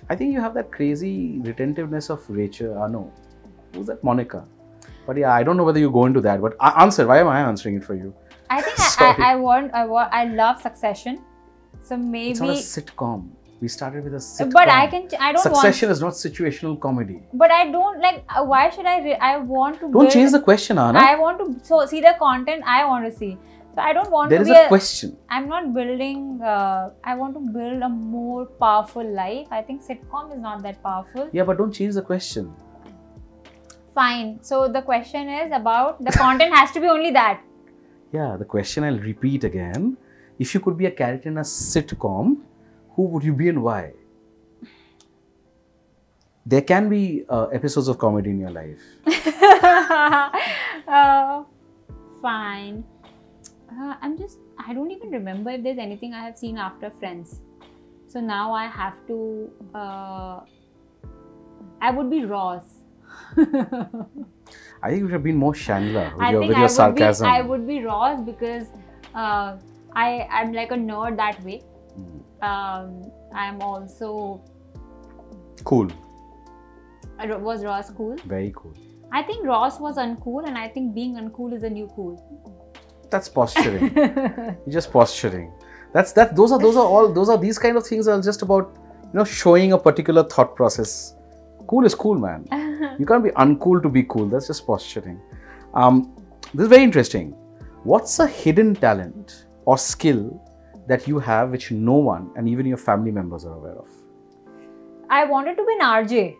I think you have that crazy retentiveness of Rachel. Uh, no, who's that? Monica. But yeah, I don't know whether you go into that. But uh, answer. Why am I answering it for you? I think I, I, I want I want I love Succession. So maybe It's not a sitcom. We started with a sitcom. but I can I don't want Succession is not situational comedy. But I don't like. uh, Why should I? Re- I want to. Don't build- change the question, Ahana. I want to. So see the content I want to see. So I don't want There to is be a question. I'm not building. Uh, I want to build a more powerful life. I think sitcom is not that powerful. Yeah, but don't change the question. Fine. So the question is about the content has to be only that. Yeah, the question I'll repeat again. If you could be a character in a sitcom, who would you be and why? There can be uh, episodes of comedy in your life. uh, fine. Uh, I'm just. I don't even remember if there's anything I have seen after Friends. So now I have to. Uh, I would be Ross. I think you should have been more Chandler with I your, think with I your would sarcasm. be. I would be Ross because uh, I I'm like a nerd that way. Um, I'm also. Cool. Was Ross cool? Very cool. I think Ross was uncool, and I think being uncool is a new cool. That's posturing. You're just posturing. That's that. Those are those are all. Those are these kind of things are just about you know showing a particular thought process. Cool is cool, man. You can't be uncool to be cool. That's just posturing. Um, this is very interesting. What's a hidden talent or skill that you have which no one and even your family members are aware of? I wanted to be an RJ,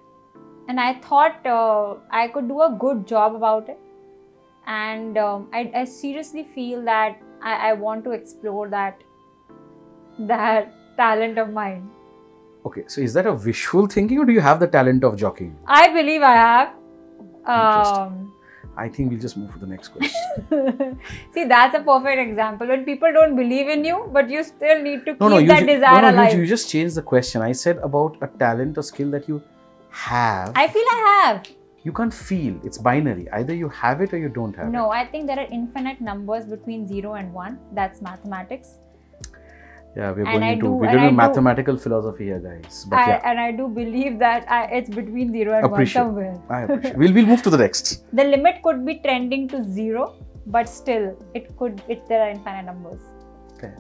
and I thought uh, I could do a good job about it. And um, I, I seriously feel that I, I want to explore that that talent of mine. Okay, so is that a visual thinking or do you have the talent of jockeying? I believe I have. Um, I think we'll just move to the next question. see, that's a perfect example. When people don't believe in you, but you still need to keep no, no, you, that desire no, no, alive. you, you just changed the question. I said about a talent or skill that you have. I feel I have. you can't feel. It's binary. Either you have it or you don't have No, it. No, I think there are infinite numbers between zero and one. That's mathematics. Yeah, we're going into do- we're doing I do- mathematical philosophy here, guys. But I, yeah, And I do believe that I, it's between zero and Appreciate. one somewhere. I appreciate. we'll we'll move to the next. The limit could be trending to zero, but still, it could. It there are infinite numbers. Okay.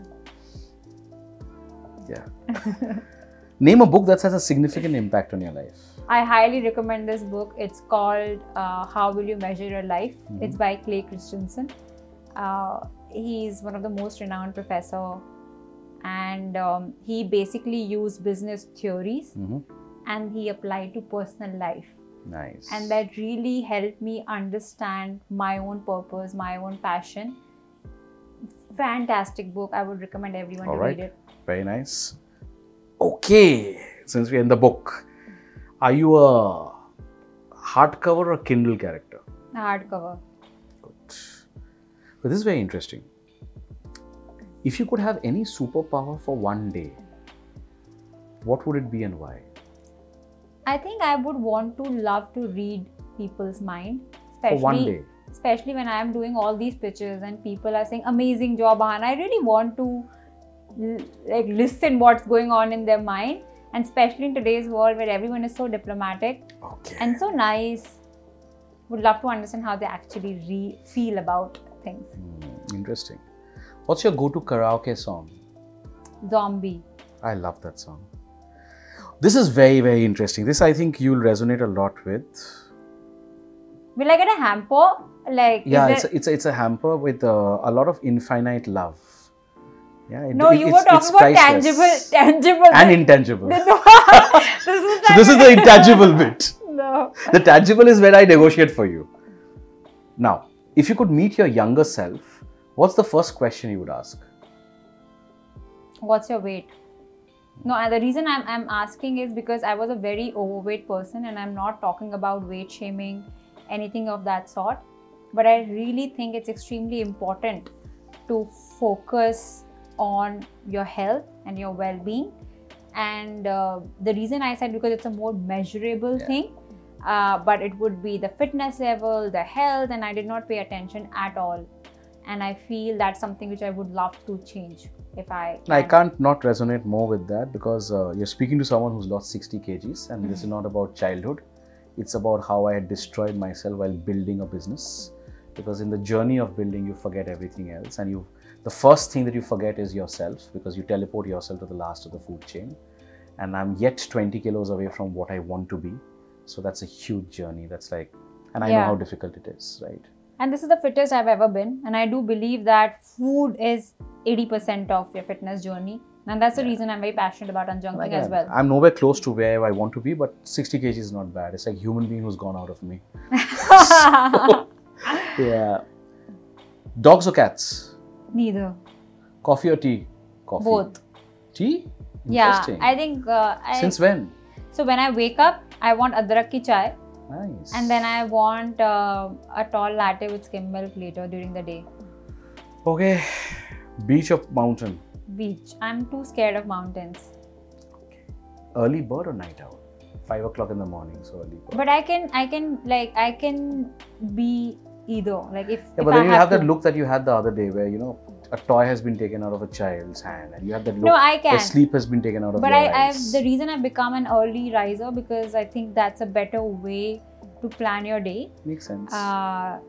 Yeah. Name a book that has a significant impact on your life. I highly recommend this book. It's called uh, How Will You Measure Your Life? Mhm. It's by Clay Christensen. Uh, he's one of the most renowned professor, and um, he basically used business theories hmm and he applied to personal life. Nice. and that really helped me understand my own purpose, my own passion. Fantastic book. I would recommend everyone All to right. read it. Very nice. Okay, since we're in the book, are you a hardcover or Kindle character? Hardcover. Good. But this is very interesting. If you could have any superpower for one day, what would it be and why? I think I would want to love to read people's mind, For especially one day. especially when I am doing all these pitches and people are saying amazing job, Ahan. I really want to like listen what's going on in their mind, and especially in today's world where everyone is so diplomatic Okay. and so nice. Would love to understand how they actually re- feel about things. Hmm, interesting. What's your go to karaoke song? Zombie. I love that song. This is very, very interesting. This I think you'll resonate a lot with. Will I get a hamper? Like Yeah, it's a, it's a, it's a hamper with uh, a lot of infinite love. Yeah, it- no, it- you were talking about priceless. tangible, tangible. and intangible. No, this is So this is the intangible bit. no. The tangible is where I negotiate for you. Now, if you could meet your younger self, what's the first question you would ask? What's your weight? No, and the reason I'm, I'm asking is because I was a very overweight person, and I'm not talking about weight shaming, anything of that sort. But I really think it's extremely important to focus on your health and your well being. And uh, the reason I said because it's a more measurable Yeah. thing, uh, but it would be the fitness level, the health, and I did not pay attention at all. And I feel that's something which I would love to change if I. I can. can't not resonate more with that because uh, you're speaking to someone who's lost 60 kgs, and this is not about childhood. It's about how I had destroyed myself while building a business. Because in the journey of building, you forget everything else, and you the first thing that you forget is yourself because you teleport yourself to the last of the food chain. And I'm yet 20 kilos away from what I want to be. So that's a huge journey. That's like, and I know how difficult it is, right? And this is the fittest I've ever been. And I do believe that food is 80% of your fitness journey. And that's the Yeah. reason I'm very passionate about unjunking as well. I'm nowhere close to where I want to be, but 60 kg is not bad. It's like human being who's gone out of me. Yeah. Dogs or cats? Neither. Coffee or tea? Coffee. Both. Tea? Yeah. I think. Uh, I, Since when? so when I wake up, I want adrak ki chai. Nice. And then I want uh, a tall latte with skim milk later during the day. Okay. Beach or mountain? Beach. I'm too scared of mountains. Early bird or night owl? Five o'clock in the morning, so early bird. But I can, I can, like, I can be either. Like, if, yeah, if but I then you have to. that look that you had the other day where, you know, a toy has been taken out of a child's hand and you have that look No, I can. sleep has been taken out of But your I, eyes. I've the reason I've become an early riser because I think that's a better way to plan your day. Makes sense. Uh,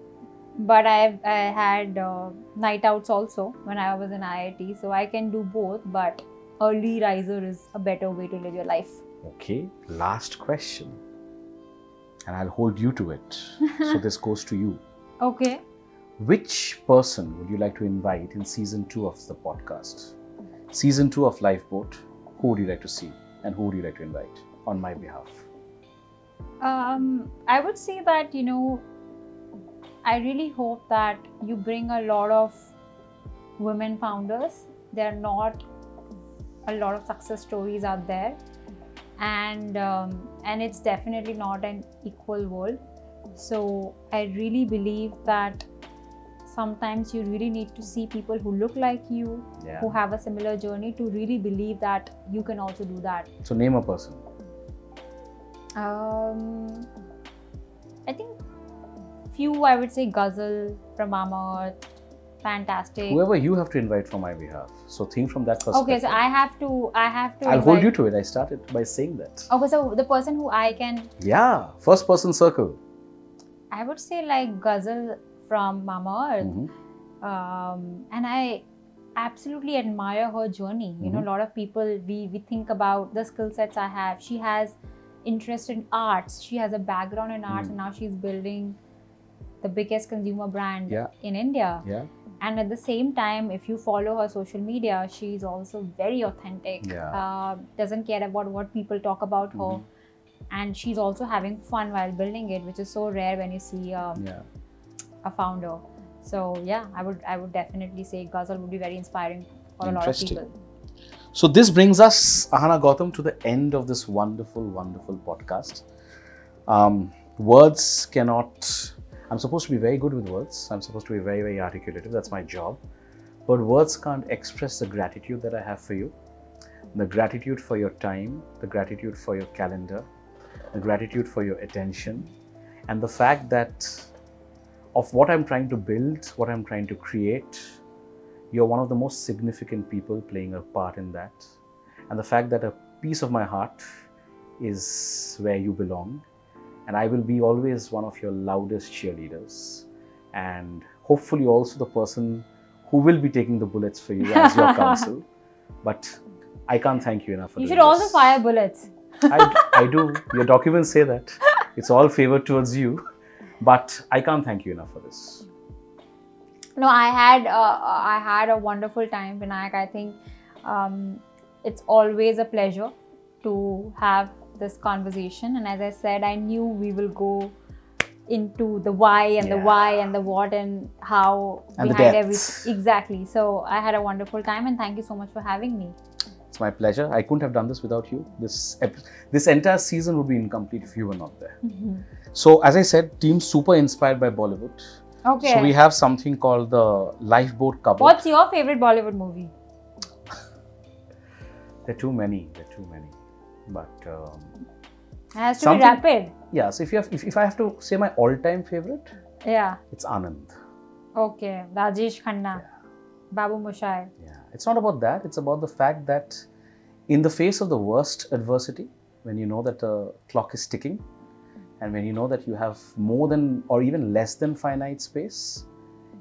but I've I had uh, night outs also when I was in IIT, so I can do both. But early riser is a better way to live your life. Okay, last question. And I'll hold you to it. so this goes to you. Okay. Which person would you like to invite in season two of the podcast? Season two of Lifeboat. Who would you like to see? And who would you like to invite on my behalf? Um, I would say that you know, I really hope that you bring a lot of women founders. There are not a lot of success stories out there, and um, and it's definitely not an equal world. So I really believe that sometimes you really need to see people who look like you, Yeah. who have a similar journey, to really believe that you can also do that. So name a person. Um, I think few. I would say Ghazal from Mama Earth, fantastic. Whoever you have to invite for my behalf. So think from that perspective. Okay, so I have to. I have to. I'll hold you to it. I started by saying that. Okay, so the person who I can, Yeah, first person circle. I would say like Ghazal from Mama Earth, Mhm. um, and I absolutely admire her journey. You know, Mhm. a lot of people we we think about the skill sets I have. She has interest in arts. She has a background in arts, Mm. and now she's building the biggest consumer brand Yeah. in India. Yeah. And at the same time, if you follow her social media, she's also very authentic. Yeah. Uh, doesn't care about what people talk about her, Mhm. and she's also having fun while building it, which is so rare when you see um, Yeah. A founder. So yeah, I would I would definitely say Ghazal would be very inspiring for a lot of people. So this brings us, Ahana Gautam, to the end of this wonderful, wonderful podcast. Um, words cannot. I'm supposed to be very good with words. I'm supposed to be very, very articulative. That's my job. But words can't express the gratitude that I have for you, the gratitude for your time, the gratitude for your calendar, the gratitude for your attention, and the fact that of what I'm trying to build, what I'm trying to create, you're one of the most significant people playing a part in that. And the fact that a piece of my heart is where you belong. And I will be always one of your loudest cheerleaders. And hopefully, also the person who will be taking the bullets for you as your counsel. But I can't thank you enough for You should also fire bullets. I, I do. Your documents say that. It's all favored towards you. But I can't thank you enough for this. No, I had uh, I had a wonderful time, Vinayak. I think um, it's always a pleasure to have this conversation. And as I said, I knew we will go into the why and the why and the what and how And behind everything. Exactly. So I had a wonderful time, and thank you so much for having me. It's my pleasure. I couldn't have done this without you. This this entire season would be incomplete if you were not there. So, as I said, team super inspired by Bollywood. Okay. So we have something called the Lifeboat Cupboard. What's your favorite Bollywood movie? There are too many. There are too many. But um, It has to be rapid. yeah, so if you have, if, if I have to say my all-time favorite, Yeah. it's Anand. Okay. Rajesh Khanna. yeah. Babu Moshai. Yeah, it's not about that. It's about the fact that in the face of the worst adversity, when you know that the clock is ticking, and when you know that you have more than or even less than finite space,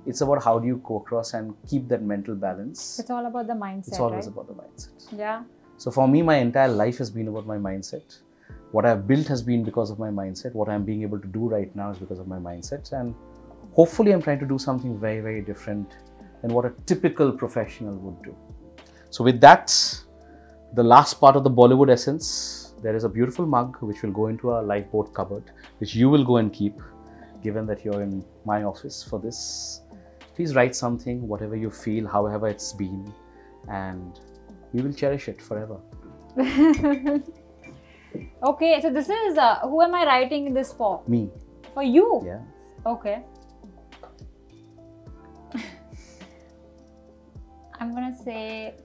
it's about how do you go across and keep that mental balance. It's all about the mindset, It's always right? about the mindset. Yeah. So for me, my entire life has been about my mindset. What I've built has been because of my mindset. What I'm being able to do right now is because of my mindset. And hopefully i'm trying to do something very very different than what a typical professional would do so with that the last part of the bollywood essence there is a beautiful mug which will go into our lifeboat cupboard which you will go and keep given that you're in my office for this please write something whatever you feel however it's been and we will cherish it forever okay, so this is uh, who am I writing this for? me For you? yeah Okay. I'm gonna say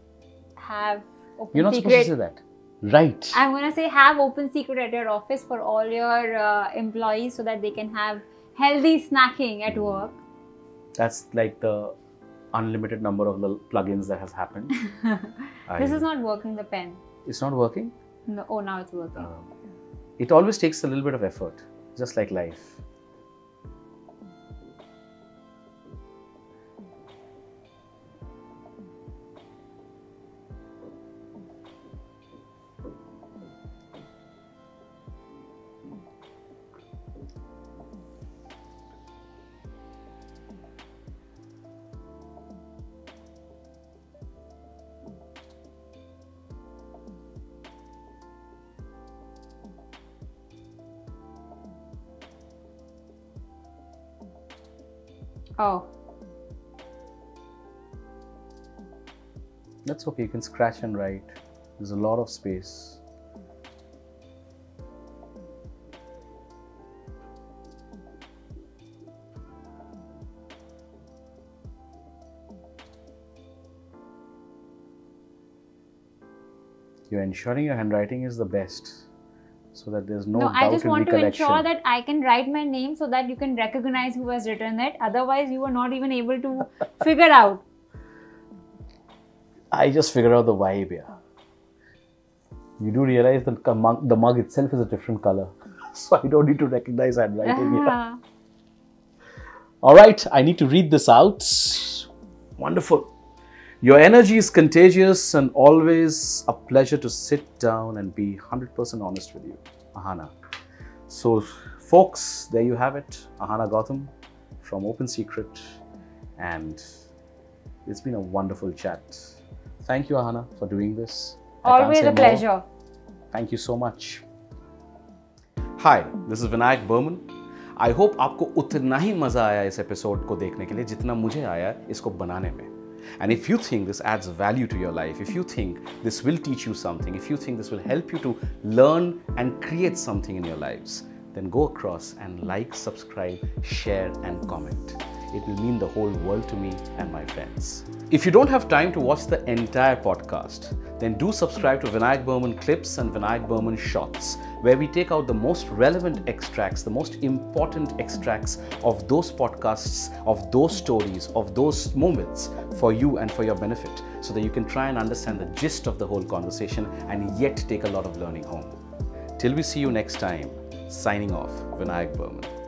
have open you're not secret. supposed to say that right I'm gonna say have open secret at your office for all your uh, employees so that they can have healthy snacking at work. that's like the unlimited number of the plugins that has happened This I- is not working. The pen. it's not working No. Oh, now it's working. Um, it always takes a little bit of effort just like life Oh. that's okay you can scratch and write. There's a lot of space. You're ensuring your handwriting is the best so that there's no, No, I just want to ensure that I can write my name so that you can recognize who has written it. Otherwise, you are not even able to figure out. I just figured out the vibe, yeah. You do realize that the mug, the mug itself is a different color. So I don't need to recognize handwriting here. All right, I need to read this out. Wonderful. Your energy is contagious and always a pleasure to sit down and be 100% honest with you. Ahana. So, folks, there you have it. Ahana Gautam from Open Secret. And it's been a wonderful chat. Thank you, Ahana, for doing this. Always a pleasure. More. Thank you so much. Hi, this is Vinayak Burman. I hope आपको उतना ही मज़ा आया इस episode को देखने के लिए जितना मुझे आया इसको बनाने में and if you think this adds value to your life, if you think this will teach you something, if you think this will help you to learn and create something in your lives, then go across and like, subscribe, share, and comment. It will mean the whole world to me and my friends. If you don't have time to watch the entire podcast, then do subscribe to Vinayak Burman Clips and Vinayak Burman Shots, where we take out the most relevant extracts, the most important extracts of those podcasts, of those stories, of those moments for you and for your benefit, so that you can try and understand the gist of the whole conversation and yet take a lot of learning home. Till we see you next time, signing off, Vinayak Burman.